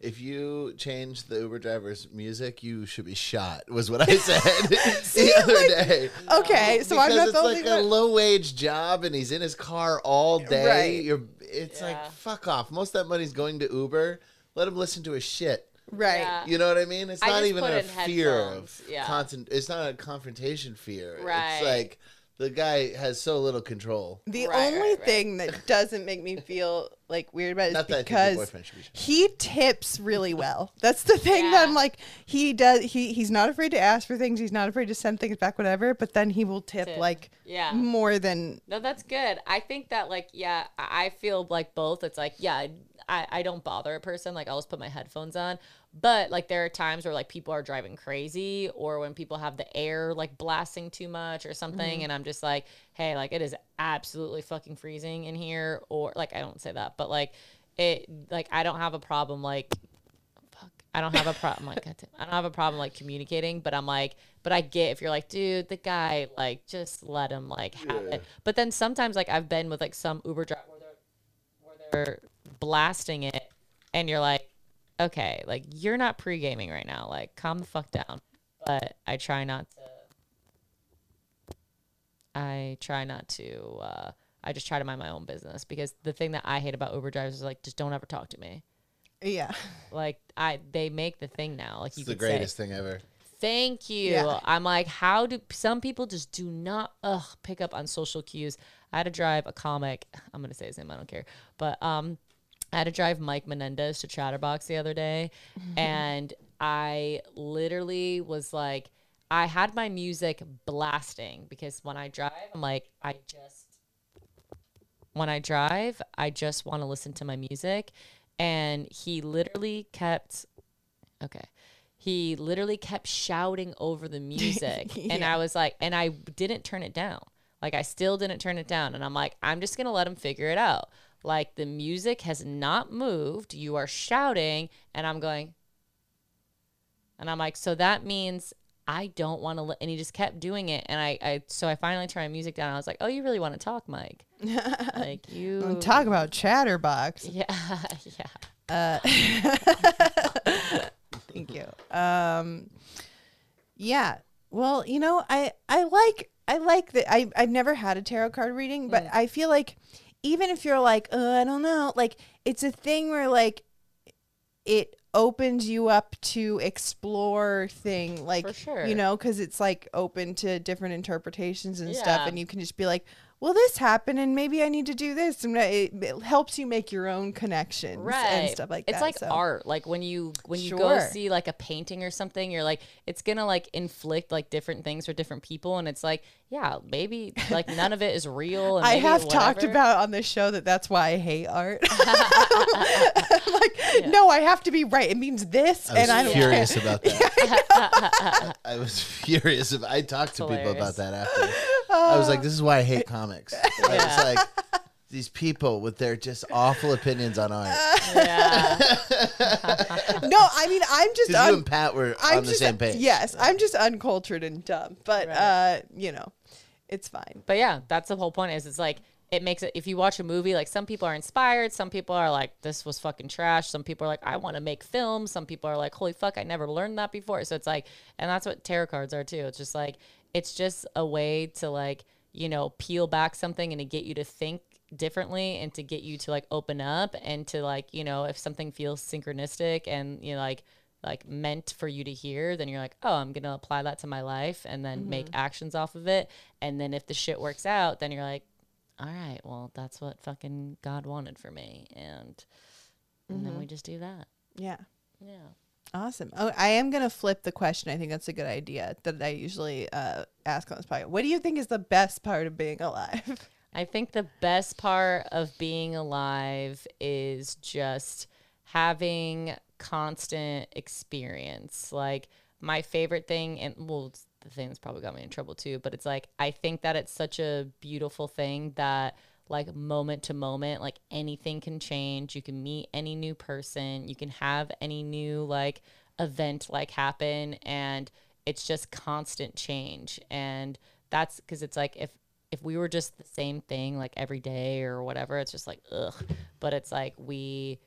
if you change the Uber driver's music, you should be shot. Was what I [laughs] said [laughs] the other day. Okay, so I'm because not it's like only a one. low wage job, and he's in his car all day. Right. You're, it's Yeah. like fuck off. Most of that money's going to Uber. Let him listen to his shit. Right. Yeah. You know what I mean? It's I not even a fear headphones, of yeah. constant. It's not a confrontation fear. Right. It's like the guy has so little control. The Right, only right, right. thing that doesn't make me feel like weird about it is Not that I think your because boyfriend should be he tips really well. That's the thing that I'm like he does he he's not afraid to ask for things, he's not afraid to send things back whatever, but then he will tip, Tip. like Yeah. more than No, that's good. I think that like yeah, I I feel like both. It's like yeah, I I don't bother a person. Like I'll just put my headphones on. But like there are times where like people are driving crazy or when people have the air like blasting too much or something mm-hmm. and I'm just like, "Hey, like it is absolutely fucking freezing in here." Or like I don't say that, but like it like I don't have a problem like fuck. I don't have a problem like I don't have a problem like communicating, but I'm like, but I get if you're like, dude, the guy, like, just let him like have it. But then sometimes like I've been with like some Uber driver where they're where they're blasting it, and you're like, okay, like you're not pre gaming right now, like calm the fuck down. But I try not to. I try not to. uh I just try to mind my own business because the thing that I hate about Uber drivers is like, just don't ever talk to me. yeah. Like I, they make the thing now. Like you It's the could say, greatest thing ever. Thank you. Yeah. I'm like, how do some people just do not ugh pick up on social cues? I had to drive a comic. I'm gonna say his name. I don't care. But um, I had to drive Mike Menendez to Chatterbox the other day, mm-hmm. and I literally was like, I had my music blasting because when I drive, I'm like, I just when I drive, I just want to listen to my music. And he literally kept, okay, he literally kept shouting over the [laughs] music. And I was like, and I didn't turn it down. Like, I still didn't turn it down. And I'm like, I'm just going to let him figure it out. Like, the music has not moved. You are shouting. And I'm going, and I'm like, so that means I don't want to. Li-. And he just kept doing it. And I, I, so I finally turned my music down. I was like, oh, you really want to talk, Mike? [laughs] like you Talk about chatterbox. [laughs] Yeah, yeah. [laughs] Thank you. Um, yeah. Well, you know, I I like I like that. I I've never had a tarot card reading, but I feel like even if you're like, uh, I don't know, like it's a thing where like it opens you up to explore thing like sure. you know because it's like open to different interpretations and stuff and you can just be like well this happened and maybe i need to do this and it, it helps you make your own connections right and stuff like it's that It's like so. art like when you when you go see like a painting or something you're like it's gonna like inflict like different things for different people and it's like yeah maybe like none of it is real and [laughs] I maybe have talked about on this show that that's why I hate art. I'm [laughs] [laughs] like, no, I have to be right. It means this, I and I don't furious care. about that. I, I was furious. About, I talked to people about that after. I was like, "This is why I hate comics." I was Yeah. like, these people with their just awful opinions on art. Yeah. [laughs] no, I mean I'm just Because you and Pat were I'm on the just same page. yes, I'm just uncultured and dumb, but Right. uh, you know, it's fine. But yeah, that's the whole point. Is it's like it makes it. If you watch a movie, like some people are inspired, some people are like, "This was fucking trash." Some people are like, "I want to make films." Some people are like, "Holy fuck, I never learned that before." So it's like, and that's what tarot cards are too. It's just like it's just a way to like you know peel back something and to get you to think differently and to get you to like open up and to like you know if something feels synchronistic and you know like like meant for you to hear then you're like oh i'm gonna apply that to my life and then make mm-hmm. actions off of it. And then if the shit works out then you're like all right well that's what fucking god wanted for me. And and then we mm-hmm. just do that. Yeah. yeah Awesome. Oh, I am gonna flip the question. I think that's a good idea that I usually uh, ask on this podcast. What do you think is the best part of being alive? [laughs] I think the best part of being alive is just having constant experience. Like my favorite thing, and well, the thing that's probably got me in trouble too, but it's like I think that it's such a beautiful thing that like moment to moment, like anything can change. You can meet any new person, you can have any new like event like happen, and it's just constant change. And that's because it's like if if we were just the same thing like every day or whatever, it's just like ugh. But it's like we,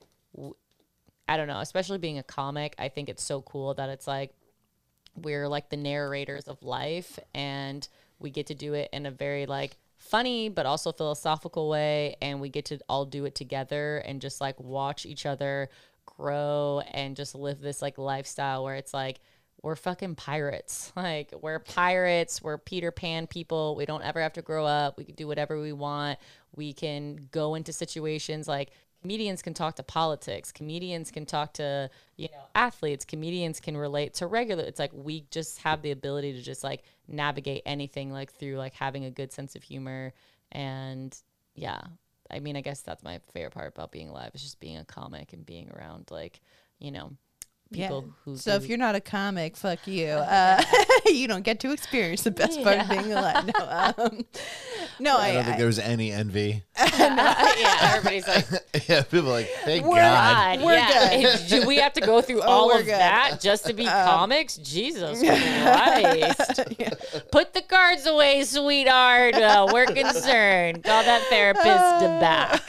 I don't know. Especially being a comic, I think it's so cool that it's like we're like the narrators of life, and we get to do it in a very like funny but also philosophical way, and we get to all do it together and just like watch each other grow and just live this like lifestyle where it's like we're fucking pirates. [laughs] Like we're pirates. We're Peter Pan people. We don't ever have to grow up. We can do whatever we want. We can go into situations like comedians can talk to politics. Comedians can talk to, you know, athletes. Comedians can relate to regular. It's like we just have the ability to just like navigate anything like through like having a good sense of humor and yeah. I mean, I guess that's my favorite part about being alive is just being a comic and being around like, you know, people who So do- if you're not a comic, fuck you. Uh, [laughs] you don't get to experience the best part of being alive. No, um, no I I, don't think I- there was any envy. [laughs] yeah, everybody's like, [laughs] yeah, people are like, thank We're- God. God, We're yeah. good. Do we have to go through Oh, all of good. Um, that just to be comics? Jesus Christ. Put the cards away, sweetheart. Uh, we're concerned. Call that therapist back.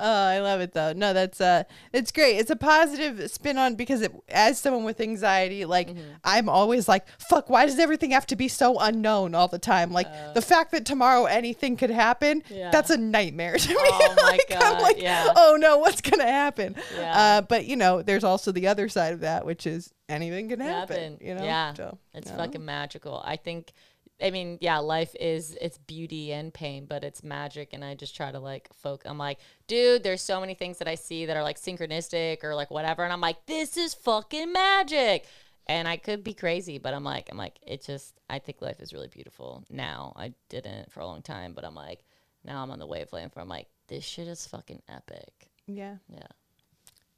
Oh, I love it though. No, that's uh it's great. It's a positive spin on because it as someone with anxiety, like Mm-hmm. I'm always like, fuck, why does everything have to be so unknown all the time? Like the fact that tomorrow anything could happen, Uh. Yeah. that's a nightmare to me. Oh [laughs] my like, God, I'm like, yeah. oh no, what's gonna happen? Yeah. Uh, but you know, there's also the other side of that, which is anything can happen. happen. You know? Yeah. So, it's you know? fucking magical. I think I mean, yeah, life is it's beauty and pain, but it's magic and I just try to like folk I'm like, dude, there's so many things that I see that are like synchronistic or like whatever and I'm like, this is fucking magic. And I could be crazy, but I'm like, I'm like, it just I think life is really beautiful now. I didn't for a long time, but I'm like, now I'm on the wavelength where I'm like, this shit is fucking epic. Yeah. Yeah.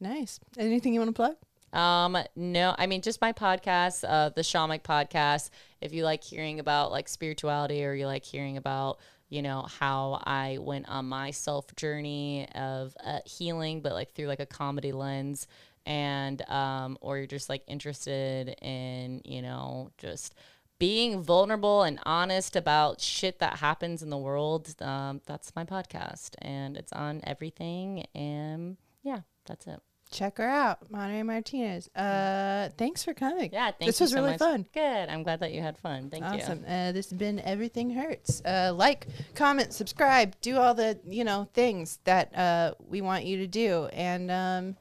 Nice. Anything you want to plug? Um, no, I mean just my podcast, uh, the Shamanic podcast. If you like hearing about like spirituality or you like hearing about, you know, how I went on my self journey of uh, healing, but like through like a comedy lens, and um, or you're just like interested in, you know, just being vulnerable and honest about shit that happens in the world. Um, that's my podcast, and it's on everything. And yeah, that's it. Check her out, Monarey Martinez. Uh, thanks for coming. Yeah, thank this you was so really much. fun. Good. I'm glad that you had fun. Thank you. Awesome. Uh, this has been Everything Hurts. Uh, like, comment, subscribe, do all the you know things that uh, we want you to do, and um,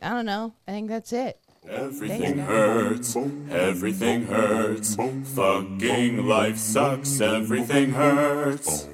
I don't know. I think that's it. Everything hurts. Everything hurts. Fucking life sucks. Everything hurts.